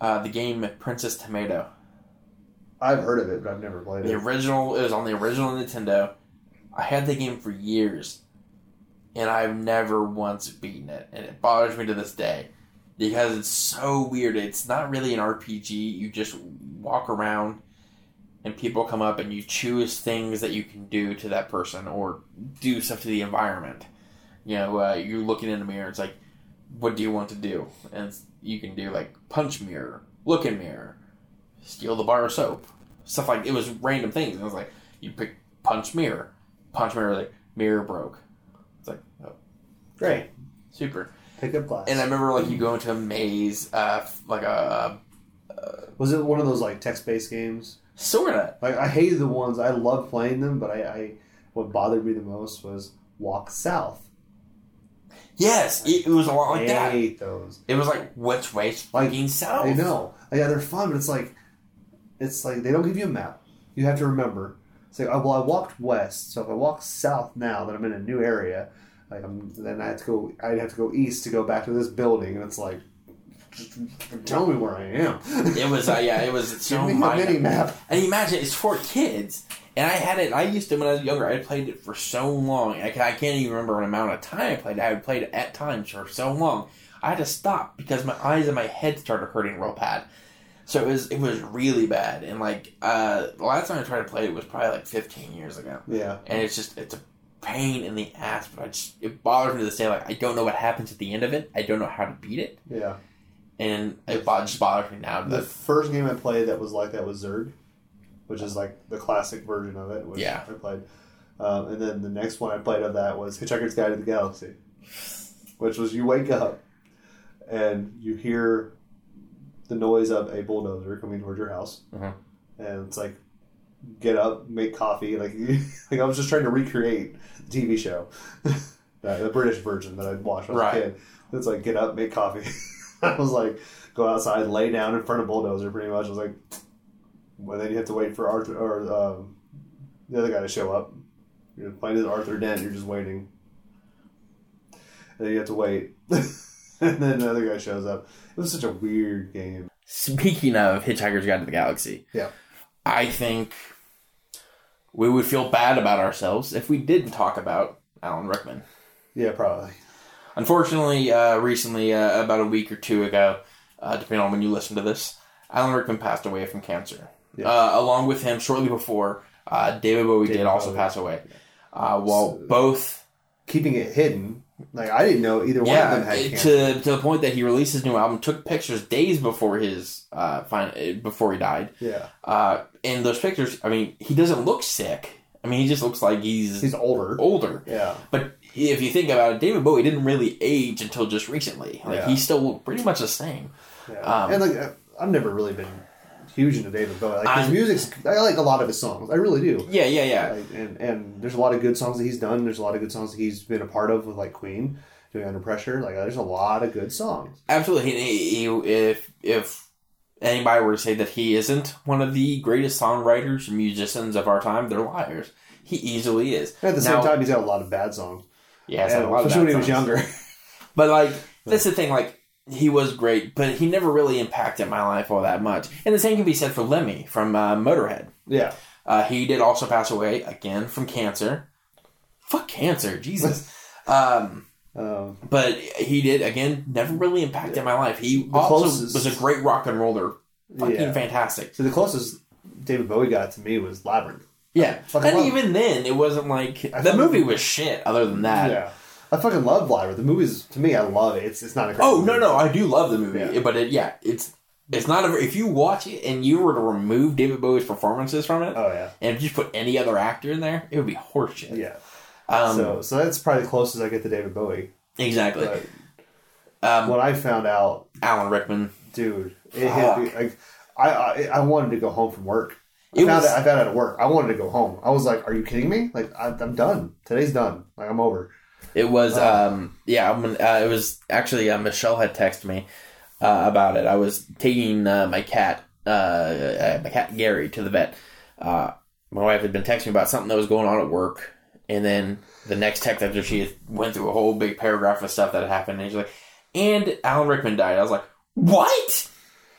Uh, the game Princess Tomato. I've heard of it, but I've never played The it. The original it was on the original Nintendo. I had the game for years, and I've never once beaten it, and it bothers me to this day because it's so weird. It's not really an RPG. You just walk around, and people come up, and you choose things that you can do to that person or do stuff to the environment. You know, uh, you're looking in the mirror. It's like, what do you want to do? And you can do like punch mirror, look in mirror, steal the bar of soap, stuff like it was random things. And I was like, you pick punch mirror, punch mirror, like mirror broke. It's like oh, Great. super. Pick up glass. And I remember like you go into a maze, uh, like a was it one of those like text based games? sorta. Like I hated the ones. I loved playing them, but I, I what bothered me the most was Walk South. Yes, it, it was a lot like I that. hate those. It was like which way's Like, fucking south? I know. Yeah, they're fun, but it's like, it's like they don't give you a map. You have to remember. It's like, oh, well, I walked west, so if I walk south now that I'm in a new area, like I'm, then I have to go. I'd have to go east to go back to this building, and it's like, just tell me where I am. It was uh, yeah, it was Give so me a mini map. And imagine it's for kids. And I had it. I used to when I was younger. I played it for so long. I, I can't even remember an amount of time I played. it. I had played it at times for so long. I had to stop because my eyes and my head started hurting real bad. So it was it was really bad. And like uh, the last time I tried to play it was probably like 15 years ago. Yeah, And it's just it's a pain in the ass. But I just it bothers me to say like I don't know what happens at the end of it. I don't know how to beat it. yeah. And it just bothers me now. The first game I played that was like that was Zork, which is like the classic version of it. Which Yeah. I played, um, and then the next one I played of that was Hitchhiker's Guide to the Galaxy, which was you wake up and you hear the noise of a bulldozer coming towards your house, Mhm. and it's like get up, make coffee. Like like I was just trying to recreate the TV show, the, the British version that I'd watched when I was Right. a kid. It's like get up, make coffee. I was like go outside, lay down in front of bulldozer. Pretty much, I was like, well, then you have to wait for Arthur or um, the other guy to show up. You're playing as Arthur Dent. You're just waiting, and then you have to wait, and then the other guy shows up. It was such a weird game. Speaking of Hitchhiker's Guide to the Galaxy, Yeah. I think we would feel bad about ourselves if we didn't talk about Alan Rickman. Yeah, probably. Unfortunately, uh, recently, uh, about a week or two ago, uh, depending on when you listen to this, Alan Rickman passed away from cancer. Yeah. Uh, along with him, shortly before, uh, David Bowie David did also Bowie. pass away. Uh, while So- both Keeping it hidden, like I didn't know either one of them Yeah, had cancer. to to the point that he released his new album, took pictures days before his uh fin- before he died. Yeah, Uh, in those pictures, I mean, he doesn't look sick. I mean, he just looks like he's, he's older. older. Yeah, But if you think about it, David Bowie didn't really age until just recently. Like Yeah. he's still pretty much the same. yeah. Um, and like uh, I've never really been huge into David Bowie. Like his I'm- music's, I like a lot of his songs. I really do. Yeah, yeah, yeah. Like, and and there's a lot of good songs that he's done. There's a lot of good songs that he's been a part of with like Queen doing Under Pressure. Like there's a lot of good songs. Absolutely. He, he, if if anybody were to say that he isn't one of the greatest songwriters and musicians of our time, they're liars. He easily is. At the Now- same time, he's had a lot of bad songs. Yeah, it's And a lot of especially when he was younger. But like that's the thing, like he was great, but he never really impacted my life all that much. And the same can be said for Lemmy from uh, Motorhead. yeah, Uh, he did also pass away again from cancer. Fuck cancer, Jesus. um, um, but he did again, never really impacted my life. He The also closest- was a great rock and roller, fucking yeah. fantastic. So the closest David Bowie got to me was Labyrinth. Yeah, and even then, it wasn't like I the movie was shit. Other than that, yeah, I fucking love Labyrinth. The movie's to me, I love it. It's it's not a great Oh movie. no, no, I do love the movie, Yeah. but it, yeah, it's It's not a, if you watch it and you were to remove David Bowie's performances from it Oh yeah, and just put any other actor in there, it would be horseshit. yeah. Um, so so that's probably the closest I get to David Bowie. exactly. But Um, when I found out, Alan Rickman. dude, it hit me. Like, I, I I wanted to go home from work. I It found was- it, I found out at work. I wanted to go home. I was like, "Are you kidding me? Like, I, I'm done. Today's done. Like, I'm over." It was, Wow. um, yeah, I'm, uh, it was actually, uh, Michelle had texted me uh, about it. I was taking uh, my cat, uh, uh, my cat Gary, to the vet. Uh, my wife had been texting me about something that was going on at work. And then the next text after she went through a whole big paragraph of stuff that had happened. And she's like, and Alan Rickman died. I was like, what?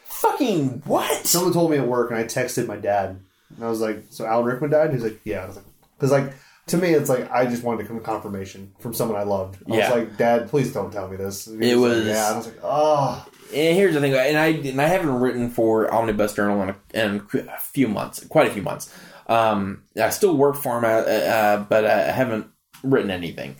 Fucking what? Someone told me at work, and I texted my dad, and I was like, "So Alan Rickman died?" He's like, "Yeah." I was like, "Cause like to me, it's like I just wanted to come confirmation from someone I loved." I Yeah. was like, "Dad, please don't tell me this." He It like, was- yeah. And I was like, "Oh, And here's the thing, and I and I haven't written for Omnibus Journal in a, in a few months, quite a few months. Um, I still work for him, uh, uh, but I haven't written anything.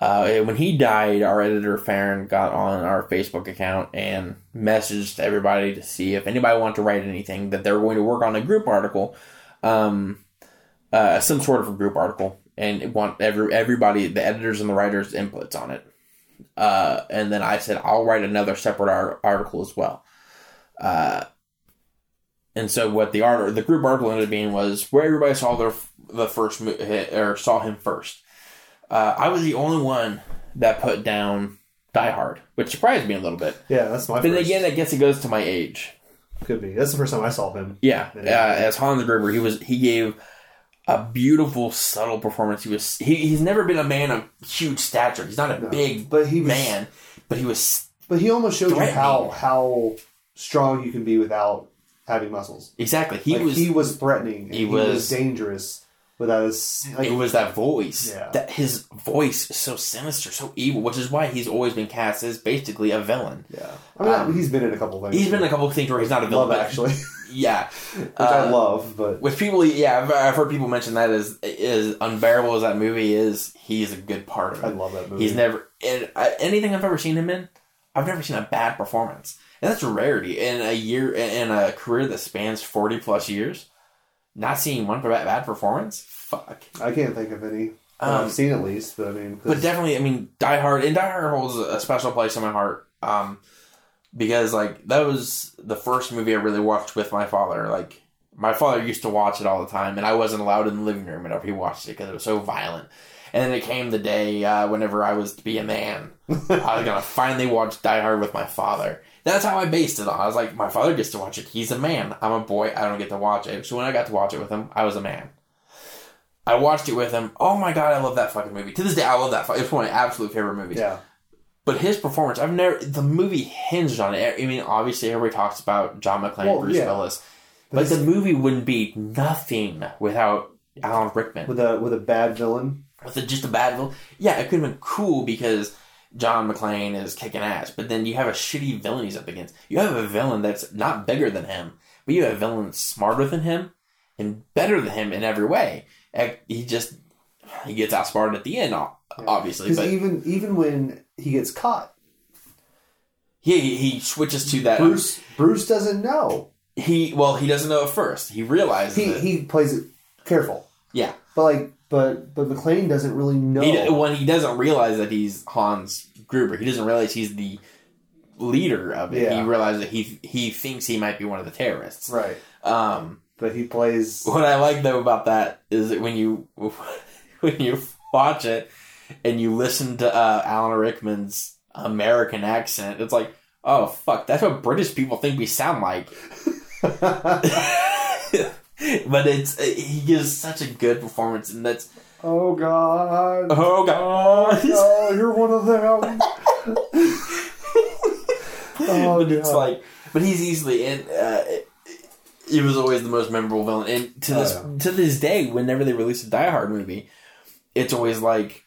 Uh, when he died, our editor Farron got on our Facebook account and messaged everybody to see if anybody wanted to write anything that they were going to work on a group article, um, uh, some sort of a group article, and want every everybody, the editors and the writers' inputs on it. Uh, and then I said I'll write another separate ar- article as well. Uh, and so what the art the group article ended up being was where everybody saw their the first mo- hit, or saw him first. Uh, I was the only one that put down Die Hard, which surprised me a little bit. yeah, that's my." Then first. again, I guess it goes to my age. could be. That's the first time I saw him. Yeah, uh, Yeah. as Hans Gruber, he was he gave a beautiful, subtle performance. He was he, he's never been a man of huge stature. He's not a No. big But he was, man, but he was But he almost showed you how how strong you can be without having muscles. exactly he Like, was he was threatening. and he he, was- was, dangerous without his. Like, it was that voice. Yeah. That his voice is so sinister, so evil, which is why he's always been cast as basically a villain. yeah, I mean, Um, he's been in a couple things. He's been in a couple of things where he's not a villain, love actually, yeah. which Uh, I love. But With people, yeah, I've, I've heard people mention that as as unbearable as that movie is. He's a good part of it. I love that movie. He's never I, anything I've ever seen him in. I've never seen a bad performance, and that's a rarity in a year in a career that spans forty plus years. Not seeing one bad, bad performance, fuck. I can't think of any. Um, I've seen at least, but I mean, 'cause- But definitely, I mean, Die Hard and Die Hard holds a special place in my heart. Um, because like that was the first movie I really watched with my father. Like my father used to watch it all the time, and I wasn't allowed in the living room whenever he watched it because it was so violent. And then it came the day uh, whenever I was to be a man, I was gonna finally watch Die Hard with my father. That's how I based it on. I was like, my father gets to watch it. He's a man. I'm a boy. I don't get to watch it. So when I got to watch it with him, I was a man. I watched it with him. Oh my god, I love that fucking movie. To this day, I love that. It's one of my absolute favorite movies. yeah, But his performance, I've never. The movie hinged on it. I mean, obviously, everybody talks about John McClane, Well, Bruce yeah. Willis, But but the movie wouldn't be nothing without Alan Rickman. with a with a bad villain. With a, just a bad villain, yeah, it could have been cool because John McClane is kicking ass. But then you have a shitty villain he's up against. You have a villain that's not bigger than him, but you have a villain that's smarter than him and better than him in every way. And He just he gets outsmarted at the end, obviously, Because but even even when he gets caught, he he switches to that. Bruce Bruce doesn't know. He well, he doesn't know at first. He realizes He it. he plays it careful. Yeah. but like but but McClane doesn't really know. He, when he doesn't realize that he's Hans Gruber, he doesn't realize he's the leader of it. He realizes that he he thinks he might be one of the terrorists. right, Um, but he plays. what I like though about that is that when you when you watch it and you listen to uh, Alan Rickman's American accent, it's like, oh fuck, that's what British people think we sound like. but it's he gives such a good performance, and that's oh God! oh god. Oh, you're one of them. oh but it's like, but he's easily and uh, he was always the most memorable villain. And to Oh, this yeah. to this day, whenever they release a Die Hard movie, it's always like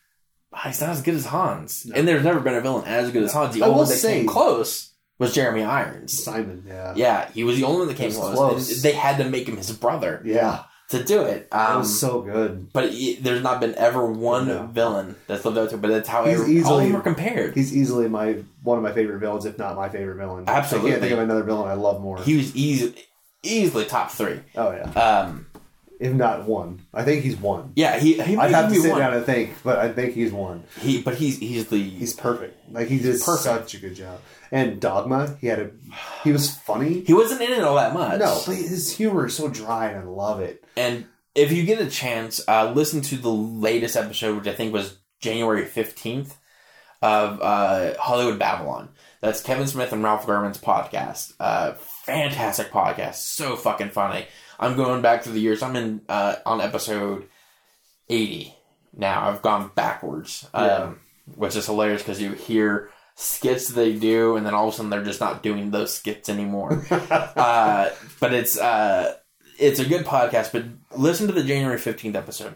"Ah, he's not as good as Hans. No. And there's never been a villain as good as Hans. The I say- came close was Jeremy Irons. Simon. Yeah. Yeah, he was the only one that came close. close. And they had to make him his brother. Yeah. to do it. It Um, was so good. but it, there's not been ever one No. villain that's lived up to. it, But that's how He's every, all of easily- them are compared. He's easily my one of my favorite villains, if not my favorite villain. I Absolutely. can't think of another villain I love more. He was easy, easily top three. oh yeah, Um, if not one. I think he's one. yeah, he he I'd have to sit one. down and think, but I think he's one. He, but he's he's the He's perfect. Like he did perfect. such a good job. And Dogma, he had a he was funny. he wasn't in it all that much. No, but his humor is so dry, and I love it. And if you get a chance, uh, listen to the latest episode, which I think was January 15th of uh, Hollywood Babble-On. That's Kevin Smith and Ralph Garman's podcast. Uh, fantastic podcast. So fucking funny. I'm going back through the years. I'm in uh, on episode 80 now. I've gone backwards, um, which is hilarious because you hear skits they do, and then all of a sudden they're just not doing those skits anymore uh, but it's uh, it's a good podcast. But listen to the January fifteenth episode.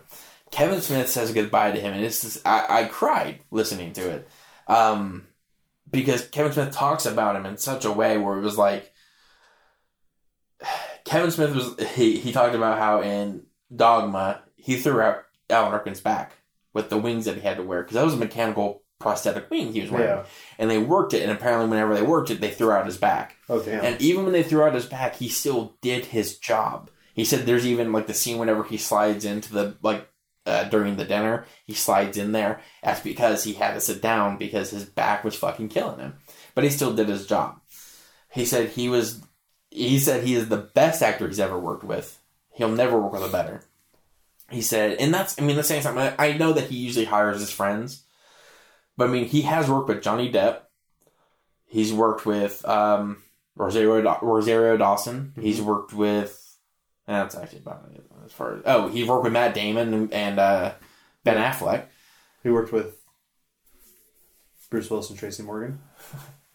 Kevin Smith says goodbye to him, and it's just, I, I cried listening to it um, because Kevin Smith talks about him in such a way where it was like Kevin Smith was he he talked about how in Dogma he threw out Alan Rickman's back with the wings that he had to wear because that was a mechanical prosthetic wing he was wearing, Yeah. and they worked it, and apparently whenever they worked it, they threw out his back. Oh damn. And even when they threw out his back, he still did his job. He said there's even like the scene whenever he slides into the like uh, during the dinner, he slides in there. That's because he had to sit down because his back was fucking killing him. But he still did his job. He said he was. He said he is the best actor he's ever worked with. He'll never work with a better. He said, and that's. I mean, the same something. I- know that he usually hires his friends, but I mean, he has worked with Johnny Depp. He's worked with um, Rosario Rosario Dawson. He's worked with. That's actually about it as far as. Oh, he worked with Matt Damon and, and uh, Ben Affleck. he worked with Bruce Willis and Tracy Morgan.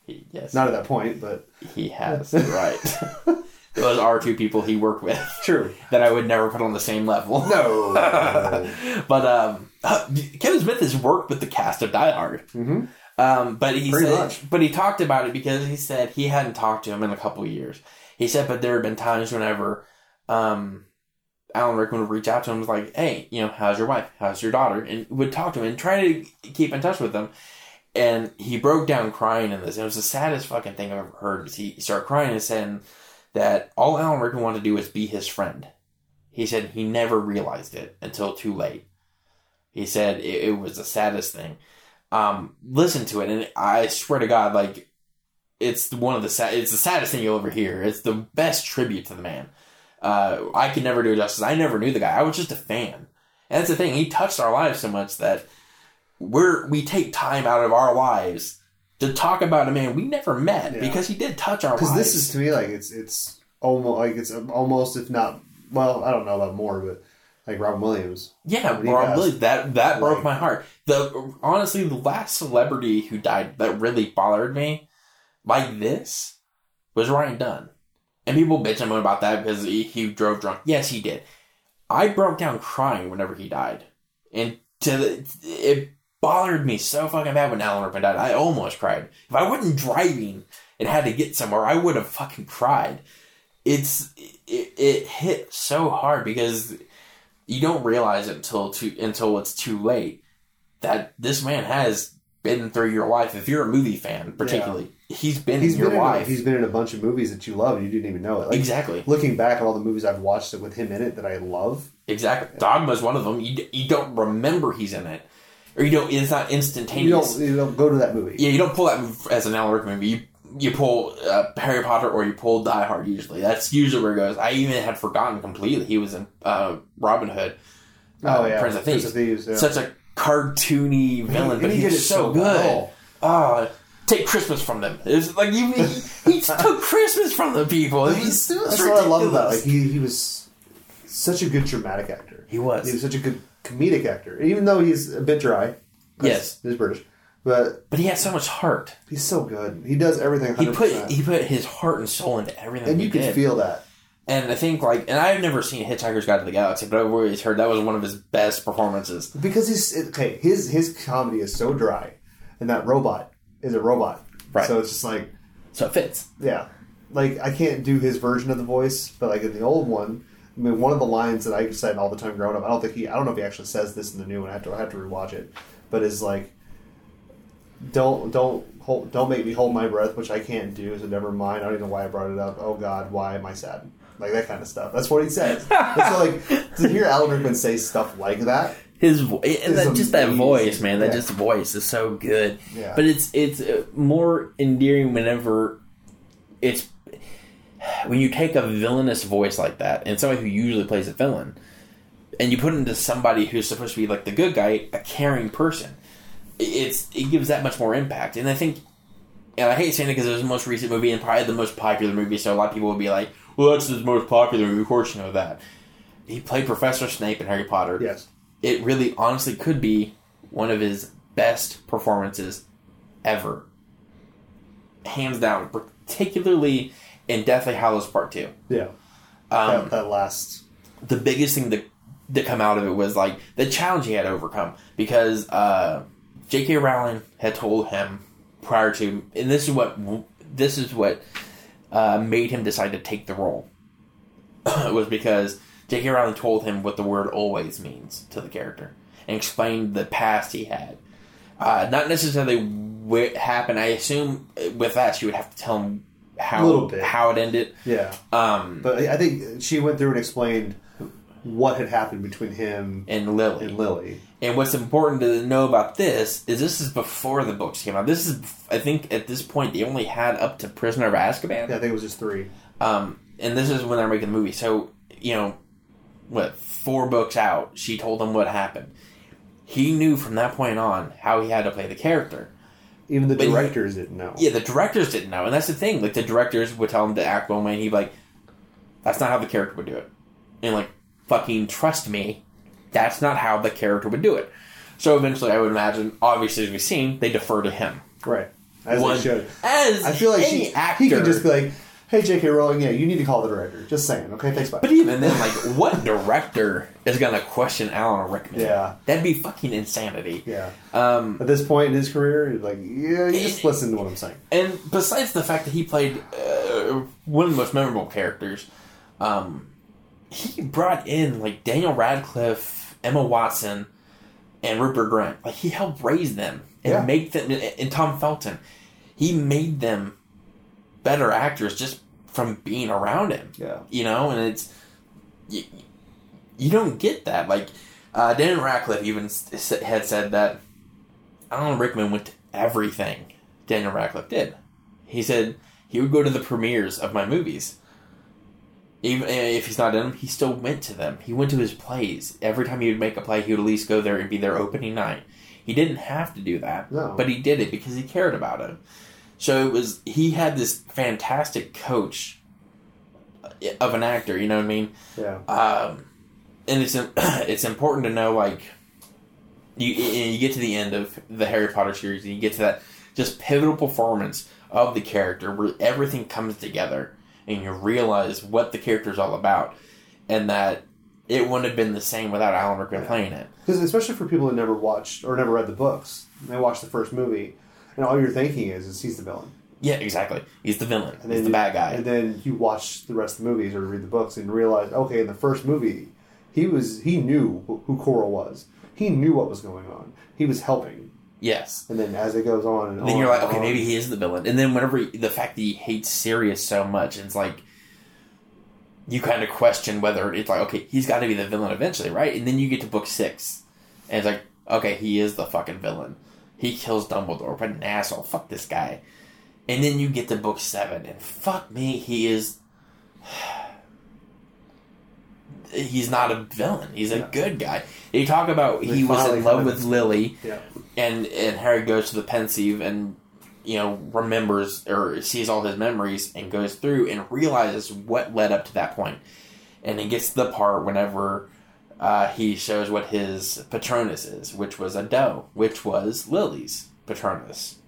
He, yes, Not at that point, but he has. Right. Those are two people he worked with true. that I would never put on the same level. No. but um, uh, Kevin Smith has worked with the cast of Die Hard. hmm Um, but he Pretty said, much. but he talked about it because he said he hadn't talked to him in a couple of years. He said, but there have been times whenever, um, Alan Rickman would reach out to him and was like, "Hey, you know, how's your wife? How's your daughter?" And would talk to him and try to keep in touch with them. And he broke down crying in this. It was the saddest fucking thing I've ever heard. He started crying and saying that all Alan Rickman wanted to do was be his friend. He said he never realized it until too late. He said it, it was the saddest thing um, listen to it, and I swear to God, like it's one of the sad, it's the saddest thing you'll ever hear. It's the best tribute to the man. Uh, I could never do it justice. I never knew the guy. I was just a fan, and that's the thing. He touched our lives so much that we're we take time out of our lives to talk about a man we never met Yeah. because he did touch our lives. Because this is to me like it's it's almost like it's almost if not well I don't know about more but like Robin Williams. Yeah, When he Rob. Williams. That that broke Like- my heart. The honestly, the last celebrity who died that really bothered me like this was Ryan Dunn. And people bitch him about that because he, he drove drunk. Yes, he did. I broke down crying whenever he died, and to the, it bothered me so fucking bad when Alan Rickman died. I almost cried. If I wasn't driving and had to get somewhere, I would have fucking cried. It's it, it hit so hard because you don't realize it until too until it's too late that this man has been through your life. If you're a movie fan, particularly, he's been He's in your been in, life. he's been in a bunch of movies that you love and you didn't even know it. Like, exactly, Looking back at all the movies I've watched with him in it that I love, exactly. Dogma is one of them. You you don't remember he's in it, or you don't. It's not you instantaneous. don't you don't go to that movie. yeah, you don't pull that as an Alan Rickman movie. You you pull uh, Harry Potter or you pull Die Hard. Usually, that's usually where it goes. I even had forgotten completely he was in uh, Robin Hood. uh, Oh yeah, Prince of Thieves. yeah. Such a cartoony villain, And but he he, did was it so so good. Oh, take Christmas from them. It's like you, he, he took Christmas from the people. It was, it was That's what I love about. Like he he was such a good dramatic actor. He was. He was such a good comedic actor, even though he's a bit dry. Yes. he's British, but but he has so much heart. he's so good. He does everything. 100%. He put he put his heart and soul into everything. and you can did. feel that. And I think like, and I've never seen Hitchhiker's Guide to the Galaxy, but I've always heard that was one of his best performances. because he's okay. His his comedy is so dry, and that robot is a robot. Right. So it's just like So it fits. yeah, like I can't do his version of the voice, but like in the old one, I mean, one of the lines that I said all the time growing up. I don't think he. I don't know if he actually says this in the new one. I have to. I have to rewatch it. But is like, don't don't hold, don't make me hold my breath, which I can't do. So never mind. I don't even know why I brought it up. Oh God, why am I sad? Like that kind of stuff. That's what he says. And so like to hear Alan Rickman say stuff like that. His vo- and It's that, just that voice, man. That Yeah. just voice is so good. Yeah. But it's it's uh, more endearing whenever it's when you take a villainous voice like that and somebody who usually plays a villain and you put it into somebody who's supposed to be like the good guy, a caring person. It's it gives that much more impact. And I think and I hate saying it because it was the most recent movie and probably the most popular movie, so a lot of people will be like, Well that's the most popular movie, of course you know that. He played Professor Snape in Harry Potter Yes. it really honestly could be one of his best performances ever. Hands down, particularly in Deathly Hallows Part 2. Yeah. Um, that, that last. the biggest thing that, that come out of it was like the challenge he had to overcome because uh, J.K. Rowling had told him prior to, and this is what this is what uh, made him decide to take the role. it was because J.K. Rowling told him what the word "always" means to the character and explained the past he had. Uh, not necessarily what happened. I assume with that she would have to tell him how how it ended. Yeah. Um, But I I think she went through and explained what had happened between him and Lily. and Lily. And what's important to know about this is this is before the books came out. This is, I think, at this point they only had up to Prisoner of Azkaban. Yeah, I think it was just three. Um, and this is when they're making the movie. So you know, what four books out, she told him what happened. He knew from that point on how he had to play the character. Even the But he- directors didn't know. Yeah, the directors didn't know, and that's the thing. Like the directors would tell him to act one way, and he'd be like, "That's not how the character would do it." And like, fucking trust me, that's not how the character would do it. So eventually, I would imagine, obviously, as we've seen, they defer to him. Right. As One- they should. As I feel like any she, actor, he could just be like, "Hey, J.K. Rowling, yeah, you need to call the director." Just saying. Okay, thanks, bye. But even then, like, what director is gonna question Alan Rickman? Yeah. that'd be fucking insanity. yeah. Um, At this point in his career, he's like, yeah, you just It- listen to what I'm saying. and besides the fact that he played uh, one of the most memorable characters, um, he brought in like Daniel Radcliffe, Emma Watson, and Rupert Grint. Like he helped raise them and Yeah. make them. And Tom Felton, he made them better actors just from being around him. Yeah. you know, and it's you, you don't get that. Like uh, Daniel Radcliffe even had said that Alan Rickman went to everything Daniel Radcliffe did. He said he would go to the premieres of my movies. Even if he's not in them, he still went to them. He went to his plays. Every time he would make a play, he would at least go there and be there opening night. He didn't have to do that, No. but he did it because he cared about it. So it was he had this fantastic coach of an actor. You know what I mean? Yeah. um, and it's it's important to know like you you get to the end of the Harry Potter series and you get to that just pivotal performance of the character where everything comes together and you realize what the character is all about and that it wouldn't have been the same without Alan Rickman playing it. Because especially for people who never watched or never read the books, they watch the first movie, and all you're thinking is, is he's the villain. Yeah, exactly. He's the villain. And He's the you- bad guy. And then you watch the rest of the movies or read the books and realize, okay, in the first movie, he was he knew who Quirrell was. He knew what was going on. He was helping. yes. And then as it goes on and then on you're like, okay, on- maybe he is the villain. And then whenever the fact that he hates Sirius so much, it's like you kind of question whether it's like, okay, he's got to be the villain eventually, right? And then you get to book six, and it's like, okay, he is the fucking villain. He kills Dumbledore, but an asshole. Fuck this guy. And then you get to book seven, and fuck me, he is. He's not a villain. He's a Yeah. good guy. You talk about They he was in love with Lily Yeah. and and Harry goes to the Pensieve and you know remembers or sees all his memories and goes through and realizes what led up to that point and he gets to the part whenever uh, he shows what his patronus is which was a doe which was lily's patronus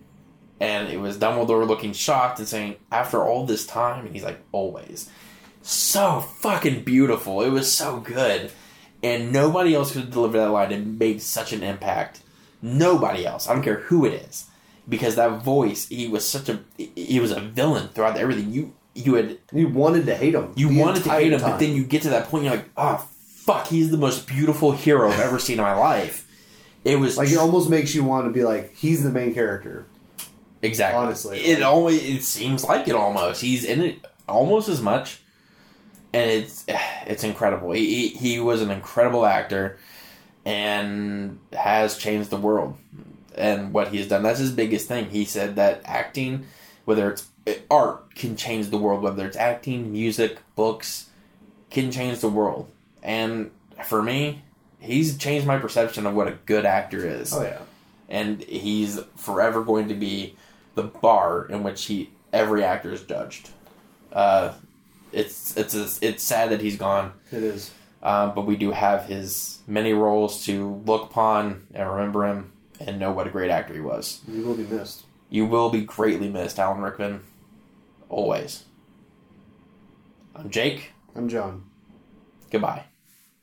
and it was dumbledore looking shocked and saying after all this time and he's like always so fucking beautiful it was so good and nobody else could deliver that line and made such an impact Nobody else. I don't care who it is, because that voice. He was such a. He was a villain throughout everything. You you had You wanted to hate him. you wanted to hate him, entire but then you get to that point, you're like, oh fuck, he's the most beautiful hero I've ever seen in my life. It was like it almost makes you want to be like he's the main character. exactly honestly. It always it seems like it almost. He's in it almost as much, and it's it's incredible. He he, he was an incredible actor, and has changed the world. And what he's done, that's his biggest thing. He said that acting, whether it's art, can change the world. Whether it's acting, music, books, can change the world. And for me, he's changed my perception of what a good actor is. Oh yeah. And he's forever going to be the bar in which he every actor is judged. Uh, it's it's it's sad that he's gone. It is. Um, but we do have his many roles to look upon and remember him and know what a great actor he was. You will be missed. You will be greatly missed, Alan Rickman. Always. I'm Jake. I'm John. Goodbye.